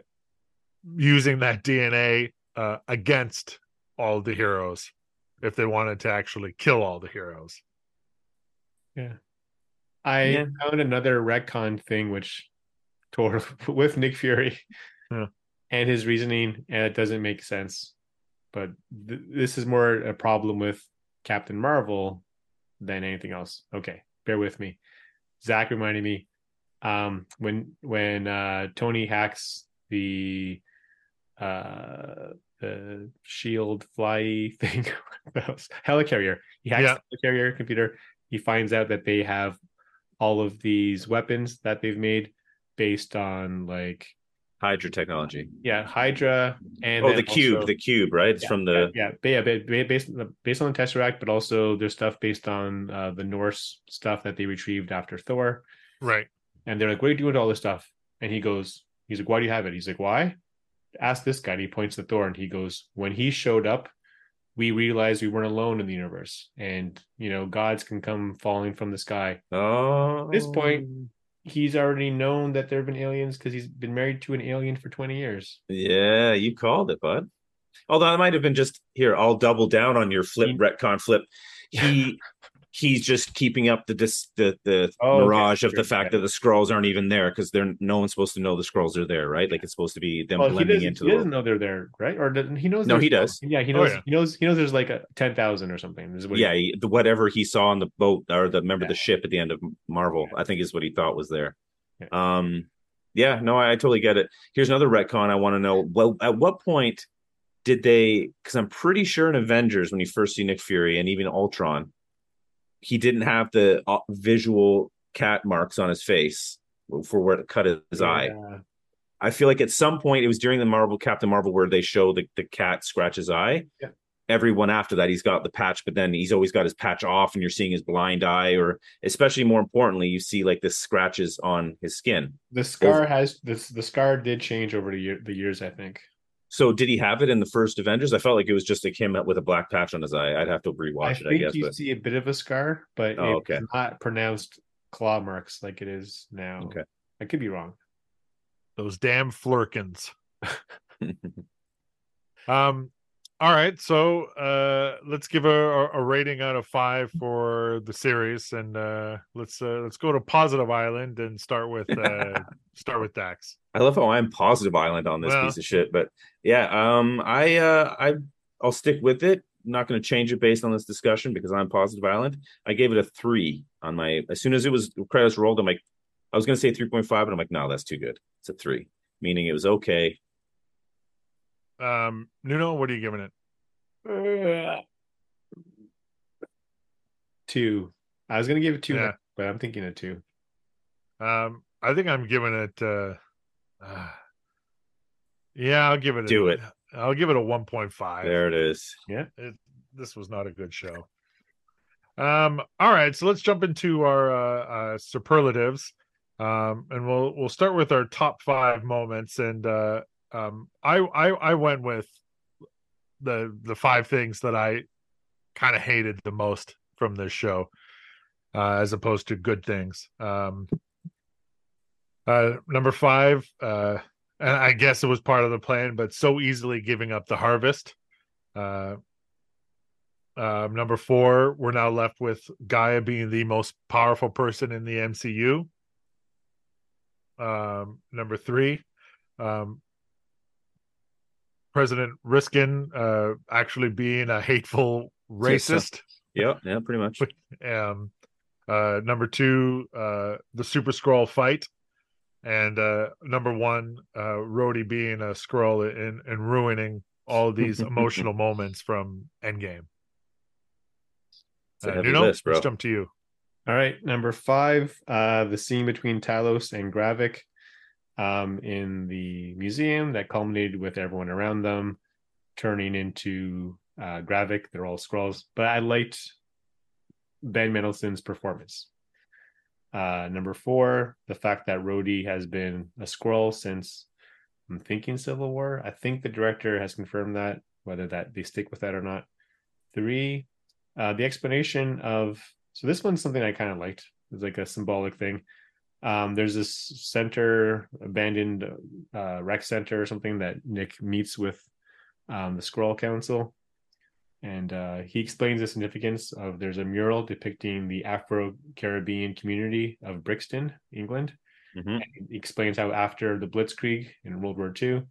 using that DNA uh against all the heroes if they wanted to actually kill all the heroes. I Yeah. found another retcon thing which tore with Nick Fury Yeah. and his reasoning, and it doesn't make sense. But th- this is more a problem with Captain Marvel than anything else. Okay, bear with me. Zach reminded me um, when when uh, Tony hacks the uh the shield fly thing helicarrier he hacks Yeah. the helicarrier computer he finds out that they have all of these weapons that they've made based on like Hydra technology. yeah hydra and oh, the cube, also- the cube, right? It's yeah, from the yeah, yeah, ba- ba- based on the based on the Tesseract, but also there's stuff based on uh, the Norse stuff that they retrieved after Thor. Right. And they're like, "What are you doing with all this stuff?" And he goes, "He's like, why do you have it?" He's like, "Why?" Ask this guy. And he points to Thor, and he goes, "When he showed up, we realized we weren't alone in the universe, and you know, gods can come falling from the sky." oh At this point, oh. he's already known that there have been aliens because he's been married to an alien for 20 years. Yeah, you called it, bud. Although it might have been just here. I'll double down on your flip He- retcon flip. He he's just keeping up the dis, the the Oh, okay, mirage of sure, the fact yeah. that the Skrulls aren't even there because they're no one's supposed to know the Skrulls are there, right? Like it's supposed to be them Well, blending into he the doesn't world. know they're there, right? Or doesn't he knows? No, he does. Yeah, he Oh, knows. yeah. He knows. He knows there's like a ten thousand or something. Is what Yeah, he, the, whatever he saw on the boat or the remember Yeah. the ship at the end of Marvel, I think is what he thought was there. Yeah. Um, yeah, no, I, I totally get it. Here's another retcon I want to know. Well, at what point did they? Because I'm pretty sure in Avengers when you first see Nick Fury and even Ultron, he didn't have the uh, visual cat marks on his face for where it cut his eye. I feel like at some point it was during the Marvel Captain Marvel where they show the, the cat scratch his eye. Yeah. Everyone after that, he's got the patch, but then he's always got his patch off, and you're seeing his blind eye, or especially more importantly, you see like the scratches on his skin. The scar has this. The scar did change over the year, the years. I think. So did he have it in the first Avengers? I felt like it was just like him with a black patch on his eye. I'd have to I rewatch it, I think guess. you But see a bit of a scar, but Oh, it's okay. not pronounced claw marks like it is now. Okay. I could be wrong. Those damn Flerkens. Um, all right, so uh, let's give a, a rating out of five for the series, and uh, let's uh, let's go to Positive Island and start with uh, start with Dax. I love how I'm positive island on this Well. piece of shit. But yeah, um, I uh, I I'll stick with it. I'm not going to change it based on this discussion because I'm positive island. I gave it a three on my. As soon as it was credits rolled, I'm like, I was going to say three point five, but I'm like, no, that's too good. It's a three, meaning it was okay. Um, Nuno, what are you giving it? Two. I was gonna give it two, Yeah. but I'm thinking a two. Um, I think I'm giving it. Uh, uh, yeah, I'll give it. Do a, it. I'll give it a one point five. There it is. it, this was not a good show. Um, all right, so let's jump into our uh, uh, superlatives, um, and we'll we'll start with our top five moments. And uh, um, I, I I went with the the five things that I kind of hated the most from this show, uh, as opposed to good things. Um, uh, number five, uh, and I guess it was part of the plan, but so easily giving up the harvest. Uh, um, number four, we're now left with G'iah being the most powerful person in the MCU. Um, number three, um, President Ritson uh, actually being a hateful racist. Yeah, yeah, pretty much. Um, uh, number two, uh, the Super Skrull fight, and uh, number one, uh, Rhodey being a Skrull and, and ruining all these emotional moments from Endgame. It's a Uh, Nuno, list, bro. let's jump to you. All right, number five, uh, the scene between Talos and Gravik um, in the museum that culminated with everyone around them turning into uh, Gravik. They're all scrolls, but I liked Ben Mendelsohn's performance. Uh, number four, the fact that Rhodey has been a Skrull since I'm thinking Civil War. I think the director has confirmed that, whether that they stick with that or not. Three, uh, the explanation of so this one's something I kind of liked. It's like a symbolic thing. Um, there's this center, abandoned uh, rec center or something that Nick meets with um, the Skrull Council, and uh, he explains the significance of. There's a mural depicting the Afro-Caribbean community of Brixton, England. Mhm. He explains how after the Blitzkrieg in World War II,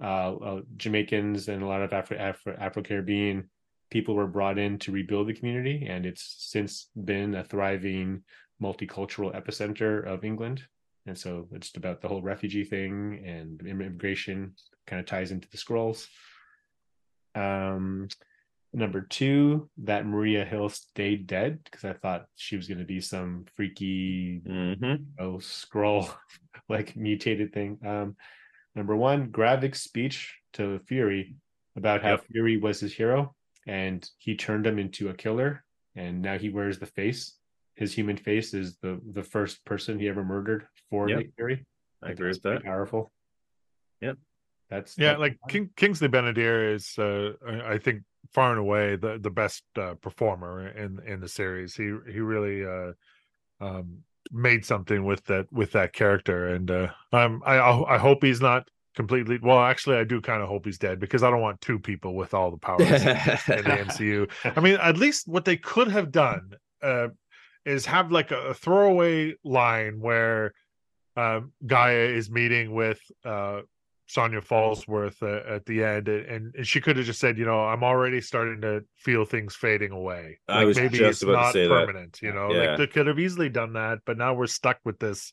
uh, uh, Jamaicans and a lot of Afro, Afro Afro-Caribbean people were brought in to rebuild the community, and it's since been a thriving multicultural epicenter of England. and so it's about the whole refugee thing and immigration kind of ties into the Skrulls. Um, number two, that Maria Hill stayed dead because I thought she was going to be some freaky hmm oh Skrull like mutated thing. Um, number one, Gravik's speech to Fury about how Yep. Fury was his hero and he turned him into a killer, and now he wears the face. His human face is the the first person he ever murdered for Yep. Nick Fury. I Like, agree that's with that. Powerful. Yep. That's Yeah, that's like. King, Kingsley Ben-Adir is, uh, I I think, far and away the the best uh, performer in in the series. He he really uh, um, made something with that with that character, and uh, I'm I I hope he's not completely. Well, actually, I do kind of hope he's dead because I don't want two people with all the powers in the MCU. I mean, at least what they could have done uh, is have like a, a throwaway line where um, G'iah is meeting with uh, Sonya Falsworth uh, at the end, and, and she could have just said, you know, I'm already starting to feel things fading away. I was maybe just it's about to not say that. permanent. You know, Yeah. like they could have easily done that, but now we're stuck with this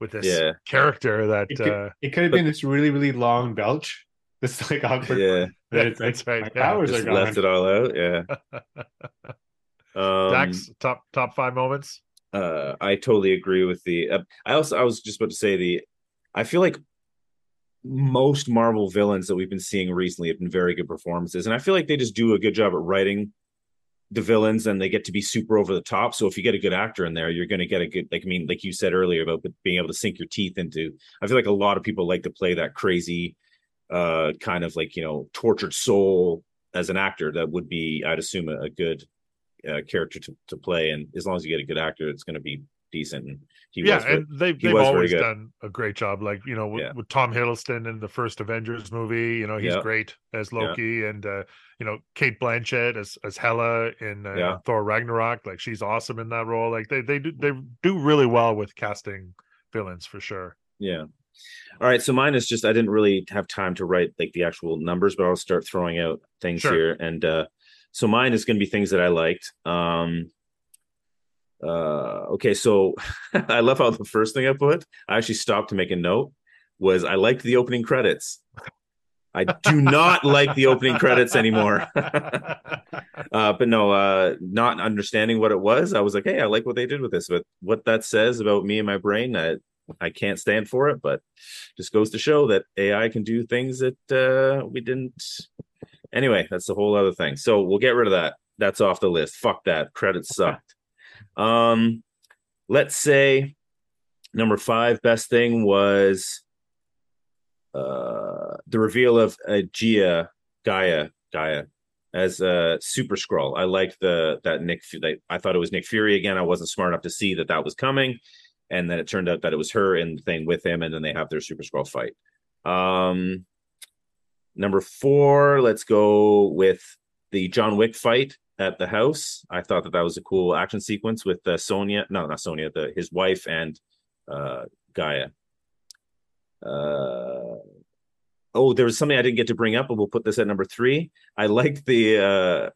with this Yeah. character that. It could, uh, it could have but- been this really really long belch. This like awkward. yeah, that it's like That's right, my yeah. powers just are gone. left it all out. Yeah. Um, Dax top top five moments. uh i totally agree with the uh, i also i was just about to say the i feel like most marvel villains that we've been seeing recently have been very good performances and i feel like they just do a good job at writing the villains and they get to be super over the top so if you get a good actor in there you're going to get a good like i mean like you said earlier about being able to sink your teeth into i feel like a lot of people like to play that crazy uh kind of like you know tortured soul as an actor that would be i'd assume a, a good uh, character to, to play and as long as you get a good actor it's going to be decent and he yeah, was and they've they've always done a great job. Like you know, with, Yeah. with Tom Hiddleston in the first Avengers movie, you know, he's Yeah. great as Loki, and uh, you know, Cate Blanchett as as Hela in uh, Yeah. Thor Ragnarok. Like she's awesome in that role. Like they they do they do really well with casting villains for sure. Yeah. All right. So mine is just I didn't really have time to write like the actual numbers, but I'll start throwing out things Sure. here. And uh so mine is gonna be things that I liked. Um uh okay, so I love how the first thing I put, I actually stopped to make a note, was I liked the opening credits. I do not like the opening credits anymore. uh but no uh not understanding what it was i was like hey i like what they did with this but what that says about me and my brain i i can't stand for it but just goes to show that ai can do things that uh we didn't anyway that's the whole other thing. So we'll get rid of that. That's off the list. Fuck that. Credits sucked. Um let's say number five best thing was uh the reveal of uh, G'iah G'iah G'iah as a super Skrull. I liked the that nick like, i thought it was nick fury again. I wasn't smart enough to see that that was coming. And then it turned out that it was her in the thing with him. And then they have their super Skrull fight. Um number four let's go with the john wick fight at the house. I thought that that was a cool action sequence with uh, Sonya no not Sonya the his wife and uh G'iah. Uh oh there was something i didn't get to bring up but we'll put this at number three. I liked the uh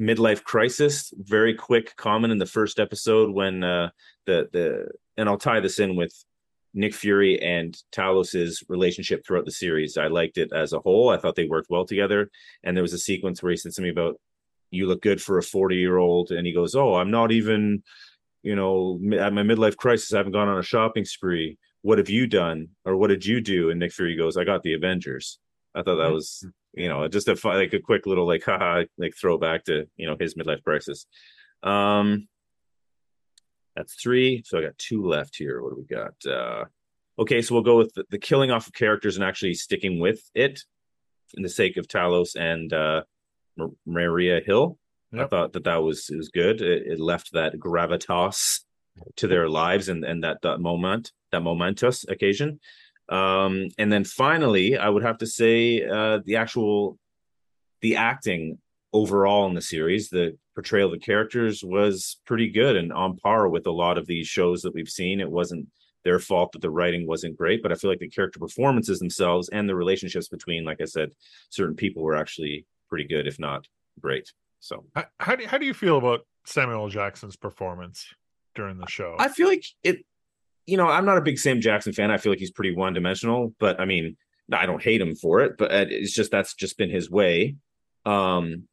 midlife crisis. Very quick comment in the first episode when uh the the and i'll tie this in with nick fury and talos's relationship throughout the series. I liked it as a whole. I thought they worked well together. And there was a sequence where he said something about you look good for a 40 year old and he goes oh i'm not even you know at my midlife crisis i haven't gone on a shopping spree. What have you done? Or what did you do? And nick fury goes i got the avengers. I thought that was you know just a fun, like a quick little like haha like throwback to you know his midlife crisis. Um that's three. So i got two left here. What do we got? Uh okay so we'll go with the, the killing off of characters and actually sticking with it in the sake of talos and uh Mar- maria hill. I thought that that was it was good. It, it left that gravitas to their lives and and that that moment that momentous occasion. Um and then finally i would have to say uh the actual the acting overall in the series the portrayal of the characters was pretty good and on par with a lot of these shows that we've seen it wasn't their fault that the writing wasn't great but i feel like the character performances themselves and the relationships between like i said certain people were actually pretty good if not great so How, how do how do you feel about Samuel Jackson's performance during the show? I feel like it you know, I'm not a big Sam Jackson fan. I feel like he's pretty one dimensional, but I mean, I don't hate him for it, but uh, it's just that's just been his way. Um,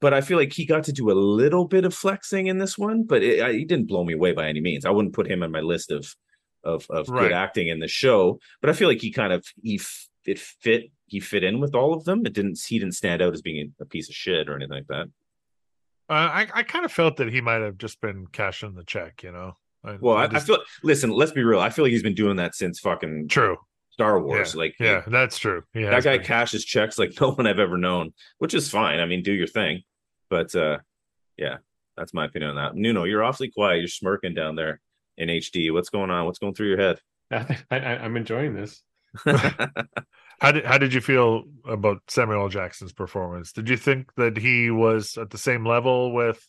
but I feel like he got to do a little bit of flexing in this one, but it, I, he didn't blow me away by any means. I wouldn't put him on my list of of of Right. good acting in the show, but I feel like he kind of he f- it fit he fit in with all of them. It didn't he didn't stand out as being a piece of shit or anything like that. Uh, I I kind of felt that he might have just been cashing the check, you know. I, Well, I, I feel listen. Let's be real. I feel like he's been doing that since fucking true. Star Wars. Like Yeah, that's true. He that guy cashes checks like no one I've ever known, which is fine. I mean, do your thing. But uh yeah, that's my opinion on that. Nuno, you're awfully quiet. You're smirking down there in HD. What's going on? What's going through your head? I, I, I'm enjoying this. How did how did you feel about Samuel L. Jackson's performance? Did you think that he was at the same level with,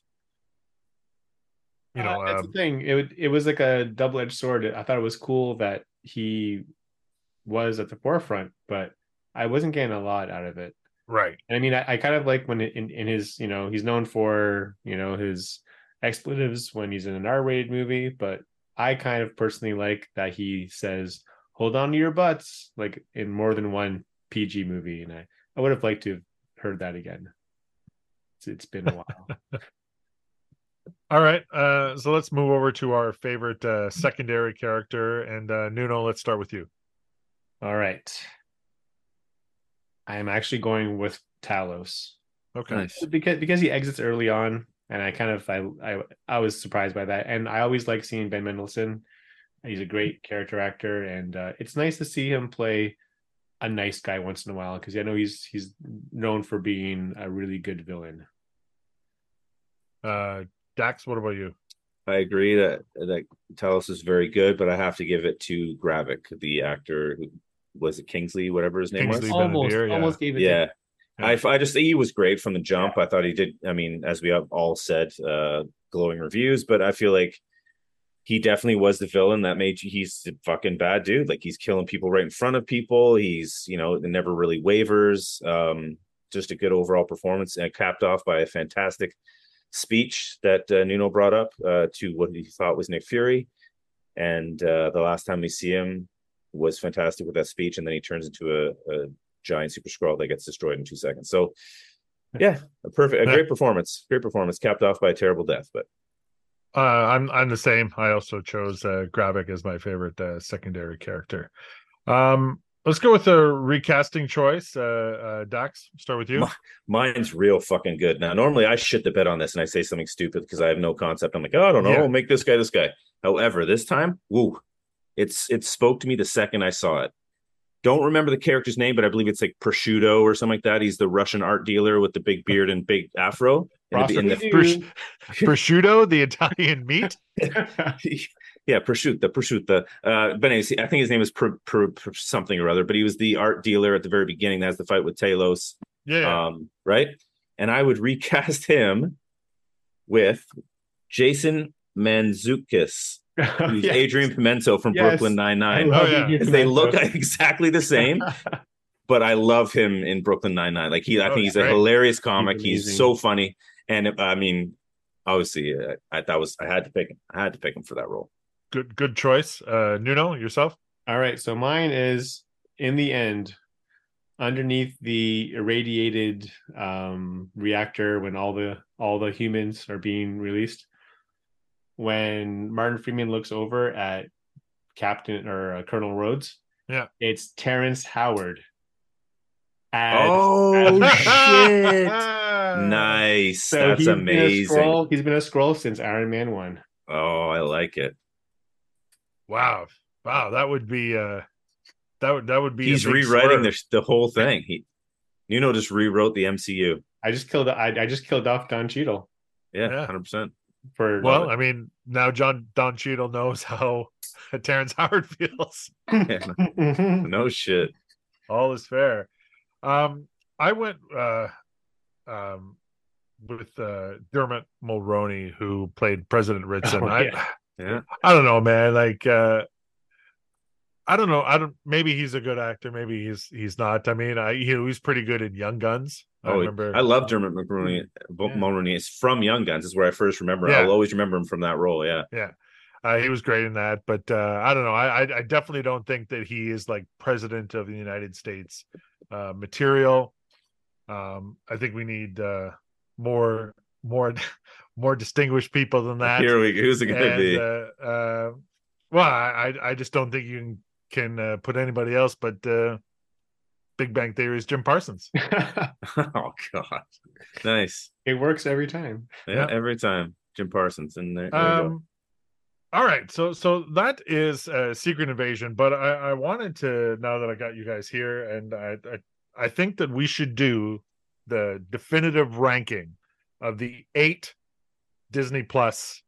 you know, Uh, that's um, the thing. It it was like a double edged sword. I thought it was cool that he was at the forefront, but I wasn't getting a lot out of it. right? And I mean, I, I kind of like when in, in his, you know, he's known for, you know, his expletives when he's in an R-rated movie, but I kind of personally like that he says, "Hold on to your butts," like in more than one PG movie, and I, I would have liked to have heard that again. It's, it's been a while. All right. Uh, so let's move over to our favorite uh, secondary character, and uh, Nuno. Let's start with you. All right, I am actually going with Talos. Okay. nice. because because he exits early on, and I kind of I I, I was surprised by that, and I always like seeing Ben Mendelsohn. He's a great character actor, and uh, it's nice to see him play a nice guy once in a while because I know he's he's known for being a really good villain. Uh, Dax, what about you? I agree that that Talos is very good, but I have to give it to Gravik, the actor who was it Kingsley, whatever his name Kingsley was. Almost Benadryl, yeah. almost gave it. Yeah. To, I, I just he was great from the jump. I thought he did. I mean, as we have all said, uh, glowing reviews, but I feel like he definitely was the villain that made you. He's a fucking bad dude. Like he's killing people right in front of people. He's you know it never really wavers. Um, just a good overall performance and capped off by a fantastic speech that uh, Nuno brought up uh, to what he thought was Nick Fury. And uh, the last time we see him was fantastic with that speech, and then he turns into a, a giant super Skrull that gets destroyed in two seconds. So, yeah, a perfect, a great performance, great performance, capped off by a terrible death. But Uh, I'm I'm the same. I also chose uh, Gravik as my favorite uh, secondary character. Um, let's go with a recasting choice. Uh, uh, Dax, start with you. My- mine's real fucking good. Now, normally I shit the bed on this and I say something stupid because I have no concept. I'm like, oh, I don't know, Yeah. make this guy this guy. However, this time, woo, it's it spoke to me the second I saw it. Don't remember the character's name, but I believe it's like prosciutto or something like that. He's the Russian art dealer with the big beard and big afro. In the- in the- Prosciutto. Prosciutto, the Italian meat. yeah, prosciutto, the prosciutto. Uh, but anyways, I think his name is pr- pr- pr- something or other. But he was the art dealer at the very beginning. That has the fight with Talos, Yeah, yeah. um, right? And I would recast him with Jason Mantzoukas, who's Yes. Adrian Pimento from Yes. Brooklyn Nine Nine. Oh, yeah. They look exactly the same, but I love him in Brooklyn Nine Nine. Like he, I Oh, think he's a hilarious comic. He's He's, so funny, and I mean, obviously, uh, I that was I had to pick him. I had to pick him for that role. good good choice. Uh, Nuno, yourself. All right, so mine is in the end, underneath the irradiated um, reactor when all the all the humans are being released. When Martin Freeman looks over at Captain or uh, Colonel Rhodes, Yeah. it's Terrence Howard. As- Oh as- shit! Nice. So That's he's Been amazing. Skrull, he's been a Skrull since Iron Man one. Oh, I like it. Wow, wow, that would be uh, that would that would be. He's rewriting swerve. the the whole thing. He, Nuno just rewrote the MCU. I just killed. I, I just killed off Don Cheadle Yeah, Yeah. hundred percent. For Well, I mean, now John Don Cheadle knows how Terrence Howard feels. Mhm. No shit. All is fair. Um, I went uh, um, with uh, Dermot Mulroney, who played President Ritson. Oh, I, yeah. Yeah. I don't know, man. Like, uh, I don't know. I don't. Maybe he's a good actor. Maybe he's he's not. I mean, I he was pretty good in Young Guns. I Oh, remember. I love Dermot McRooney. Yeah. Mulroney. It's from Young Guns. Is where I first remember. Yeah. I'll always remember him from that role. Yeah. Uh, he was great in that, but uh, I don't know. I, I I definitely don't think that he is like president of the United States uh, material. Um, I think we need uh, more more more distinguished people than that. Here we go. Who's it going to be? uh, uh, well, I I just don't think you can can uh, put anybody else but uh, Big Bang Theory's Jim Parsons. oh God, nice. it works every time. Yeah, Yeah. every time Jim Parsons and there. there. Um, all right, so so that is uh, Secret Invasion, but I, I wanted to now that I got you guys here, and I, I I think that we should do the definitive ranking of the eight Disney Plus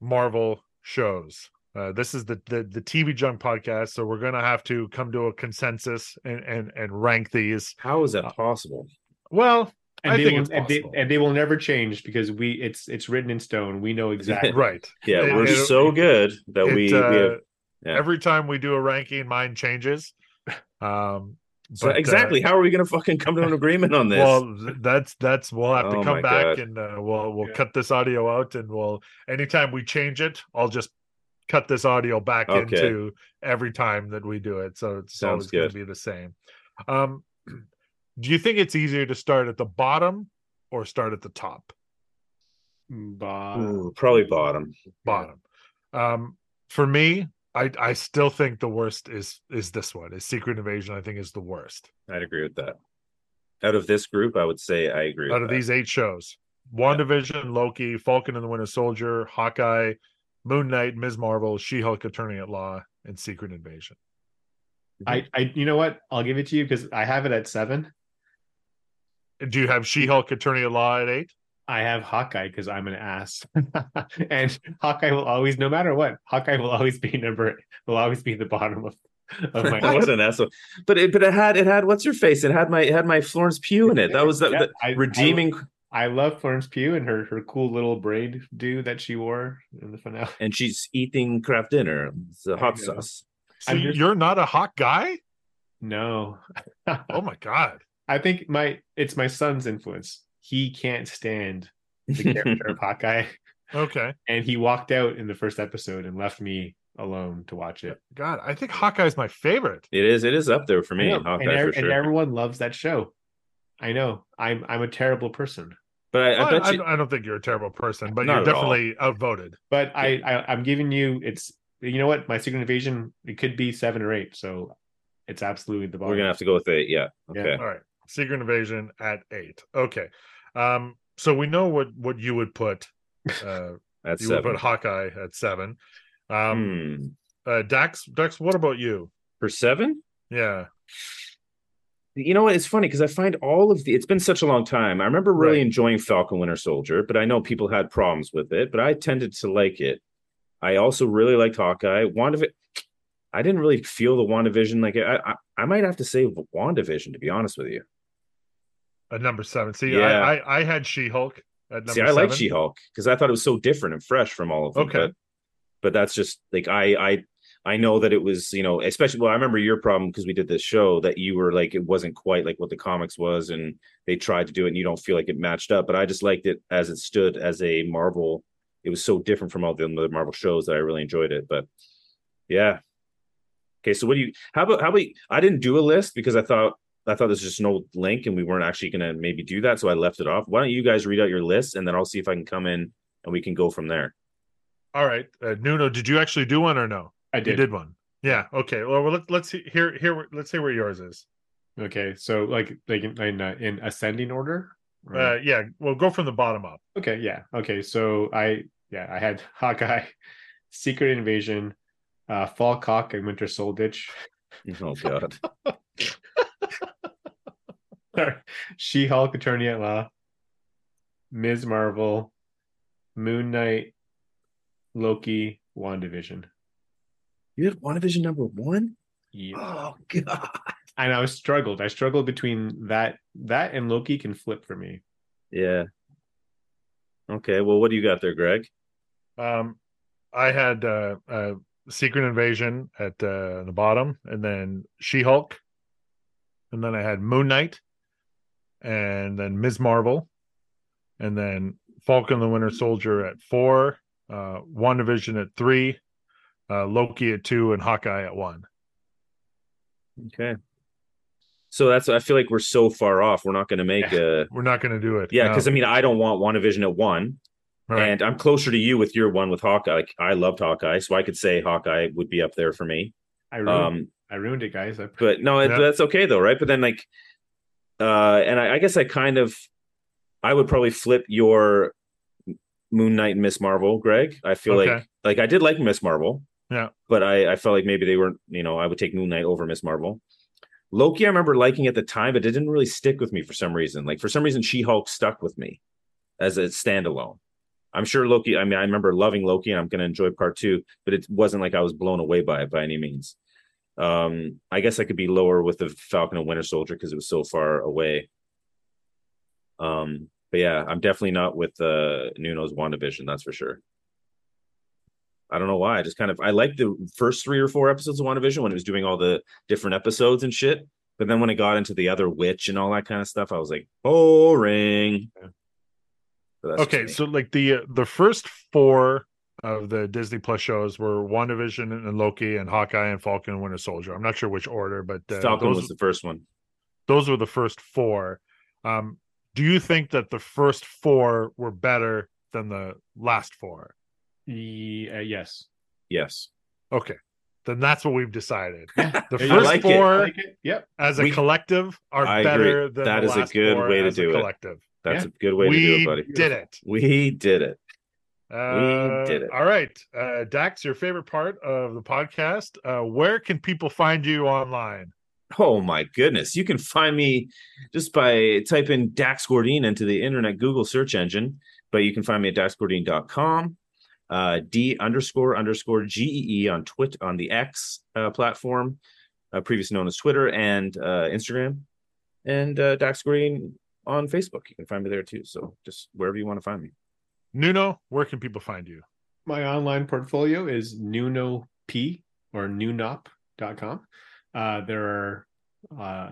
Marvel shows. Uh, this is the, the the TV Junk podcast, so we're gonna have to come to a consensus and and, and rank these. How is that uh, possible? Well, And I they think will, it's and, they, and they will never change because we it's it's written in stone. We know exactly. right. Yeah, It- we're it- so good that It, we, we uh, have yeah. every time we do a ranking, mine changes. Um, so but, uh, exactly. How are we going to fucking come to an agreement on this? Well, that's that's we'll have to Oh come back God. and uh, we'll we'll Yeah. cut this audio out and we'll anytime we change it, I'll just cut this audio back Okay. into every time that we do it. So it's Sounds always going to be the same. Um, do you think it's easier to start at the bottom or start at the top? But Ooh, probably bottom. Bottom. Um, for me, I I still think the worst is is this one. Is Secret Invasion? I think is the worst. I'd agree with that. Out of this group, I would say I agree. out with of that. these eight shows WandaVision, Loki, Falcon and the Winter Soldier, Hawkeye, Moon Knight, Ms. Marvel, She Hulk, Attorney at Law, and Secret Invasion. I, I, you know what? I'll give it to you because I have it at seven. Do you have She Hulk, Attorney at Law at eight? I have Hawkeye because I'm an ass, and Hawkeye will always, no matter what, Hawkeye will always be number, will always be the bottom of, of my what list. an asshole! But it, but it had it had what's your face? It had my it had my Florence Pugh in it. That was the, Yeah, the I- I- redeeming. I love Florence Pugh and her her cool little braid do that she wore in the finale. and she's eating Kraft Dinner. It's a hot sauce. So just- you're not a Hawkguy? No, Oh my god! I think my it's my son's influence. He can't stand the character of Hawkeye, Okay, and he walked out in the first episode and left me alone to watch it. God, I think Hawkeye's my favorite. It is. It is up there for me. know, Hawkeye and, for ev- and everyone loves that show. I know. I'm I'm a terrible person, but I, I I, bet I, you. I don't think you're a terrible person, but Not you're at all. definitely outvoted. but I, I I'm giving you it's you know what my Secret Invasion it could be seven or eight, so it's absolutely the bottom. We're gonna have to go with it. Yeah. Yeah. Okay. All right, Secret Invasion at eight. Okay, um, so we know what what you would put. Uh, That's you would put Hawkeye at seven. Um, Hmm. uh, Dax, Dax, what about you? For seven. Yeah, You know what? It's funny because I find all of the. It's been such a long time. I remember really Right. enjoying Falcon Winter Soldier, but I know people had problems with it. But I tended to like it. I also really liked Hawkeye. WandaVision. I didn't really feel the WandaVision like I, I. I might have to say WandaVision to be honest with you. at number seven. See, Yeah. I, I I had She Hulk at number See, I like She Hulk because I thought it was so different and fresh from all of them. Okay. But, but that's just like I I I know that it was you know especially well I remember your problem because we did this show that you were like it wasn't quite like what the comics was and they tried to do it and you don't feel like it matched up. But I just liked it as it stood as a Marvel. It was so different from all the other Marvel shows that I really enjoyed it. But yeah. Okay, so what do you? How about how about? I didn't do a list because I thought I thought there's just no link and we weren't actually going to maybe do that, so I left it off. Why don't you guys read out your list and then I'll see if I can come in and we can go from there. All right, uh, Nuno, did you actually do one or no? I did. You did. did one. Yeah. Okay. Well, well let's let's see, here here let's see where yours is. Okay, so like like in in, uh, in ascending order. Or- Uh, yeah. Well, go from the bottom up. okay, yeah. Okay, so I yeah I had Hawkeye, Secret Invasion, uh, Falcock and Winter Soldier, Oh God. She Hulk, Attorney at Law, Ms. Marvel, Moon Knight, Loki, WandaVision. You have WandaVision number one? Yeah. Oh God. And I was struggled. I struggled between that that and Loki can flip for me. Yeah. Okay. Well, what do you got there, Greg? Um, I had uh, uh, Secret Invasion at uh, the bottom, and then She Hulk, and then I had Moon Knight, and then Ms. Marvel, and then Falcon the Winter Soldier at four, uh, WandaVision at three, uh, Loki at two, and Hawkeye at one. Okay. So that's I feel like we're so far off. We're not going to make a We're not going to do it. yeah No. because I mean I don't want WandaVision at one, Right. and I'm closer to you with your one with Hawkeye. Like I loved Hawkeye, so I could say Hawkeye would be up there for me. I ruined, Um, I ruined it, guys. I, but no, Yeah. that's okay though, right? But then like, uh, and I, I guess I kind of, I would probably flip your Moon Knight and Miss Marvel, Greg. I feel Okay. like like I did like Miss Marvel, Yeah. but I I felt like maybe they weren't, you know, I would take Moon Knight over Miss Marvel. Loki, I remember liking at the time, but it didn't really stick with me for some reason. Like for some reason, She Hulk stuck with me as a standalone. I'm sure Loki. I mean, I remember loving Loki, and I'm going to enjoy part two, but it wasn't like I was blown away by it by any means. Um, I guess I could be lower with the Falcon and Winter Soldier because it was so far away. Um, but yeah, I'm definitely not with uh, Nuno's WandaVision. That's for sure. I don't know why. I just kind of I liked the first three or four episodes of WandaVision when it was doing all the different episodes and shit. But then when it got into the other witch and all that kind of stuff, I was like, boring. But okay, so like the uh, the first four of the Disney Plus shows were WandaVision and Loki and Hawkeye and Falcon and Winter Soldier. I'm not sure which order, but uh, Falcon those was the first one. those were the first four. Um, do you think that the first four were better than the last four? The, uh, yes. Yes. Okay, then that's what we've decided. The first like four, like. Yep. as a We- collective, are I agree. better than That the is a good way to do it. collective. That's Yeah. a good way to do it, buddy. We did it. We did it. Uh, did it. All right, uh, Dax, your favorite part of the podcast. Uh, where can people find you online? Oh my goodness. You can find me just by typing Dax Gordine into the internet Google search engine, but you can find me at daxgordine.com. Uh, D underscore underscore GEE on Twit on the X uh, platform, uh, previously known as Twitter and uh, Instagram, and uh, Dax Green on Facebook. You can find me there too. So just wherever you want to find me. Nuno, where can people find you? My online portfolio is Nuno P or nunop.com. Uh, there are uh,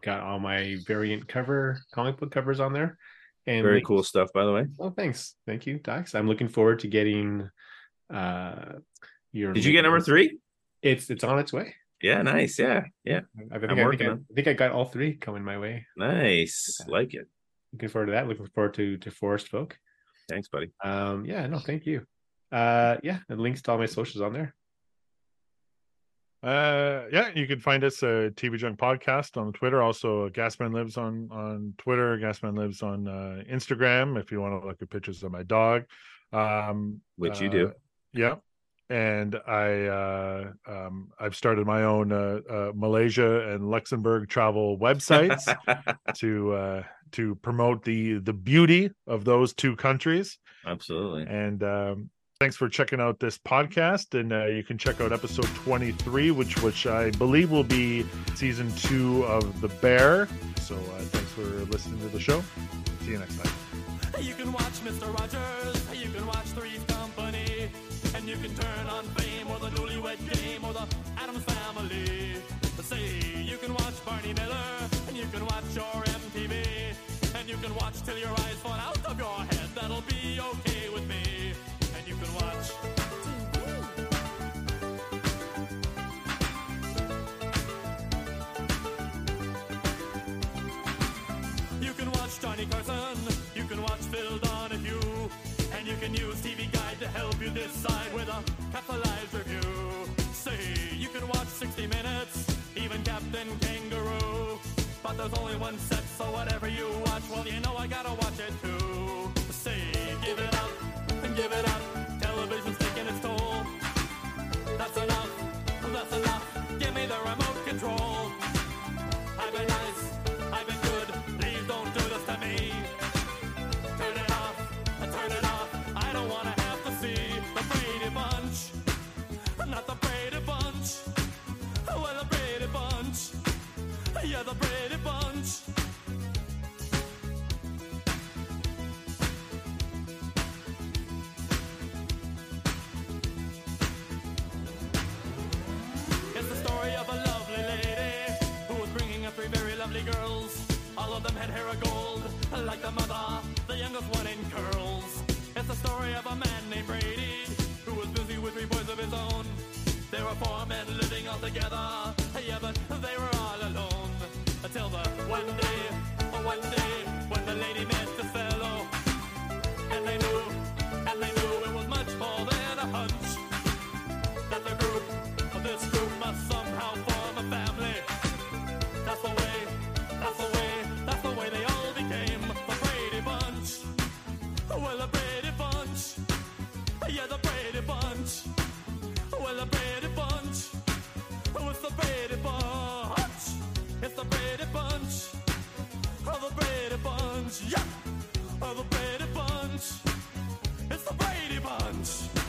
got all my variant cover comic book covers on there. And Very links- cool stuff, by the way. Oh, thanks. Thank you, Dax. I'm looking forward to getting uh your Did you get number three? It's it's on its way. Yeah, nice. Yeah, yeah, I think, I'm I, think working I, on- I think I got all three coming my way. nice. Like it. Looking forward to that. Looking forward to to Forest Folk. Thanks, buddy. Um, yeah, no, thank you. Uh, yeah, and links to all my socials on there. Uh, yeah, you can find us uh, TV Junk Podcast on Twitter. Also, Gasman lives on on Twitter. Gasman lives on uh, Instagram. If you want to look at pictures of my dog, um, Which you uh, do. Yeah, and I uh, um, I've started my own uh, uh, Malaysia and Luxembourg travel websites to uh, to promote the the beauty of those two countries. Absolutely. And um, thanks for checking out this podcast. And uh, you can check out episode 23, which which I believe will be season two of The Bear. So uh, thanks for listening to the show. See you next time. You can watch Mr. Rogers, you can watch Company, and you can turn on Fame or the Newlywed Game or the Addams Family. Say you can watch Barney Miller, and you can watch your MTV, and you can watch till your eyes fall out of your head. Johnny Carson, you can watch Phil Donahue, and you can use TV Guide to help you decide with a capitalized review. Say you can watch 60 Minutes, even Captain Kangaroo. But there's only one set, so whatever you watch, well, you know I gotta watch it too. Say, give it up, give it up. Lovely girls. All of them had hair of gold, like the mother, the youngest one in curls. It's the story of a man named Brady who was busy with three boys of his own. There were four men living all together, bunch of the Brady Bunch. Yeah, of the Brady Bunch. It's the Brady Bunch.